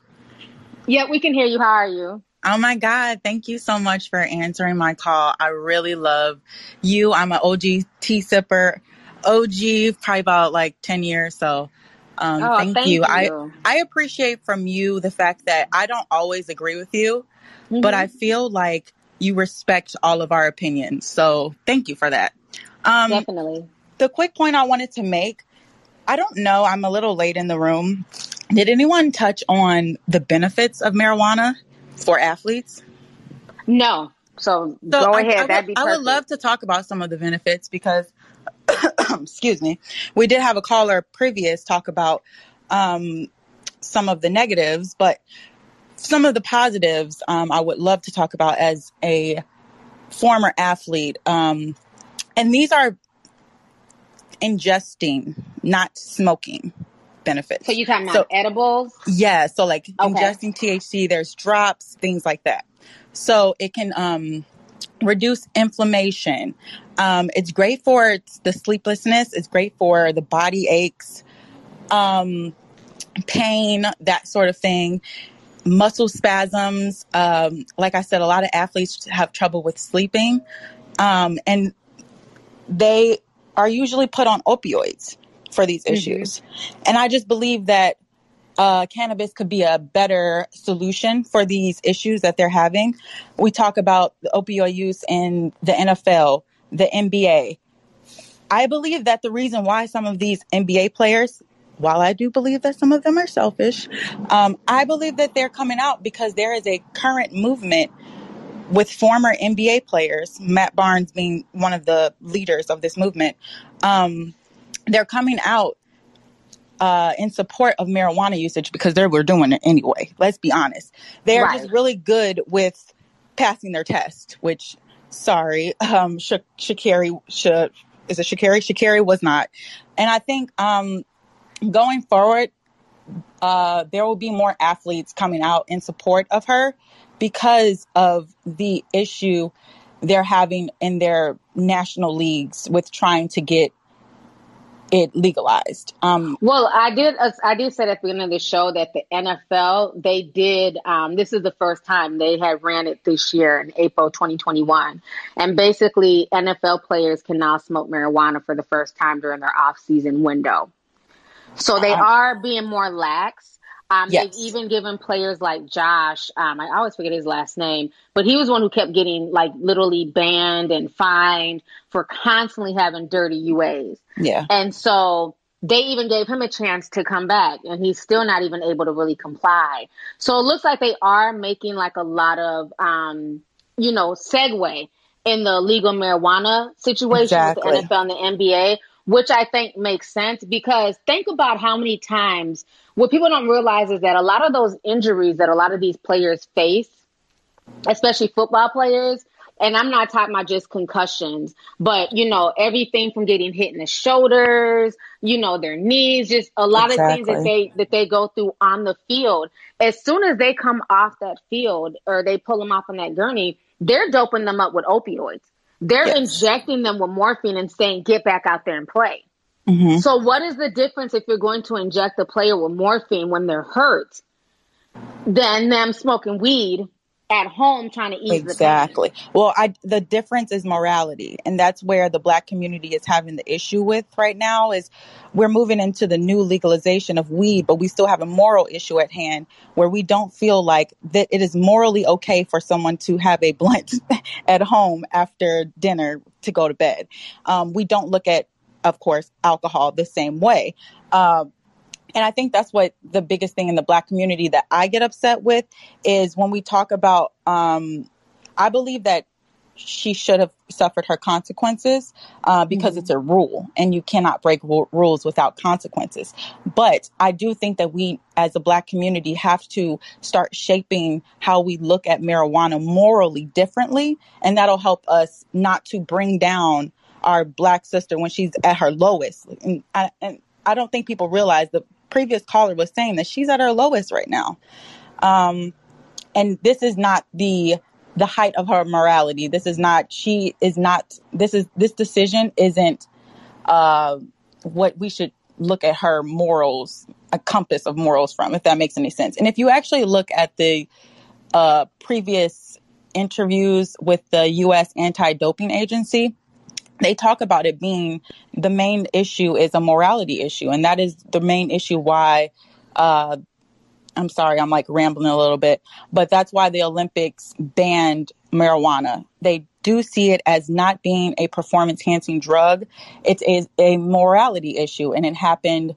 Speaker 2: Yeah, we can hear you. How are you?
Speaker 24: Oh my God. Thank you so much for answering my call. I really love you. I'm an OG tea sipper, OG, probably about like 10 years. So, um,
Speaker 2: Oh,
Speaker 24: thank
Speaker 2: thank
Speaker 24: you. I,
Speaker 2: you.
Speaker 24: I appreciate from you the fact that I don't always agree with you, but I feel like you respect all of our opinions. So thank you for that. Um,
Speaker 2: Definitely.
Speaker 24: the quick point I wanted to make I don't know. I'm a little late in the room. Did anyone touch on the benefits of marijuana for athletes?
Speaker 2: No. So
Speaker 24: So
Speaker 2: go
Speaker 24: I, I
Speaker 2: ahead.
Speaker 24: would
Speaker 2: That'd be
Speaker 24: I would love to talk about some of the benefits because excuse me, we did have a caller previous talk about um, some of the negatives, but some of the positives um, I would love to talk about as a former athlete. Um, and these are ingesting, not smoking
Speaker 2: So
Speaker 24: benefits.
Speaker 2: you talking
Speaker 24: So
Speaker 2: about edibles?
Speaker 24: yeah, so like
Speaker 2: Okay.
Speaker 24: ingesting THC, there's drops, things like that. So it can um, reduce inflammation. Um, it's great for the sleeplessness. It's great for the body aches, um, pain, that sort of thing. Muscle spasms. Um, like I said, a lot of athletes have trouble with sleeping, um, and they are usually put on opioids for these
Speaker 2: hmm
Speaker 24: issues. And I just believe that uh, cannabis could be a better solution for these issues that they're having. We talk about the opioid use in the NFL, the NBA. I believe that the reason why some of these NBA players, while I do believe that some of them are selfish, um, I believe that they're coming out because there is a current movement with former NBA players, Matt Barnes being one of the leaders of this movement. Um, they're coming out uh, in support of marijuana usage because they were doing it anyway. Let's be honest. They are
Speaker 2: Right.
Speaker 24: just really good with passing their test, which, sorry, um, Sha- Sha'Carri, Sha- is it Sha'Carri? Sha'Carri was not. And I think um, going forward, uh, there will be more athletes coming out in support of her because of the issue they're having in their national leagues with trying to get it legalized. Um,
Speaker 2: Well, I did. uh, I did say at the beginning of the show that the NFL they did. Um, this is the first time they had ran it this year in April 2021, and basically NFL players can now smoke marijuana for the first time during their off-season window. So they are being more lax. Um,
Speaker 24: yes.
Speaker 2: They've even given players like Josh, um, I always forget his last name, but he was one who kept getting like literally banned and fined for constantly having dirty UAs.
Speaker 24: Yeah.
Speaker 2: And so they even gave him a chance to come back and he's still not even able to really comply. So it looks like they are making like a lot of, um, you know, segue in the legal marijuana situation
Speaker 24: Exactly.
Speaker 2: with the NFL and the NBA, which I think makes sense because think about how many times what people don't realize is that a lot of those injuries that a lot of these players face especially football players. And I'm not talking about just concussions, but you know, everything from getting hit in the shoulders, you know, their knees, just a lot of things that they that they go through on the field. As soon as they come off that field or they pull them off on that gurney, they're doping them up with opioids. They're
Speaker 24: Yes.
Speaker 2: injecting them with morphine and saying, "Get back out there and play."
Speaker 24: hmm
Speaker 2: So, what is the difference if you're going to inject a player with morphine when they're hurt than them smoking weed at home trying to ease?
Speaker 24: Exactly. Well, I the difference is morality, and that's where the black community is having the issue with right now. Is we're moving into the new legalization of weed, but we still have a moral issue at hand where we don't feel like that it is morally okay for someone to have a blunt at home after dinner to go to bed. Um, we don't look at, of course, alcohol the same way. Um, and I think that's what the biggest thing in the black community that I get upset with is when we talk about, um, I believe that she should have suffered her consequences uh, because it's a rule and you cannot break ru- rules without consequences. But I do think that we, as a black community, have to start shaping how we look at marijuana morally differently. And that'll help us not to bring down our black sister when she's at her lowest. And I, and I don't think people realize the previous caller was saying that she's at her lowest right now. Um, and this is not the the height of her morality. This is not she is not this is this decision isn't uh what we should look at her morals a compass of morals from if that makes any sense. And if you actually look at the uh previous interviews with the US anti-doping agency, they talk about it being the main issue is a morality issue and that is the main issue why uh I'm sorry, I'm like rambling a little bit, but that's why the Olympics banned marijuana. They do see it as not being a performance enhancing drug. It is a morality issue and it happened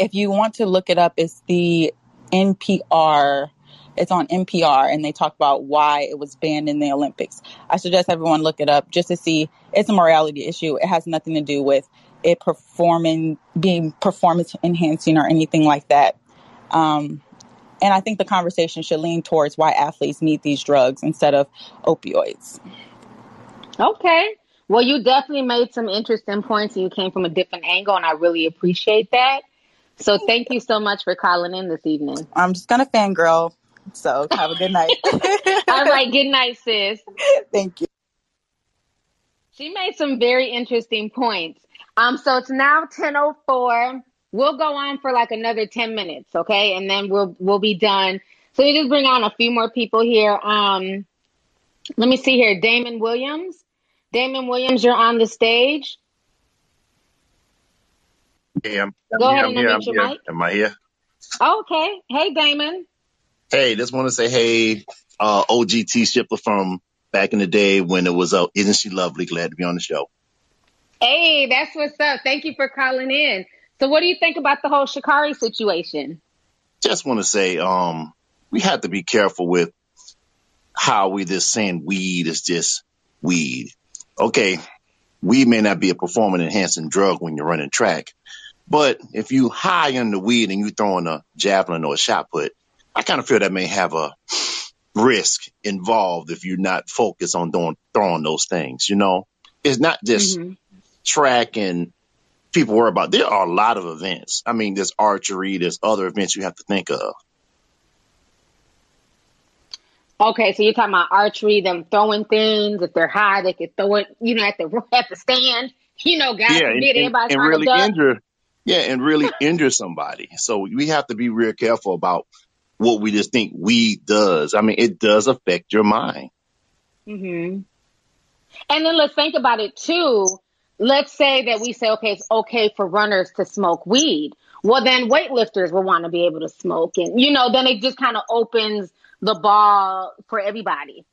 Speaker 24: if you want to look it up, it's the NPR. It's on NPR, and they talk about why it was banned in the Olympics. I suggest everyone look it up just to see. It's a morality issue. It has nothing to do with it performing, being performance enhancing or anything like that. Um, and I think the conversation should lean towards why athletes need these drugs instead of opioids.
Speaker 2: Okay. Well, you definitely made some interesting points and you came from a different angle, and I really appreciate that. So, thank you so much for calling in this evening.
Speaker 24: I'm just gonna fangirl. So have a good night.
Speaker 2: All right. Good night, sis.
Speaker 24: Thank you.
Speaker 2: She made some very interesting points. Um, so it's now 10:04. We'll go on for like another 10 minutes, okay? And then we'll we'll be done. So we just bring on a few more people here. Um, let me see here. Damon Williams. Damon Williams, you're on the stage.
Speaker 25: Yeah, I'm, I'm
Speaker 2: Go
Speaker 25: here.
Speaker 2: ahead
Speaker 25: I'm
Speaker 2: and
Speaker 25: here. I'm
Speaker 2: unmute your
Speaker 25: here.
Speaker 2: mic.
Speaker 25: Am I here?
Speaker 2: Okay. Hey, Damon.
Speaker 25: Hey, just want to say, hey, uh, OG tea sipper from back in the day when it was, uh, isn't she lovely? Glad to be on the show.
Speaker 2: Hey, that's what's up. Thank you for calling in. So, what do you think about the whole Sha'Carri situation?
Speaker 25: Just want to say, um, we have to be careful with how we just saying weed is just weed. Okay, weed may not be a performance enhancing drug when you're running track, but if you high on the weed and you throwing a javelin or a shot put, I kind of feel that may have a risk involved if you're not focused on doing throwing those things. You know, it's not just
Speaker 2: hmm
Speaker 25: track and people worry about. There are a lot of events. I mean, there's archery, there's other events you have to think of.
Speaker 2: Okay, so you're talking about archery, them throwing things. If they're high, they could throw it, you know, at the at the stand. You know, guys,
Speaker 25: Yeah, and, and, and really injure. Yeah, and really injure somebody. So we have to be real careful about what we just think weed does. I mean, it does affect your mind.
Speaker 2: Mm-hmm. And then let's think about it too. Let's say that we say, okay, it's okay for runners to smoke weed. Well, then weightlifters will want to be able to smoke. And, you know, then it just kind of opens the ball for everybody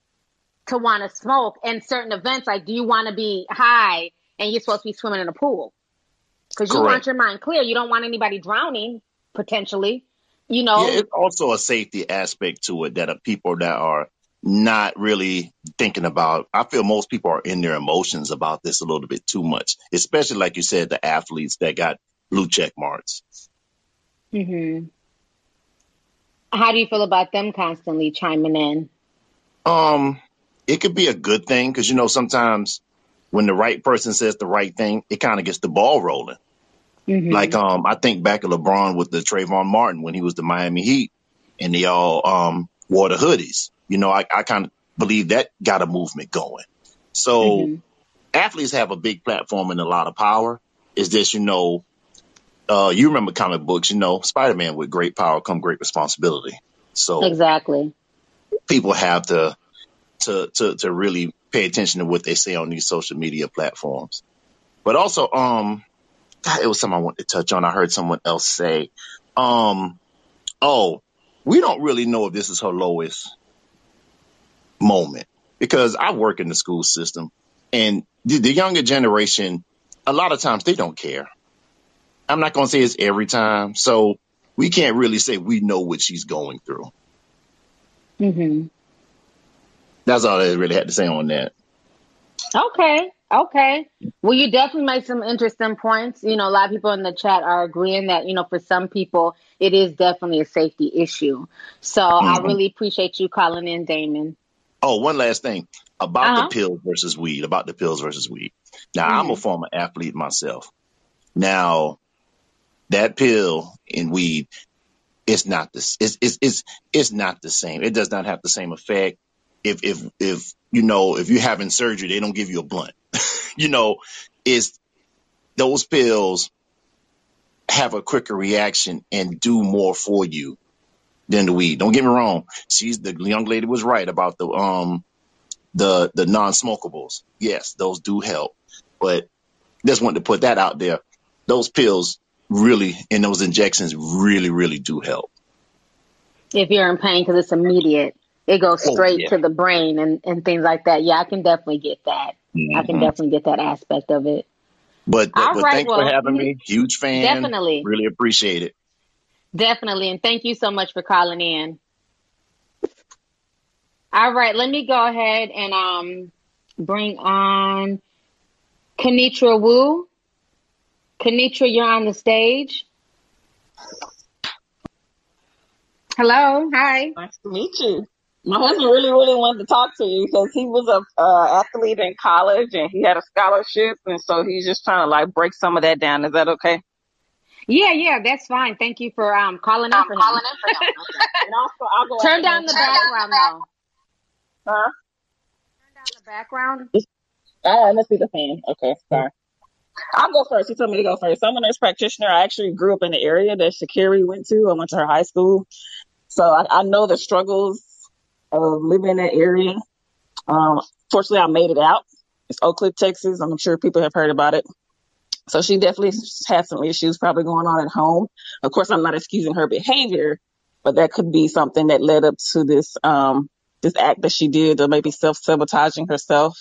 Speaker 2: to want to smoke. And certain events, like, do you want to be high and you're supposed to be swimming in a pool? Because you want your mind clear. You don't want anybody drowning, potentially, you
Speaker 25: Yeah, it's also a safety aspect to it that are people that are not really thinking about. I feel most people are in their emotions about this a little bit too much, especially like you said, the athletes that got blue check marks.
Speaker 2: hmm How do you feel about them constantly chiming in?
Speaker 25: Um, it could be a good thing because you know sometimes when the right person says the right thing, it kind of gets the ball rolling.
Speaker 2: Hmm
Speaker 25: Like um, I think back of LeBron with the Trayvon Martin when he was the Miami Heat, and they all um wore the hoodies. You know, I, I kind of believe that got a movement going. So
Speaker 2: hmm
Speaker 25: athletes have a big platform and a lot of power. Is just you know, uh, you remember comic books, you know, Spider Man with great power come great responsibility. So
Speaker 2: Exactly.
Speaker 25: people have to to to to really pay attention to what they say on these social media platforms. But also, um, God, it was something I wanted to touch on. I heard someone else say, um, oh, we don't really know if this is her lowest moment because I work in the school system and the, the younger generation, a lot of times they don't care. I'm not going to say it's every time. So we can't really say we know what she's going through.
Speaker 2: hmm
Speaker 25: That's all I really had to say on that.
Speaker 2: Okay. Okay. Well, you definitely made some interesting points. You know, a lot of people in the chat are agreeing that, you know, for some people, it is definitely a safety issue. So I
Speaker 25: Mhm.
Speaker 2: really appreciate you calling in, Damon.
Speaker 25: Oh, one last thing about
Speaker 2: Uh
Speaker 25: the pills versus weed, about the pills versus weed. Now, I'm a
Speaker 2: hmm
Speaker 25: former athlete myself. Now, that pill and weed, it's not this, it's, it's, it's, it's not the same. It does not have the same effect. If, if, if, you know, if you're having surgery, they don't give you a blunt. You know, it's those pills have a quicker reaction and do more for you than the weed. Don't get me wrong. She's the young lady was right about the, um, the the non-smokables. Yes, those do help, but just wanted to put that out there. Those pills really and those injections really really do help.
Speaker 2: If you're in pain, because it's immediate, it goes
Speaker 25: Oh
Speaker 2: straight
Speaker 25: yeah.
Speaker 2: to the brain and, and things like that. Yeah, I can definitely get that. I can
Speaker 25: hmm
Speaker 2: definitely get that aspect of it.
Speaker 25: But but,
Speaker 2: All
Speaker 25: but
Speaker 2: right.
Speaker 25: thanks for having me. Huge fan.
Speaker 2: definitely.
Speaker 25: Really appreciate it.
Speaker 2: Definitely. And thank you so much for calling in. All right. Let me go ahead and um bring on Kenitra Wu. Kenitra, you're on the stage. Hello. Hi.
Speaker 26: Nice to meet you. My husband really, really wanted to talk to you because he was a uh, athlete in college and he had a scholarship, and so he's just trying to like break some of that down. Is that okay?
Speaker 2: Yeah, yeah, that's fine. Thank you for um calling in
Speaker 26: Um,
Speaker 2: for him.
Speaker 26: calling in for him. Okay. And also, I'll go
Speaker 2: Turn down the
Speaker 26: Turn down the
Speaker 2: background though.
Speaker 26: Huh?
Speaker 2: Turn down the background.
Speaker 26: Ah, let's be the fan. Okay, sorry. I'll go first. He told me to go first. I'm a nurse practitioner. I actually grew up in the area that Sha'Carri went to. I went to her high school. So I, I know the struggles of living in that area. Um, fortunately, I made it out. It's Oak Cliff, Texas. I'm sure people have heard about it. So she definitely had some issues probably going on at home. Of course, I'm not excusing her behavior, but that could be something that led up to this um this act that she did, or maybe self sabotaging herself.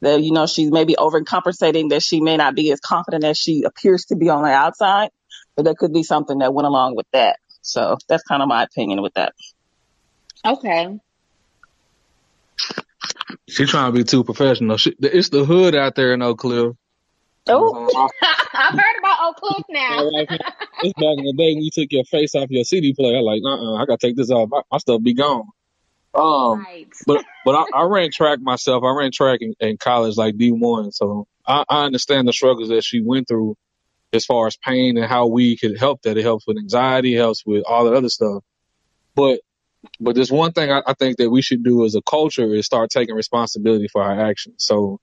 Speaker 26: That you know she's maybe overcompensating that she may not be as confident as she appears to be on the outside, but that could be something that went along with that. So that's kind of my opinion with that.
Speaker 2: Okay.
Speaker 27: She trying to be too professional. She, it's the hood out there in Oak Cliff.
Speaker 2: Oh, I've heard about Oak Cliff now.
Speaker 27: It's back in the day when you took your face off your CD player. I like, uh, uh I gotta take this off. My, my stuff be gone. Um,
Speaker 2: Right.
Speaker 27: but but I, I ran track myself. I ran track in, in college, like D one. So I, I understand the struggles that she went through as far as pain and how we could help that. It helps with anxiety, helps with all the other stuff. But but there's one thing I, I think that we should do as a culture is start taking responsibility for our actions. So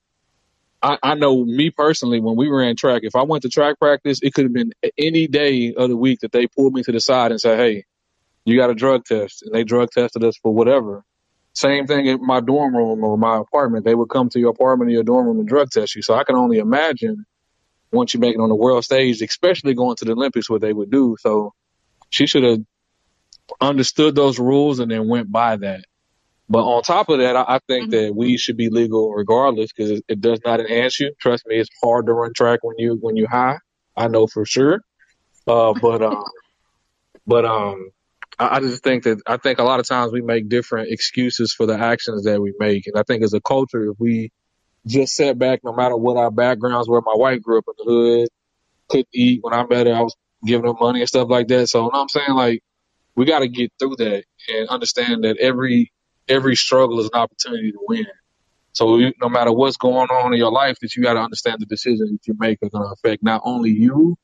Speaker 27: I, I know me personally, when we ran track, if I went to track practice, it could have been any day of the week that they pulled me to the side and said, Hey, you got a drug test. And they drug tested us for whatever. Same thing in my dorm room or my apartment. They would come to your apartment or your dorm room and drug test you. So I can only imagine once you make it on the world stage, especially going to the Olympics, what they would do. So she should have understood those rules and then went by that. But on top of that, I, I think that weed should be legal regardless because it, it does not enhance you. Trust me, it's hard to run track when you when you high. I know for sure. Uh, but um, but um, I, I just think that I think a lot of times we make different excuses for the actions that we make, and I think as a culture, if we just sat back, no matter what our backgrounds were, my wife grew up in the hood, couldn't eat. When I met her, I was giving her money and stuff like that. So, you know what I'm saying? Like, we got to get through that and understand that every every struggle is an opportunity to win. So you, no matter what's going on in your life, that you got to understand the decisions that you make are going to affect not only you,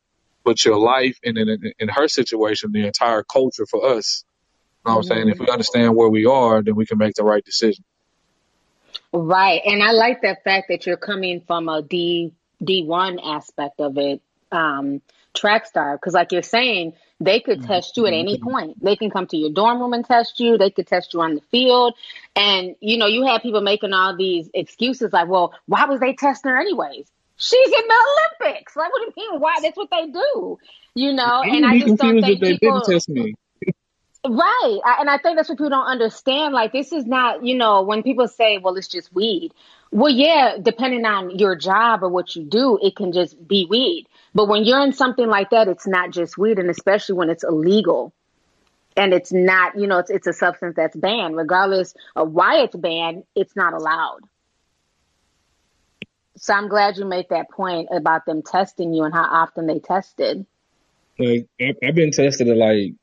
Speaker 27: but your life and in, in, in her situation, the entire culture for us. You know what I'm saying? If we understand where we are, then we can make the right decision.
Speaker 2: Right. And I like that fact that you're coming from a D D1 aspect of it, um, track star. Because, like you're saying, they could mm-hmm. test you at any mm-hmm. point. They can come to your dorm room and test you. They could test you on the field. And, you know, you have people making all these excuses like, well, why was they testing her anyways? She's in the Olympics. Like, what do you mean? Why? That's what they do, you know? And I just don't think
Speaker 27: they
Speaker 2: people.
Speaker 27: didn't test me.
Speaker 2: Right. I, and I think that's what people don't understand. Like, this is not, you know, when people say, well, it's just weed. Well, yeah, depending on your job or what you do, it can just be weed. But when you're in something like that, it's not just weed, and especially when it's illegal and it's not, you know, it's, it's a substance that's banned. Regardless of why it's banned, it's not allowed. So I'm glad you made that point about them testing you and how often they tested.
Speaker 27: Like I've been tested at like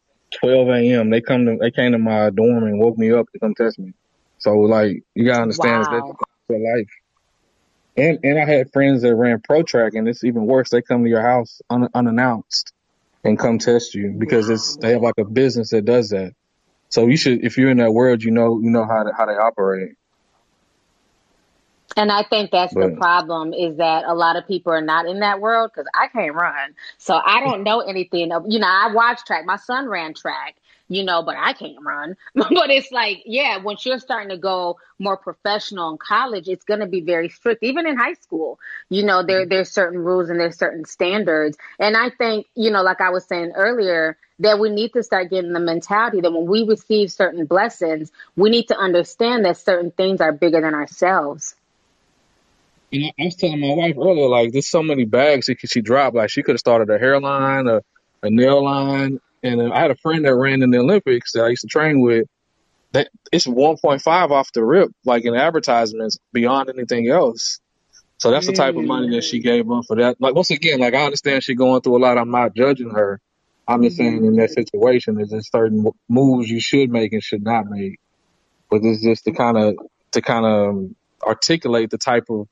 Speaker 27: 12 a.m. They come to they came to my dorm and woke me up to come test me. So like you gotta understand
Speaker 2: Wow.
Speaker 27: that's life. And and I had friends that ran pro track and it's even worse. They come to your house un, unannounced and come test you because it's they have like a business that does that. So you should if you're in that world, you know you know how to, how they operate.
Speaker 2: And I think that's the problem is that a lot of people are not in that world because I can't run. So I don't know anything. Of, you know, I watch track. My son ran track, you know, but I can't run. but it's like, yeah, once you're starting to go more professional in college, it's going to be very strict. Even in high school, you know, there mm-hmm. there's certain rules and there's certain standards. And I think, you know, like I was saying earlier, that we need to start getting the mentality that when we receive certain blessings, we need to understand that certain things are bigger than ourselves.
Speaker 27: you know, I was telling my wife earlier, like there's so many bags she she dropped. Like she could have started a hairline, a, a nail line, and uh, I had a friend that ran in the Olympics that I used to train with. That it's 1.5 off the rip, like in advertisements, beyond anything else. So that's the type of money that she gave up for that. Like once again, like I understand she going through a lot. I'm not judging her. I'm just saying in that situation, there's just certain moves you should make and should not make. But it's just to kind of to kind of articulate the type of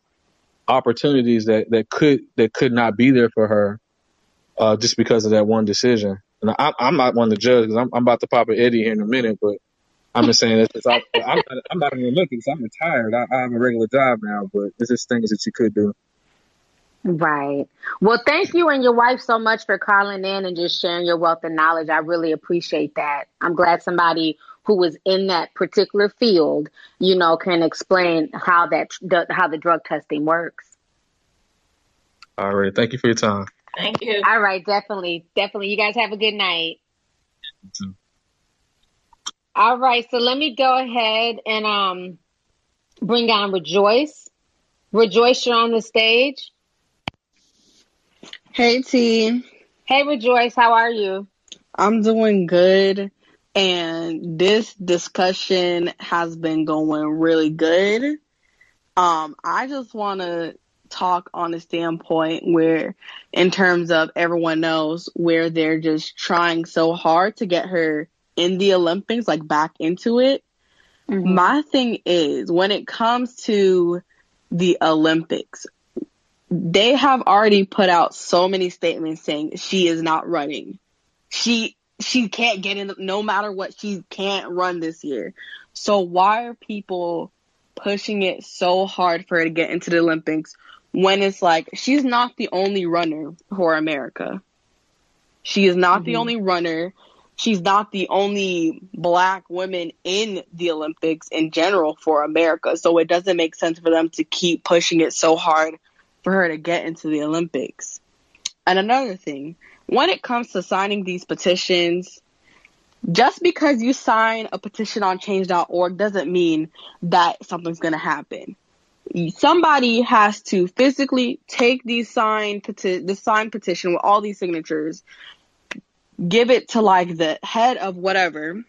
Speaker 27: opportunities that that could that could not be there for her uh, just because of that one decision. And I, I'm not one to judge because I'm, I'm about to pop an Eddie here in a minute, but I'm just saying that I'm, I'm, not- I'm not in the Olympics. I'm retired. I, I have a regular job now, but it's just things that you could do.
Speaker 2: Right. Well, thank you and your wife so much for calling in and just sharing your wealth of knowledge. I really appreciate that. I'm glad somebody who was in that particular field, you know, can explain how that how the drug testing works.
Speaker 27: All right. Thank you for your time.
Speaker 26: Thank you.
Speaker 2: All right, definitely, definitely. You guys have a good night. All right, so let me go ahead and um bring on Rejoice. Rejoice, you're on the stage.
Speaker 28: Hey T,
Speaker 2: Hey, Rejoice, how are you?
Speaker 28: I'm doing good. And this discussion has been going really good. Um, I just want to talk on a standpoint where, in terms of everyone knows, where they're just trying so hard to get her in the Olympics, like back into it.
Speaker 2: Mm-hmm.
Speaker 28: My thing is, when it comes to the Olympics, they have already put out so many statements saying she is not running. She she can't get in no matter what she can't run this year. So why are people pushing it so hard for her to get into the Olympics when it's like she's not the only runner for America. She is not the
Speaker 2: Mhm.
Speaker 28: only runner. She's not the only black woman in the Olympics in general for America. So it doesn't make sense for them to keep pushing it so hard for her to get into the Olympics. And another thing, when it comes to signing these petitions, just because you sign a petition on change.org doesn't mean that something's going to happen. Somebody has to physically take peti- the signed petition with all these signatures, give it to like the head of whatever,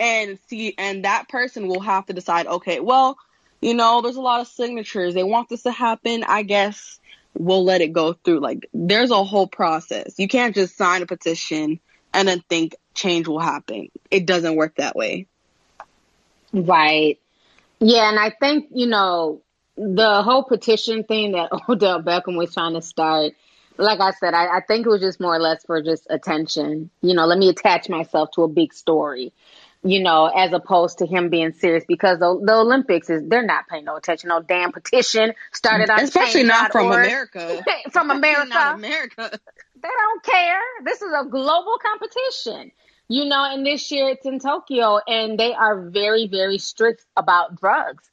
Speaker 28: and see, and that person will have to decide, okay, well, you know, there's a lot of signatures. They want this to happen. I guess we'll let it go through. Like, there's a whole process. You can't just sign a petition and then think change will happen. It doesn't work that way.
Speaker 2: Right. Yeah, and I think, you know, the whole petition thing that Odell Beckham was trying to start, like I said, I, I think it was just more or less for just attention. You know, let me attach myself to a big story, you know, as opposed to him being serious because the, the Olympics is, they're not paying no attention. No damn petition started on
Speaker 28: Especially not from
Speaker 2: change.org.
Speaker 28: America.
Speaker 2: from America.
Speaker 28: America.
Speaker 2: They don't care. This is a global competition. You know, and this year it's in Tokyo and they are very, very strict about drugs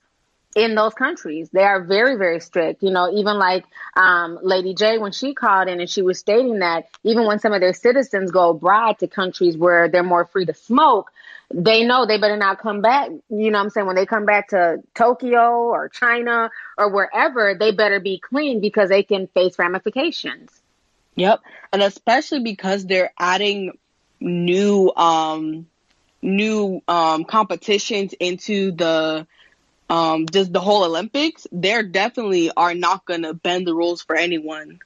Speaker 2: in those countries. They are very, very strict. You know, even like um, Lady J, when she called in and she was stating that even when some of their citizens go abroad to countries where they're more free to smoke, they know they better not come back. You know I'm saying? When they come back to Tokyo or China or wherever, they better be clean because they can face ramifications.
Speaker 28: Yep. And especially because they're adding new um new um competitions into the um just the whole Olympics, they're definitely are not gonna bend the rules for anyone.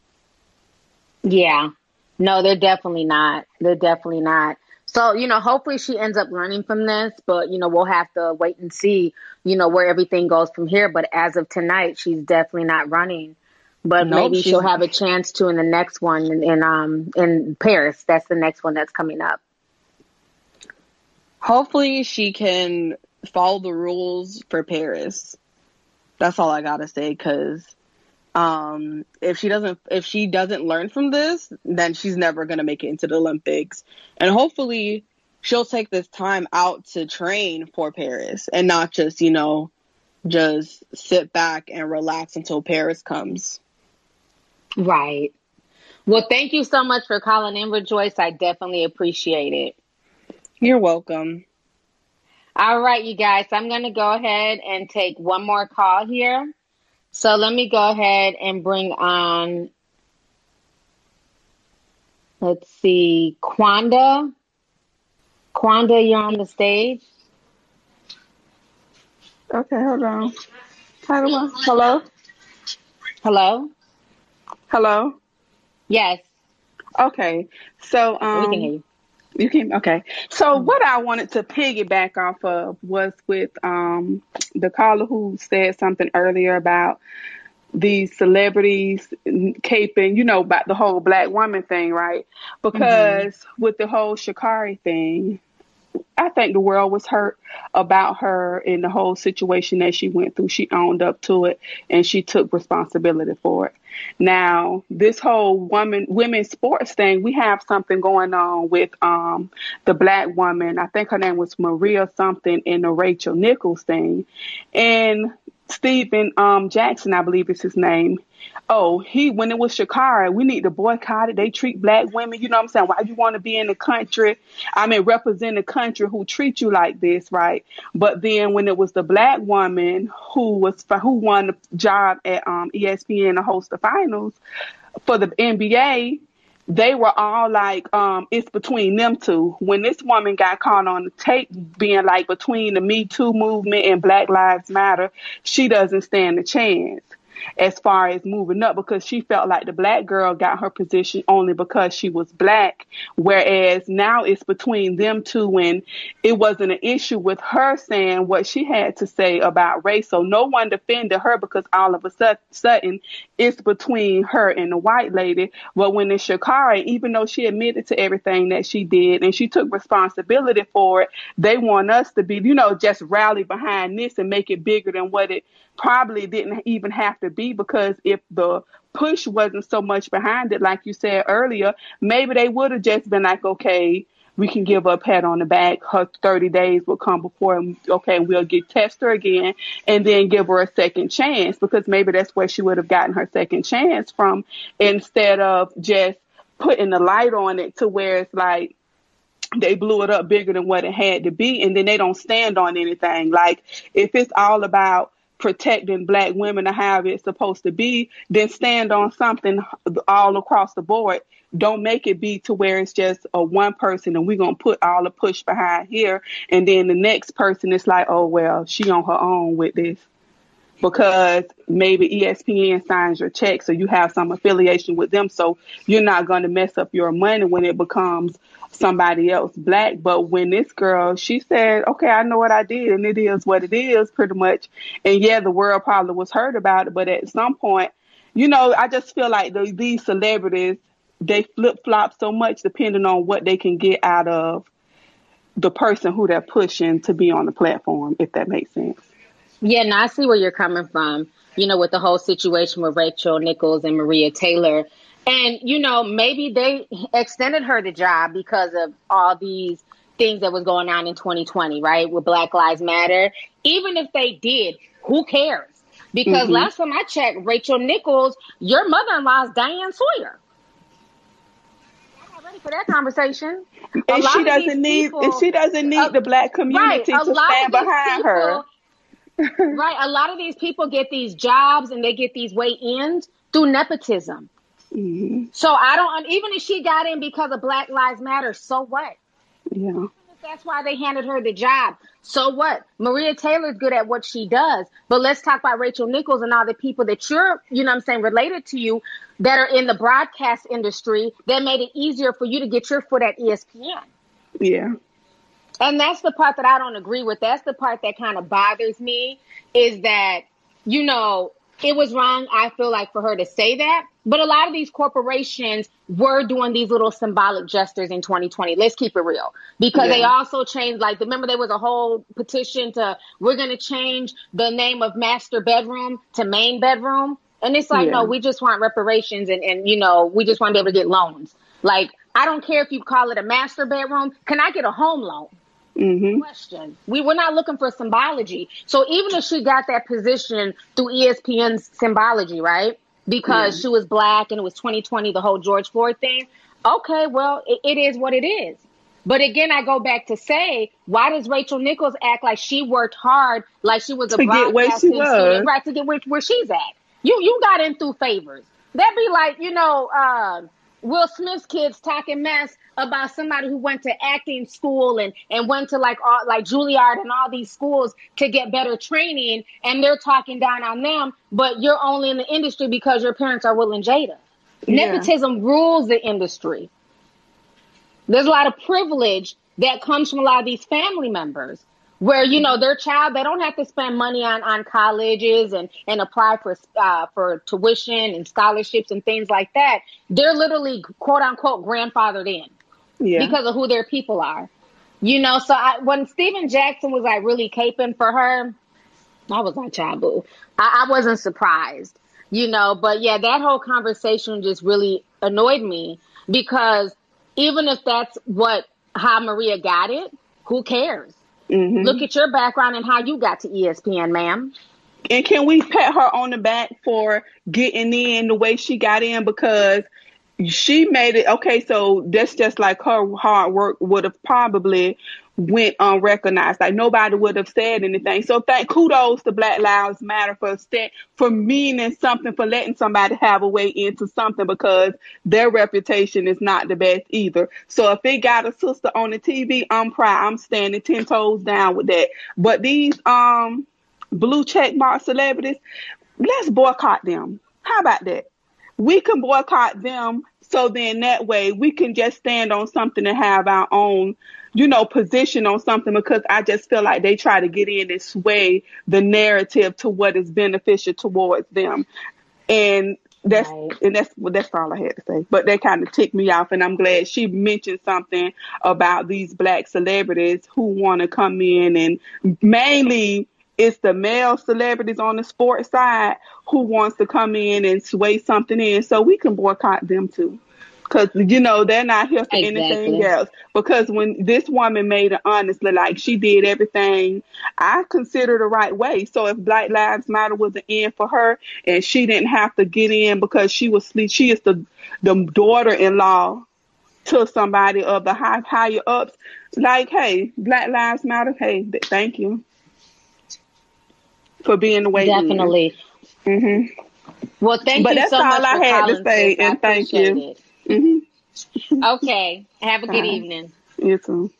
Speaker 2: Yeah. No, they're definitely not. They're definitely not. So, you know, hopefully she ends up learning from this, but, you know, we'll have to wait and see, you know, where everything goes from here. But as of tonight, she's definitely not running. But
Speaker 28: Nope,
Speaker 2: maybe she'll have a chance to in the next one in, in um in Paris. That's the next one that's coming up.
Speaker 28: hopefully she can follow the rules for Paris. That's all I gotta say, cause um if she doesn't if she doesn't learn from this, then she's never gonna make it into the Olympics. And hopefully she'll take this time out to train for Paris and not just, you know, just sit back and relax until Paris comes.
Speaker 2: Right. Well, thank you so much for calling in, Rejoice. I definitely appreciate it.
Speaker 28: You're welcome.
Speaker 2: All right, you guys, I'm going to go ahead and take one more call here. So let me go ahead and bring on, let's see, Quanda. Quanda, you're on the stage.
Speaker 29: Okay, hold on. How do I? Hello?
Speaker 2: Hello?
Speaker 29: Hello?
Speaker 2: Yes,
Speaker 29: Okay. So,
Speaker 2: we can hear
Speaker 29: um,
Speaker 2: you.
Speaker 29: you can, okay. So what I wanted to piggyback off of was with, um, the caller who said something earlier about these celebrities caping, you know, about the whole black woman thing, right? Because with the whole Sha'Carri thing, I think the world was hurt about her and the whole situation that she went through. She owned up to it and she took responsibility for it. Now, this whole woman women's sports thing, we have something going on with um the black woman. I think her name was Maria something in the Rachel Nichols thing. And Stephen um Jackson, I believe is his name. Oh, he when it was Sha'Carri, we need to boycott it. They treat black women, you know what I'm saying? Why do you want to be in the country? I mean, represent a country who treat you like this, right? But then when it was the black woman who was who won the job at um, ESPN to host the finals for the NBA, they were all like, um, it's between them two. When this woman got caught on the tape being like between the Me Too movement and Black Lives Matter, she doesn't stand a chance as far as moving up because she felt like the black girl got her position only because she was black. Whereas now it's between them two and it wasn't an issue with her saying what she had to say about race. So no one defended her because all of a sudden it's between her and the white lady. But when it's Sha'Carri, even though she admitted to everything that she did and she took responsibility for it, they want us to be, you know, just rally behind this and make it bigger than what it probably didn't even have to be because if the push wasn't so much behind it, like you said earlier, maybe they would have just been like, okay, we can give her a pat on the back. Her 30 days will come before, okay, we'll get test her again and then give her a second chance because maybe that's where she would have gotten her second chance from instead of just putting the light on it to where it's like, they blew it up bigger than what it had to be and then they don't stand on anything like if it's all about protecting black women or how it's supposed to be, then stand on something all across the board. Don't make it be to where it's just a one person and we're gonna put all the push behind here and then the next person is like, oh well, she on her own with this because maybe ESPN signs your check, so you have some affiliation with them, so you're not going to mess up your money when it becomes somebody else black. But when this girl, she said, okay, I know what I did and it is what it is pretty much. And yeah, the world probably was hurt about it, but at some point, you know, I just feel like the, these celebrities, they flip flop so much depending on what they can get out of the person who they're pushing to be on the platform, if that makes sense.
Speaker 2: Yeah, and I see where you're coming from. You know, with the whole situation with Rachel Nichols and Maria Taylor. And, you know, maybe they extended her the job because of all these things that was going on in 2020, right? With Black Lives Matter. Even if they did, who cares? Because mm-hmm. last time I checked, Rachel Nichols, your mother in law is Diane Sawyer. Ready for that conversation.
Speaker 29: And she doesn't need people, and she doesn't need uh, the black community right, to stand behind people, her.
Speaker 2: right. A lot of these people get these jobs and they get these way ins through nepotism. Mm-hmm. So I don't, even if she got in because of Black Lives Matter, so what?
Speaker 29: Yeah.
Speaker 2: That's why they handed her the job. So what? Maria Taylor's good at what she does. But let's talk about Rachel Nichols and all the people that you're, you know I'm saying, related to you that are in the broadcast industry that made it easier for you to get your foot at ESPN.
Speaker 29: Yeah.
Speaker 2: And that's the part that I don't agree with. That's the part that kind of bothers me is that, you know, it was wrong, I feel like, for her to say that. But a lot of these corporations were doing these little symbolic gestures in 2020. Let's keep it real. Because yeah. they also changed, like, remember there was a whole petition to, we're going to change the name of master bedroom to main bedroom. And it's like, yeah. no, we just want reparations and, and, you know, we just want to be able to get loans. Like, I don't care if you call it a master bedroom. Can I get a home loan?
Speaker 29: Mm-hmm.
Speaker 2: Question. We were not looking for symbology. So even if she got that position through ESPN's symbology, right? Because yeah. she was black and it was 2020, the whole George Floyd thing. Okay, well, it, it is what it is. But again, I go back to say, why does Rachel Nichols act like she worked hard, like she was a
Speaker 29: to get where she was,
Speaker 2: right? To get where, where she's at. You you got in through favors. That'd be like you know. Uh, Will Smith's kids talking mess about somebody who went to acting school and, and went to like all, like Juilliard and all these schools to get better training, and they're talking down on them, but you're only in the industry because your parents are Will and Jada. Yeah. Nepotism rules the industry. There's a lot of privilege that comes from a lot of these family members where you know their child they don't have to spend money on on colleges and and apply for uh, for tuition and scholarships and things like that. They're literally quote unquote grandfathered in yeah. because of who their people are. You know so I, when Stephen Jackson was like really caping for her I was like chabu I, I wasn't surprised you know but yeah that whole conversation just really annoyed me because even if that's what how Maria got it who cares Mm-hmm. Look at your background and how you got to ESPN, ma'am.
Speaker 29: and can we pat her on the back for getting in the way she got in because she made it okay so that's just like her hard work would have probably went unrecognized. Like nobody would have said anything. So thank kudos to black lives matter for st- for meaning something for letting somebody have a way into something because their reputation is not the best either. So if they got a sister on the tv i'm proud. I'm standing 10 toes down with that. But these um blue check mark celebrities let's boycott them. How about that? We can boycott them so then that way we can just stand on something and have our own you know position on something because i just feel like they try to get in and sway the narrative to what is beneficial towards them and that's
Speaker 2: Right.
Speaker 29: and that's that's all I had to say. But that kind of ticked me off, and I'm glad she mentioned something about these black celebrities who want to come in, and mainly it's the male celebrities on the sports side who wants to come in and sway something in, so we can boycott them too. Cause you know they're not here for anything else. Because when this woman made it honestly, like she did everything I consider the right way. So if Black Lives Matter was an end for her, and she didn't have to get in because she was sleep, she is the the daughter-in-law to somebody of the high higher ups. Like, hey, Black Lives Matter. Hey, th- thank you for being the way.
Speaker 2: Definitely.
Speaker 29: hmm
Speaker 2: Well, thank
Speaker 29: But
Speaker 2: you
Speaker 29: that's
Speaker 2: so
Speaker 29: all
Speaker 2: much
Speaker 29: I
Speaker 2: for
Speaker 29: had to say.
Speaker 2: I
Speaker 29: and thank you.
Speaker 2: it.
Speaker 29: Hmm
Speaker 2: Okay. Have a good evening.
Speaker 29: You too.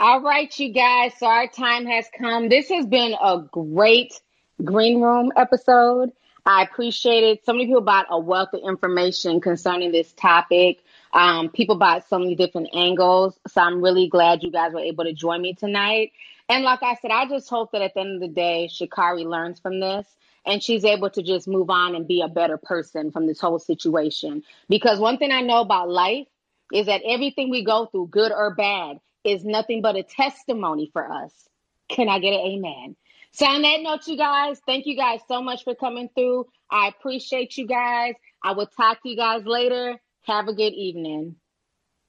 Speaker 2: All right, you guys. So our time has come. This has been a great green room episode. I appreciate it. So many people brought a wealth of information concerning this topic. Um, people brought so many different angles. So I'm really glad you guys were able to join me tonight. And like I said, I just hope that at the end of the day, Sha'Carri learns from this and she's able to just move on and be a better person from this whole situation. Because one thing I know about life is that everything we go through, good or bad, is nothing but a testimony for us. Can I get an amen? So, on that note, you guys, thank you guys so much for coming through. I appreciate you guys. I will talk to you guys later. Have a good evening.